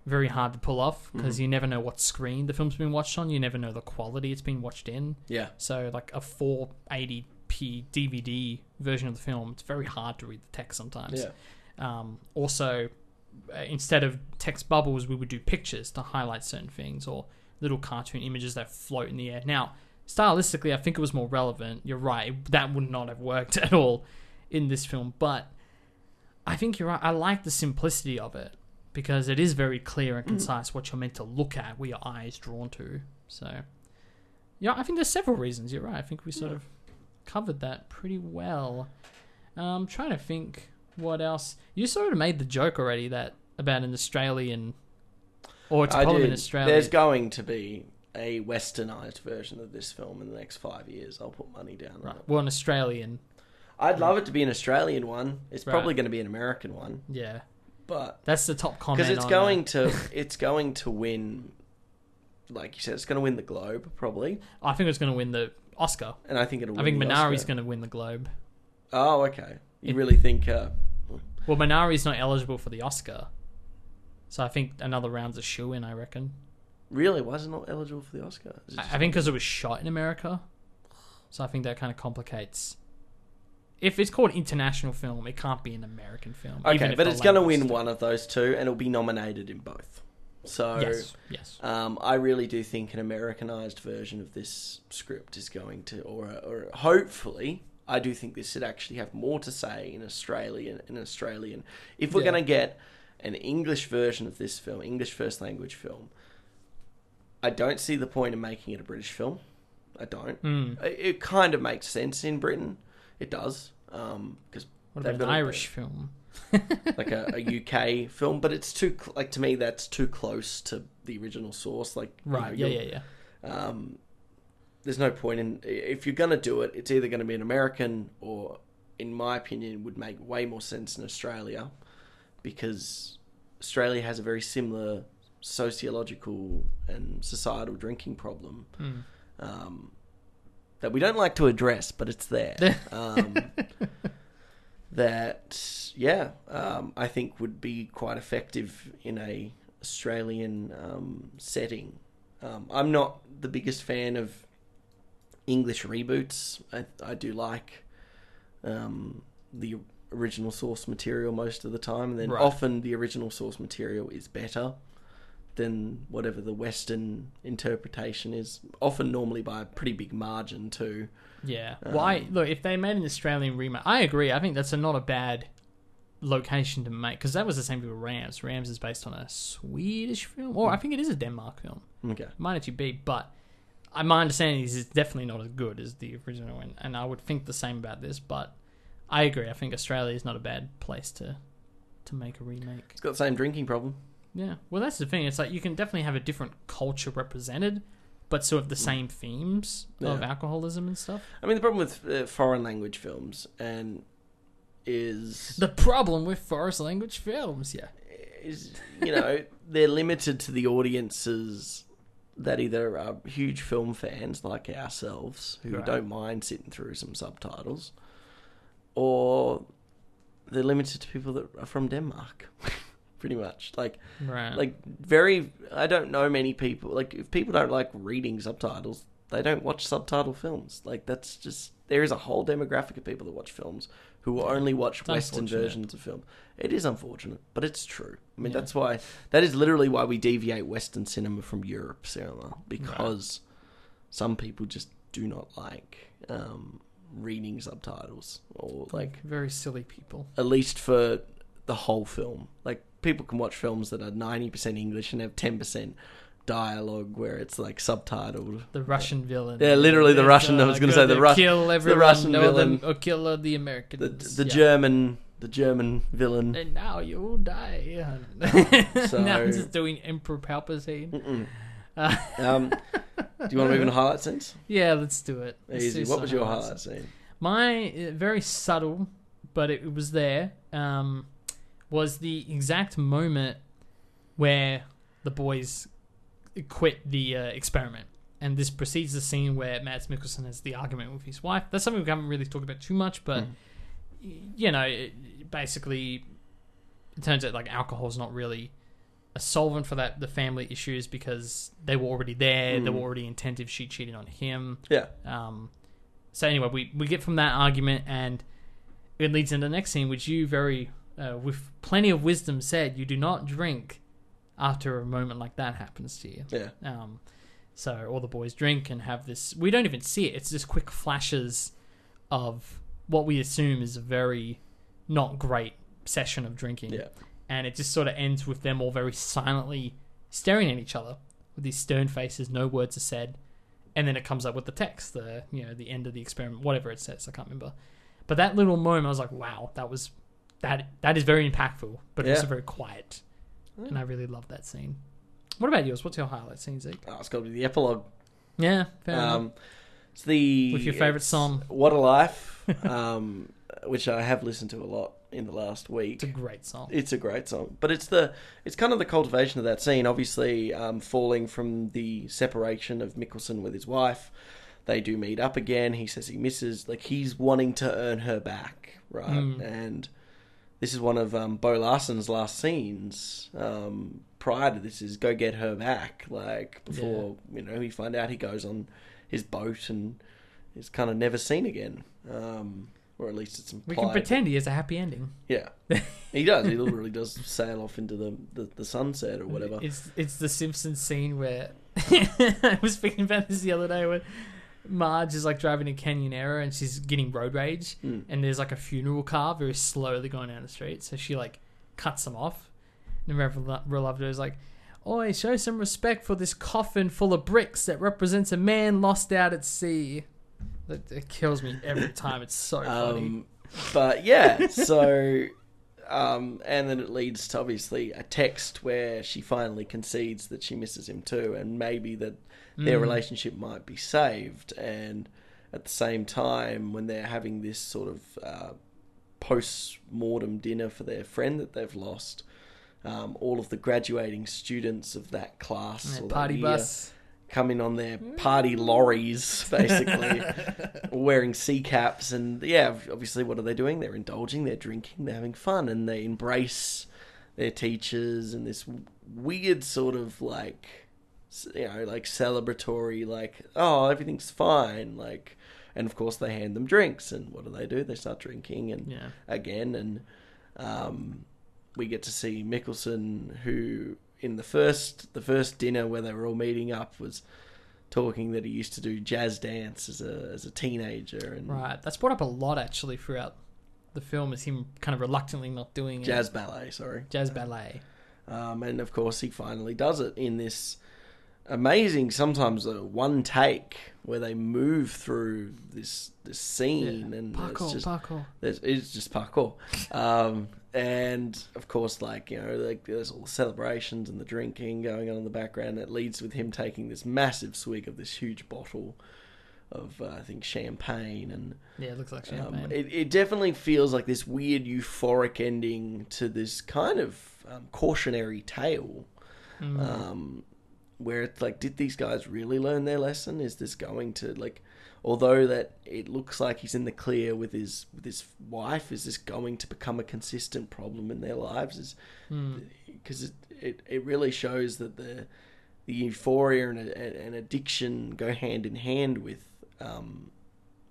[SPEAKER 2] very hard to pull off because you never know what screen the film's been watched on. You never know the quality it's been watched in.
[SPEAKER 1] Yeah.
[SPEAKER 2] So, like a 480p DVD version of the film, it's very hard to read the text sometimes.
[SPEAKER 1] Yeah.
[SPEAKER 2] Um, also, uh, instead of text bubbles, we would do pictures to highlight certain things or little cartoon images that float in the air. Now, stylistically, I think it was more relevant. You're right. That would not have worked at all in this film. But I think you're right. I like the simplicity of it because it is very clear and concise what you're meant to look at, where your eye is drawn to. So, yeah, I think there's several reasons. You're right. I think we sort of covered that pretty well. Um, trying to think what else. You sort of made the joke already that about an Australian, or it's probably an. Australian.
[SPEAKER 1] There's going to be a westernized version of this film in the next five years. I'll put money down on
[SPEAKER 2] right.
[SPEAKER 1] it.
[SPEAKER 2] Well, an Australian.
[SPEAKER 1] I'd love it to be an Australian one. It's probably going to be an American one,
[SPEAKER 2] Yeah,
[SPEAKER 1] but
[SPEAKER 2] that's the top comment.
[SPEAKER 1] because it's going
[SPEAKER 2] that.
[SPEAKER 1] to it's going to win. Like you said, it's going to win the Globe probably,
[SPEAKER 2] I think it's going to win the Oscar.
[SPEAKER 1] and I think it'll.
[SPEAKER 2] I think
[SPEAKER 1] the
[SPEAKER 2] Minari's
[SPEAKER 1] Oscar.
[SPEAKER 2] going to win the Globe.
[SPEAKER 1] Oh, okay. You
[SPEAKER 2] It-
[SPEAKER 1] really think? Uh,
[SPEAKER 2] Well, Minari's not eligible for the Oscar, so I think another round's a shoe in. I reckon.
[SPEAKER 1] really? Why is it not eligible for the Oscar? Is it
[SPEAKER 2] I,
[SPEAKER 1] just-
[SPEAKER 2] I think because it was shot in America, so I think that kind of complicates. If it's called international film, it can't be an American film. even
[SPEAKER 1] Okay,
[SPEAKER 2] if
[SPEAKER 1] but
[SPEAKER 2] the
[SPEAKER 1] it's going to
[SPEAKER 2] language
[SPEAKER 1] win one of those two, and it'll be nominated in both. So
[SPEAKER 2] Yes, yes.
[SPEAKER 1] Um, I really do think an Americanized version of this script is going to, or, or hopefully, I do think this should actually have more to say in Australian. In Australian, if we're
[SPEAKER 2] Yeah.
[SPEAKER 1] going to get an English version of this film, English first language film, I don't see the point of making it a British film. I don't.
[SPEAKER 2] Mm.
[SPEAKER 1] It, it kind of makes sense in Britain. It does because
[SPEAKER 2] What about an Irish film?
[SPEAKER 1] Like a, a UK film, but it's too like to me that's too close to the original source. Like you
[SPEAKER 2] Right.
[SPEAKER 1] know,
[SPEAKER 2] yeah, yeah, yeah.
[SPEAKER 1] um, there's no point in if you're gonna do it. It's either going to be an American or, in my opinion, would make way more sense in Australia because Australia has a very similar sociological and societal drinking problem
[SPEAKER 2] Mm.
[SPEAKER 1] um, that we don't like to address, but it's there. um, that yeah, um, I think would be quite effective in a Australian um, setting. Um, I'm not the biggest fan of English reboots. I, I do like um, the original source material most of the time, and then
[SPEAKER 2] Right.
[SPEAKER 1] often the original source material is better than whatever the Western interpretation is. Often, normally by a pretty big margin too.
[SPEAKER 2] Yeah. Why?
[SPEAKER 1] Um,
[SPEAKER 2] Look, if they made an Australian remake, I agree. I think that's a, not a bad location to make because that was the same thing with Rams. Rams is based on a Swedish film, or I think it is a Denmark film.
[SPEAKER 1] Okay.
[SPEAKER 2] It might actually be, but uh, my understanding is it's definitely not as good as the original, and, and I would think the same about this. But I agree. I think Australia is not a bad place to to make a remake.
[SPEAKER 1] It's got the same drinking problem.
[SPEAKER 2] Yeah. Well, that's the thing. It's like you can definitely have a different culture represented, but sort of the mm. same themes of alcoholism and stuff.
[SPEAKER 1] I mean, the problem with uh, foreign language films and is
[SPEAKER 2] The problem with foreign language films, yeah.
[SPEAKER 1] Eh, is you know they're limited to the audiences that either are huge film fans like ourselves who
[SPEAKER 2] Right.
[SPEAKER 1] don't mind sitting through some subtitles, or they're limited to people that are from Denmark, pretty much. Like
[SPEAKER 2] Right.
[SPEAKER 1] like very I don't know many people like if people don't like reading subtitles, they don't watch subtitle films. Like that's just there is a whole demographic of people that watch films who only watch
[SPEAKER 2] It's
[SPEAKER 1] Western versions of film. It is unfortunate, but it's true. I mean,
[SPEAKER 2] Yeah.
[SPEAKER 1] that's why that is literally why we deviate Western cinema from Europe cinema because some people just do not like um, reading subtitles or like
[SPEAKER 2] very silly people.
[SPEAKER 1] at least for the whole film. Like people can watch films that are ninety percent English and have ten percent dialogue where it's like subtitled.
[SPEAKER 2] The Russian villain.
[SPEAKER 1] Yeah, literally the Russian- I
[SPEAKER 2] uh,
[SPEAKER 1] was gonna say the
[SPEAKER 2] to
[SPEAKER 1] Rus-
[SPEAKER 2] kill
[SPEAKER 1] the Russian villain.
[SPEAKER 2] the, or kill uh, the
[SPEAKER 1] The
[SPEAKER 2] Americans.
[SPEAKER 1] the
[SPEAKER 2] yeah.
[SPEAKER 1] German the German villain.
[SPEAKER 2] And now you will die.
[SPEAKER 1] So-
[SPEAKER 2] now I'm just doing Emperor Palpatine. Uh,
[SPEAKER 1] Um, do you want to move into highlight scenes?
[SPEAKER 2] yeah, let's do it. Let's
[SPEAKER 1] Easy.
[SPEAKER 2] do
[SPEAKER 1] What was your highlight scene?
[SPEAKER 2] My uh, very subtle, but it, it was there. Um, was the exact moment where the boys quit the uh, experiment, and this precedes the scene where Mads Mikkelsen has the argument with his wife. That's something we haven't really talked about too much, but y- you know, it, basically, it turns out like alcohol is not really a solvent for that the family issues because they were already there. They were already intent if she cheated on him.
[SPEAKER 1] Yeah.
[SPEAKER 2] Um, so anyway, we, we get from that argument, and it leads into the next scene, which you very, uh, with plenty of wisdom, said you do not drink after a moment like that happens to you.
[SPEAKER 1] Yeah.
[SPEAKER 2] Um, so all the boys drink and have this. We don't even see it. It's just quick flashes of what we assume is a very not great session of drinking.
[SPEAKER 1] Yeah.
[SPEAKER 2] And it just sort of ends with them all very silently staring at each other with these stern faces. No words are said. And then it comes up with the text, the you know the end of the experiment, whatever it says. I can't remember. But that little moment, I was like, wow, that was that that is very impactful, but
[SPEAKER 1] Yeah.
[SPEAKER 2] also very quiet. And I really love that scene. What about yours? What's your highlight scene, Zeke?
[SPEAKER 1] Oh, it's got to be the epilogue.
[SPEAKER 2] Yeah, fair enough.
[SPEAKER 1] Um, it's the
[SPEAKER 2] With your favourite
[SPEAKER 1] it's
[SPEAKER 2] song.
[SPEAKER 1] "What a Life," um, which I have listened to a lot in the last week.
[SPEAKER 2] It's a great song.
[SPEAKER 1] It's a great song, but it's the it's kind of the cultivation of that scene. Obviously, um, falling from the separation of Mikkelsen with his wife, they do meet up again. He says he misses like he's wanting to earn her back, right?
[SPEAKER 2] Mm.
[SPEAKER 1] And this is one of um, Bo Larsen's last scenes. Um, prior to this, is go get her back. Like before, you know, we find out he goes on his boat and is kind of never seen again. Um, or at least it's implied.
[SPEAKER 2] we can pretend he has a happy ending.
[SPEAKER 1] Yeah, he does. He literally does sail off into the, the, the sunset or whatever.
[SPEAKER 2] It's it's the Simpsons scene where I was thinking about this the other day where Marge is like driving a Canyonero and she's getting road rage
[SPEAKER 1] Mm.
[SPEAKER 2] and there's like a funeral car very slowly going down the street so she like cuts them off and Reverend Lovejoy is like Oi, show some respect for this coffin full of bricks that represents a man lost out at sea. That it kills me every time. It's so funny.
[SPEAKER 1] Um, but yeah, so um, and then it leads to obviously a text where she finally concedes that she misses him too, and maybe that their
[SPEAKER 2] Mm.
[SPEAKER 1] relationship might be saved. And at the same time, when they're having this sort of uh, post mortem dinner for their friend that they've lost. Um, all of the graduating students of that class
[SPEAKER 2] And
[SPEAKER 1] or
[SPEAKER 2] that
[SPEAKER 1] that
[SPEAKER 2] party
[SPEAKER 1] year
[SPEAKER 2] bus.
[SPEAKER 1] come in on their party lorries, basically, wearing sea caps. And yeah, obviously, what are they doing? They're indulging, they're drinking, they're having fun, and they embrace their teachers and this weird sort of like, s- you know, like celebratory, like, oh, everything's fine. Like, and of course, they hand them drinks. And what do they do? They start drinking and
[SPEAKER 2] Yeah.
[SPEAKER 1] again. And um, we get to see Mikkelsen, who in the first the first dinner where they were all meeting up was talking that he used to do jazz dance as a as a teenager and
[SPEAKER 2] Right. That's brought up a lot actually throughout the film is him kind of reluctantly not doing it.
[SPEAKER 1] jazz ballet. Sorry,
[SPEAKER 2] jazz ballet.
[SPEAKER 1] um, and of course he finally does it in this amazing. Sometimes a one take where they move through this this scene and
[SPEAKER 2] Parkour,
[SPEAKER 1] it's just
[SPEAKER 2] parkour.
[SPEAKER 1] it's just parkour. Um, and of course, like you know, like there's all the celebrations and the drinking going on in the background. It leads with him taking this massive swig of this huge bottle of uh, I think champagne and.
[SPEAKER 2] Yeah, it looks like champagne.
[SPEAKER 1] Um, it, it definitely feels like this weird euphoric ending to this kind of um, cautionary tale.
[SPEAKER 2] Mm.
[SPEAKER 1] Um, where it's like, did these guys really learn their lesson? Is this going to like, although that it looks like he's in the clear with his with his wife, is this going to become a consistent problem in their lives? Is because it, it it really shows that the the euphoria and, and addiction go hand in hand with um,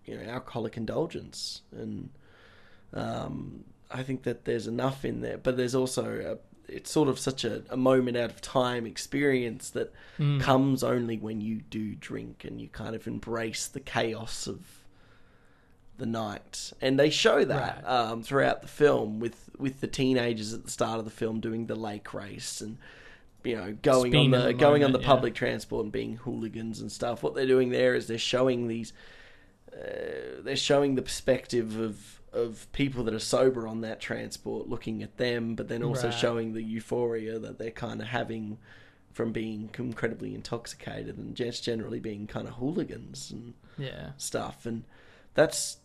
[SPEAKER 1] you know alcoholic indulgence and um, I think that there's enough in there but there's also a, it's sort of such a, a moment out of time experience that comes only when you do drink and you kind of embrace the chaos of the night and they show that
[SPEAKER 2] Right.
[SPEAKER 1] um, throughout the film with with the teenagers at the start of the film doing the lake race and you know going on the,
[SPEAKER 2] the
[SPEAKER 1] going on the
[SPEAKER 2] yeah.
[SPEAKER 1] public transport and being hooligans and stuff what they're doing there is they're showing these uh, they're showing the perspective of of people that are sober on that transport looking at them but then also
[SPEAKER 2] Right.
[SPEAKER 1] showing the euphoria that they're kind of having from being incredibly intoxicated and just generally being kind of hooligans and
[SPEAKER 2] yeah.
[SPEAKER 1] stuff and that's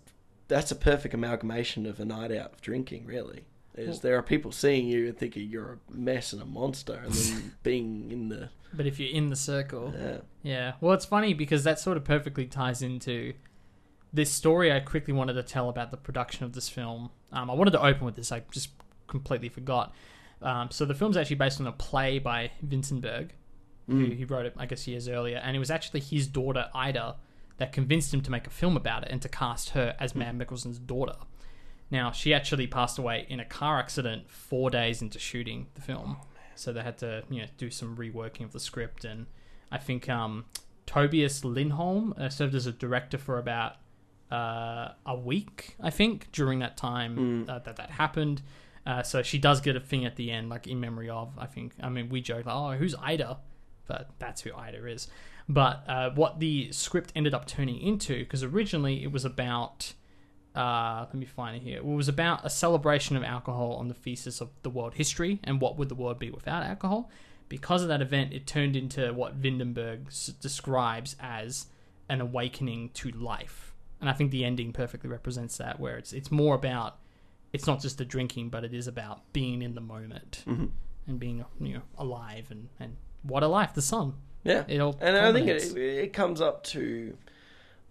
[SPEAKER 1] that's a perfect amalgamation of a night out of drinking really is there are people seeing you and thinking you're a mess and a monster and then being in the
[SPEAKER 2] But if you're in the circle,
[SPEAKER 1] yeah
[SPEAKER 2] Yeah. Well, it's funny because that sort of perfectly ties into this story I quickly wanted to tell about the production of this film. Um, I wanted to open with this, I just completely forgot. Um, so the film's actually based on a play by Vinterberg, who he wrote it, I guess, years earlier, and it was actually his daughter Ida that convinced him to make a film about it and to cast her as Mads Mikkelsen's daughter. Now, she actually passed away in a car accident four days into shooting the film. so they had to, you know, do some reworking of the script. And I think um, Tobias Lindholm uh, served as a director for about uh, a week, I think, during that time uh, that that happened. Uh, so she does get a thing at the end, like in memory of, I think. I mean, we joke, like, oh, who's Ida? But that's who Ida is. But uh, what the script ended up turning into, because originally it was about uh, let me find it here. It was about a celebration of alcohol on the thesis of the world history and what would the world be without alcohol. Because of that event, it turned into what Vinterberg s- describes as an awakening to life, and I think the ending perfectly represents that. Where it's it's more about it's not just the drinking, but it is about being in the moment and being you know alive and and what a life, the sun.
[SPEAKER 1] Yeah,
[SPEAKER 2] It all
[SPEAKER 1] and I think it, it comes up to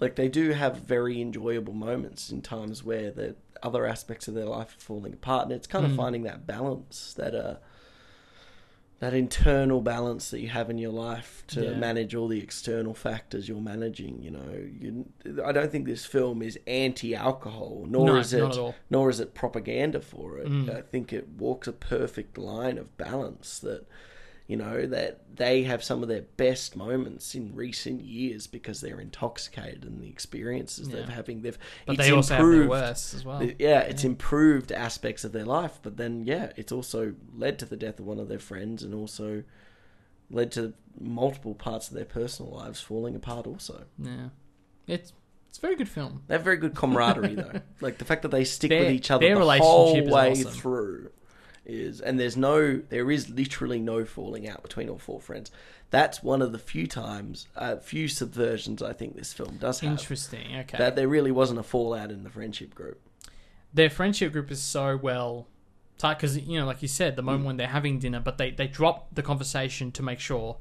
[SPEAKER 1] like they do have very enjoyable moments in times where the other aspects of their life are falling apart, and it's kind of
[SPEAKER 2] Mm.
[SPEAKER 1] finding that balance, that uh, that internal balance that you have in your life to
[SPEAKER 2] Yeah.
[SPEAKER 1] manage all the external factors you're managing. You know, you, I don't think this film is anti-alcohol, nor
[SPEAKER 2] No,
[SPEAKER 1] is it
[SPEAKER 2] not at all.
[SPEAKER 1] nor is it propaganda for it.
[SPEAKER 2] Mm.
[SPEAKER 1] I think it walks a perfect line of balance that you know that they have some of their best moments in recent years because they're intoxicated and the experiences they're having they've
[SPEAKER 2] But
[SPEAKER 1] it's
[SPEAKER 2] they also have their
[SPEAKER 1] improved-
[SPEAKER 2] worst as well.
[SPEAKER 1] yeah, it's improved aspects of their life, but then yeah, it's also led to the death of one of their friends and also led to multiple parts of their personal lives falling apart also.
[SPEAKER 2] Yeah, it's it's a very good film.
[SPEAKER 1] They have very good camaraderie though. Like the fact that they stick
[SPEAKER 2] Their-
[SPEAKER 1] with each other
[SPEAKER 2] their
[SPEAKER 1] the
[SPEAKER 2] relationship
[SPEAKER 1] whole way
[SPEAKER 2] awesome.
[SPEAKER 1] through is and there's no there is literally no falling out between all four friends. That's one of the few times uh, few subversions I think this film does have.
[SPEAKER 2] Interesting. Okay.
[SPEAKER 1] That there really wasn't a fallout in the friendship group.
[SPEAKER 2] their friendship group is so well tight because you know, like you said, the moment
[SPEAKER 1] Mm.
[SPEAKER 2] when they're having dinner, but they they drop the conversation to make sure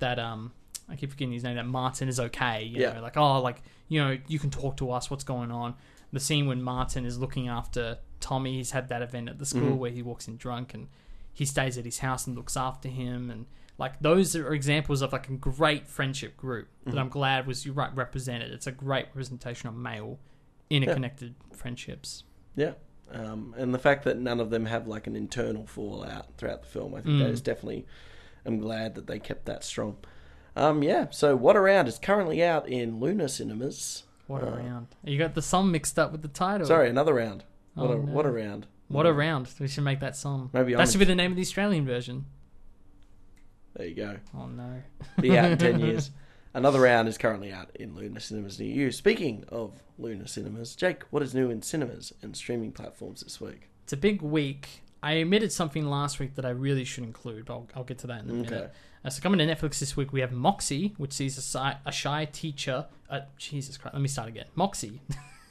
[SPEAKER 2] that um I keep forgetting his name that Martin is okay. You
[SPEAKER 1] Yeah.
[SPEAKER 2] know, like oh, like you know, you can talk to us. What's going on? The scene when Martin is looking after Tommy. He's had that event at the school
[SPEAKER 1] Mhm.
[SPEAKER 2] where he walks in drunk and he stays at his house and looks after him and. Like those are examples of like a great friendship group that
[SPEAKER 1] Mm-hmm.
[SPEAKER 2] I'm glad was you right represented. It's a great representation of male interconnected friendships.
[SPEAKER 1] Yeah. Um, and the fact that none of them have like an internal fallout throughout the film, I think that
[SPEAKER 2] Mm.
[SPEAKER 1] is definitely. I'm glad that they kept that strong. Um, yeah. So what around is currently out in Luna cinemas.
[SPEAKER 2] What a
[SPEAKER 1] Uh,
[SPEAKER 2] round! You got the song mixed up with the title.
[SPEAKER 1] Sorry, another round. What
[SPEAKER 2] Oh,
[SPEAKER 1] a
[SPEAKER 2] no.
[SPEAKER 1] what a round.
[SPEAKER 2] What a round! We should make that song.
[SPEAKER 1] Maybe
[SPEAKER 2] that
[SPEAKER 1] I'm
[SPEAKER 2] should be the name of the Australian version.
[SPEAKER 1] There you go.
[SPEAKER 2] Oh no.
[SPEAKER 1] Be out in 10 years. Another round is currently out in Luna Cinemas near you. Speaking of Luna Cinemas, Jake, what is new in cinemas and streaming platforms this week?
[SPEAKER 2] It's a big week. I omitted something last week that I really should include, but I'll, I'll get to that in a
[SPEAKER 1] Okay.
[SPEAKER 2] minute. Uh, so coming to Netflix this week, we have Moxie, which sees a, si- a shy teacher. Uh, Jesus Christ, let me start again. Moxie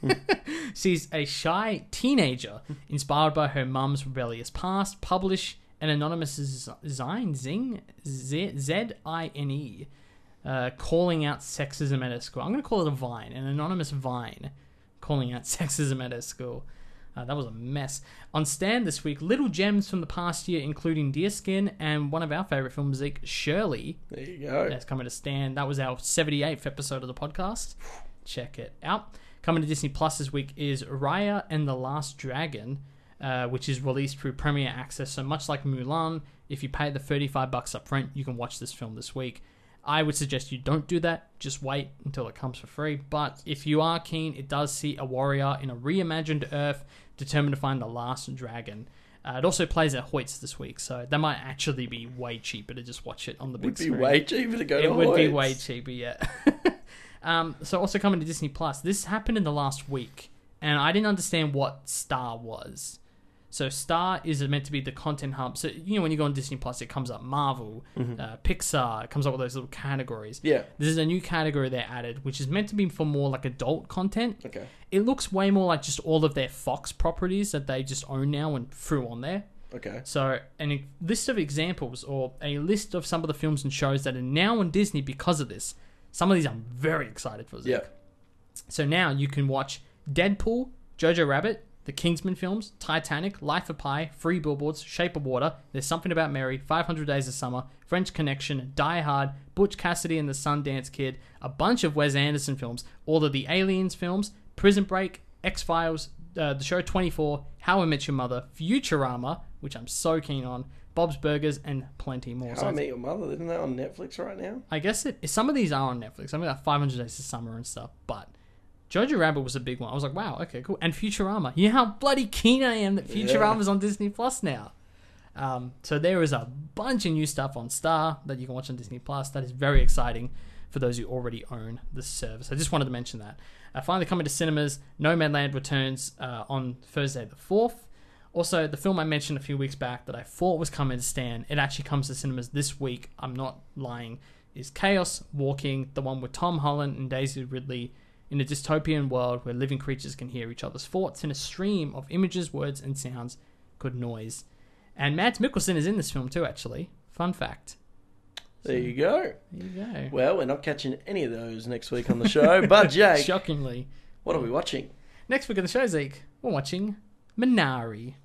[SPEAKER 2] sees a shy teenager inspired by her mum's rebellious past publish an anonymous zine, zing, Z- Z-I-N-E, uh, calling out sexism at her school. I'm going to call it a vine, an anonymous vine calling out sexism at her school. Uh, that was a mess. On Stan this week, little gems from the past year, including Deerskin and one of our favorite films, Zeke Shirley,
[SPEAKER 1] There you go.
[SPEAKER 2] that's coming to Stan. That was our 78th episode of the podcast. Check it out. Coming to Disney Plus this week is Raya and the Last Dragon, uh, which is released through Premier Access. So much like Mulan, if you pay the 35 bucks up front, you can watch this film this week. I would suggest you don't do that. Just wait until it comes for free. But if you are keen, it does see a warrior in a reimagined Earth determined to find the last dragon. Uh, it also plays at Hoyts this week, so that might actually be way cheaper to just watch it on the big
[SPEAKER 1] Would be
[SPEAKER 2] screen
[SPEAKER 1] way cheaper to go to
[SPEAKER 2] it would be way cheaper, yeah. um, so also coming to Disney Plus. This happened in the last week, and I didn't understand what Star was. So Star is meant to be the content hub. So you know when you go on Disney Plus, it comes up Marvel, uh, Pixar. It comes up with those little categories.
[SPEAKER 1] Mm-hmm. Yeah.
[SPEAKER 2] This is a new category they added, which is meant to be for more like adult content.
[SPEAKER 1] Okay.
[SPEAKER 2] It looks way more like just all of their Fox properties that they just own now and threw on there.
[SPEAKER 1] Okay.
[SPEAKER 2] So, a list of examples or a list of some of the films and shows that are now on Disney because of this. Some of these I'm very excited for.
[SPEAKER 1] Yeah.
[SPEAKER 2] So now you can watch Deadpool, Jojo Rabbit, the Kingsman films, Titanic, Life of Pi, Three Billboards, Shape of Water, There's Something About Mary, 500 Days of Summer, French Connection, Die Hard, Butch Cassidy and the Sundance Kid, a bunch of Wes Anderson films, all of the Aliens films, Prison Break, X Files, uh, the show 24, How I Met Your Mother, Futurama, which I'm so keen on, Bob's Burgers, and plenty more.
[SPEAKER 1] How
[SPEAKER 2] So
[SPEAKER 1] I Met Your Mother, isn't that on Netflix right now?
[SPEAKER 2] I guess it. Some of these are on Netflix. I mean, like 500 Days of Summer and stuff. But Jojo Rabbit was a big one. I was like, wow, okay, cool. And Futurama. You know how bloody keen I am that Futurama's on Disney Plus now. Um, so there is a bunch of new stuff on Star that you can watch on Disney Plus. That is very exciting for those who already own the service. I just wanted to mention that. Uh, finally, coming to cinemas, Nomadland returns uh, on Thursday the fourth. Also, the film I mentioned a few weeks back that I thought was coming to Stan, it actually comes to cinemas this week. I'm not lying. Is Chaos Walking, the one with Tom Holland and Daisy Ridley in a dystopian world where living creatures can hear each other's thoughts in a stream of images, words, and sounds called noise. And Mads Mikkelsen is in this film too, actually. Fun fact.
[SPEAKER 1] There you go.
[SPEAKER 2] There you go.
[SPEAKER 1] Well, we're not catching any of those next week on the show, but Jake,
[SPEAKER 2] Shockingly.
[SPEAKER 1] what are we watching?
[SPEAKER 2] Next week on the show, Zeke, we're watching Minari.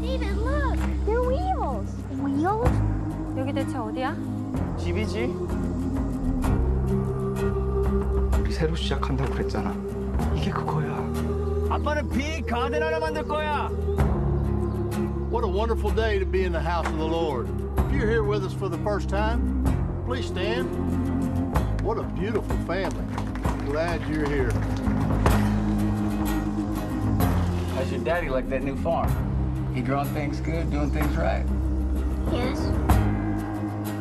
[SPEAKER 6] David, look! They're wheels! Wheels? 여기 대체 어디야?
[SPEAKER 5] 집이지?
[SPEAKER 4] 우리 새로 시작한다고 그랬잖아. 이게 그거야.
[SPEAKER 5] 아빠는 빅 가든 하나 만들 거야.
[SPEAKER 7] What a wonderful day to be in the house of the Lord. If you're here with us for the first time, please stand. What a beautiful family. Glad you're here.
[SPEAKER 8] How's your daddy like that new farm? He growing things good, doing things right?
[SPEAKER 6] Yes.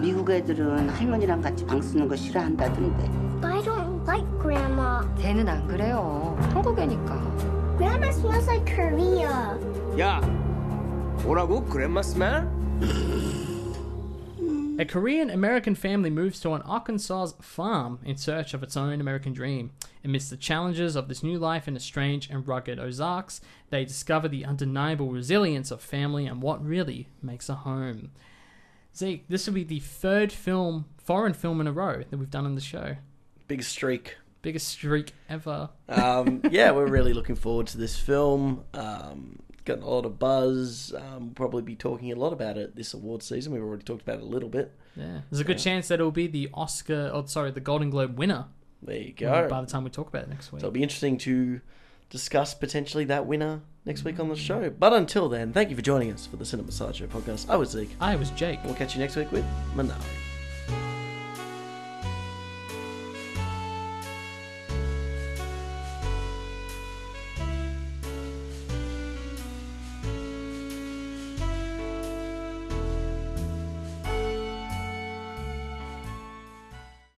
[SPEAKER 9] 미국 애들은 할머니랑 같이 방 쓰는 거 싫어한다던데.
[SPEAKER 6] But I don't like Grandma.
[SPEAKER 10] 걔는 안 그래요. 한국애니까.
[SPEAKER 6] Grandma smells like Korea.
[SPEAKER 5] 야, 뭐라고? 그랜마 스멜?
[SPEAKER 2] A Korean American family moves to an Arkansas farm in search of its own American dream. Amidst the challenges of this new life in the strange and rugged Ozarks, they discover the undeniable resilience of family and what really makes a home. Zeke, this will be the third film, foreign film in a row that we've done on the show.
[SPEAKER 1] Big streak.
[SPEAKER 2] Biggest streak ever.
[SPEAKER 1] Um, yeah, we're really looking forward to this film. Um, got a lot of buzz. Um, we'll probably be talking a lot about it this award season. We've already talked about it a little bit.
[SPEAKER 2] Yeah, there's a good chance that it'll be the Oscar, oh sorry, the Golden Globe winner
[SPEAKER 1] There you go.
[SPEAKER 2] by the time we talk about it next week.
[SPEAKER 1] So it'll be interesting to discuss potentially that winner next week on the show. But until then, thank you for joining us for the Cinema Sideshow podcast. I was Zeke.
[SPEAKER 2] I was Jake.
[SPEAKER 1] We'll catch you next week with Minari.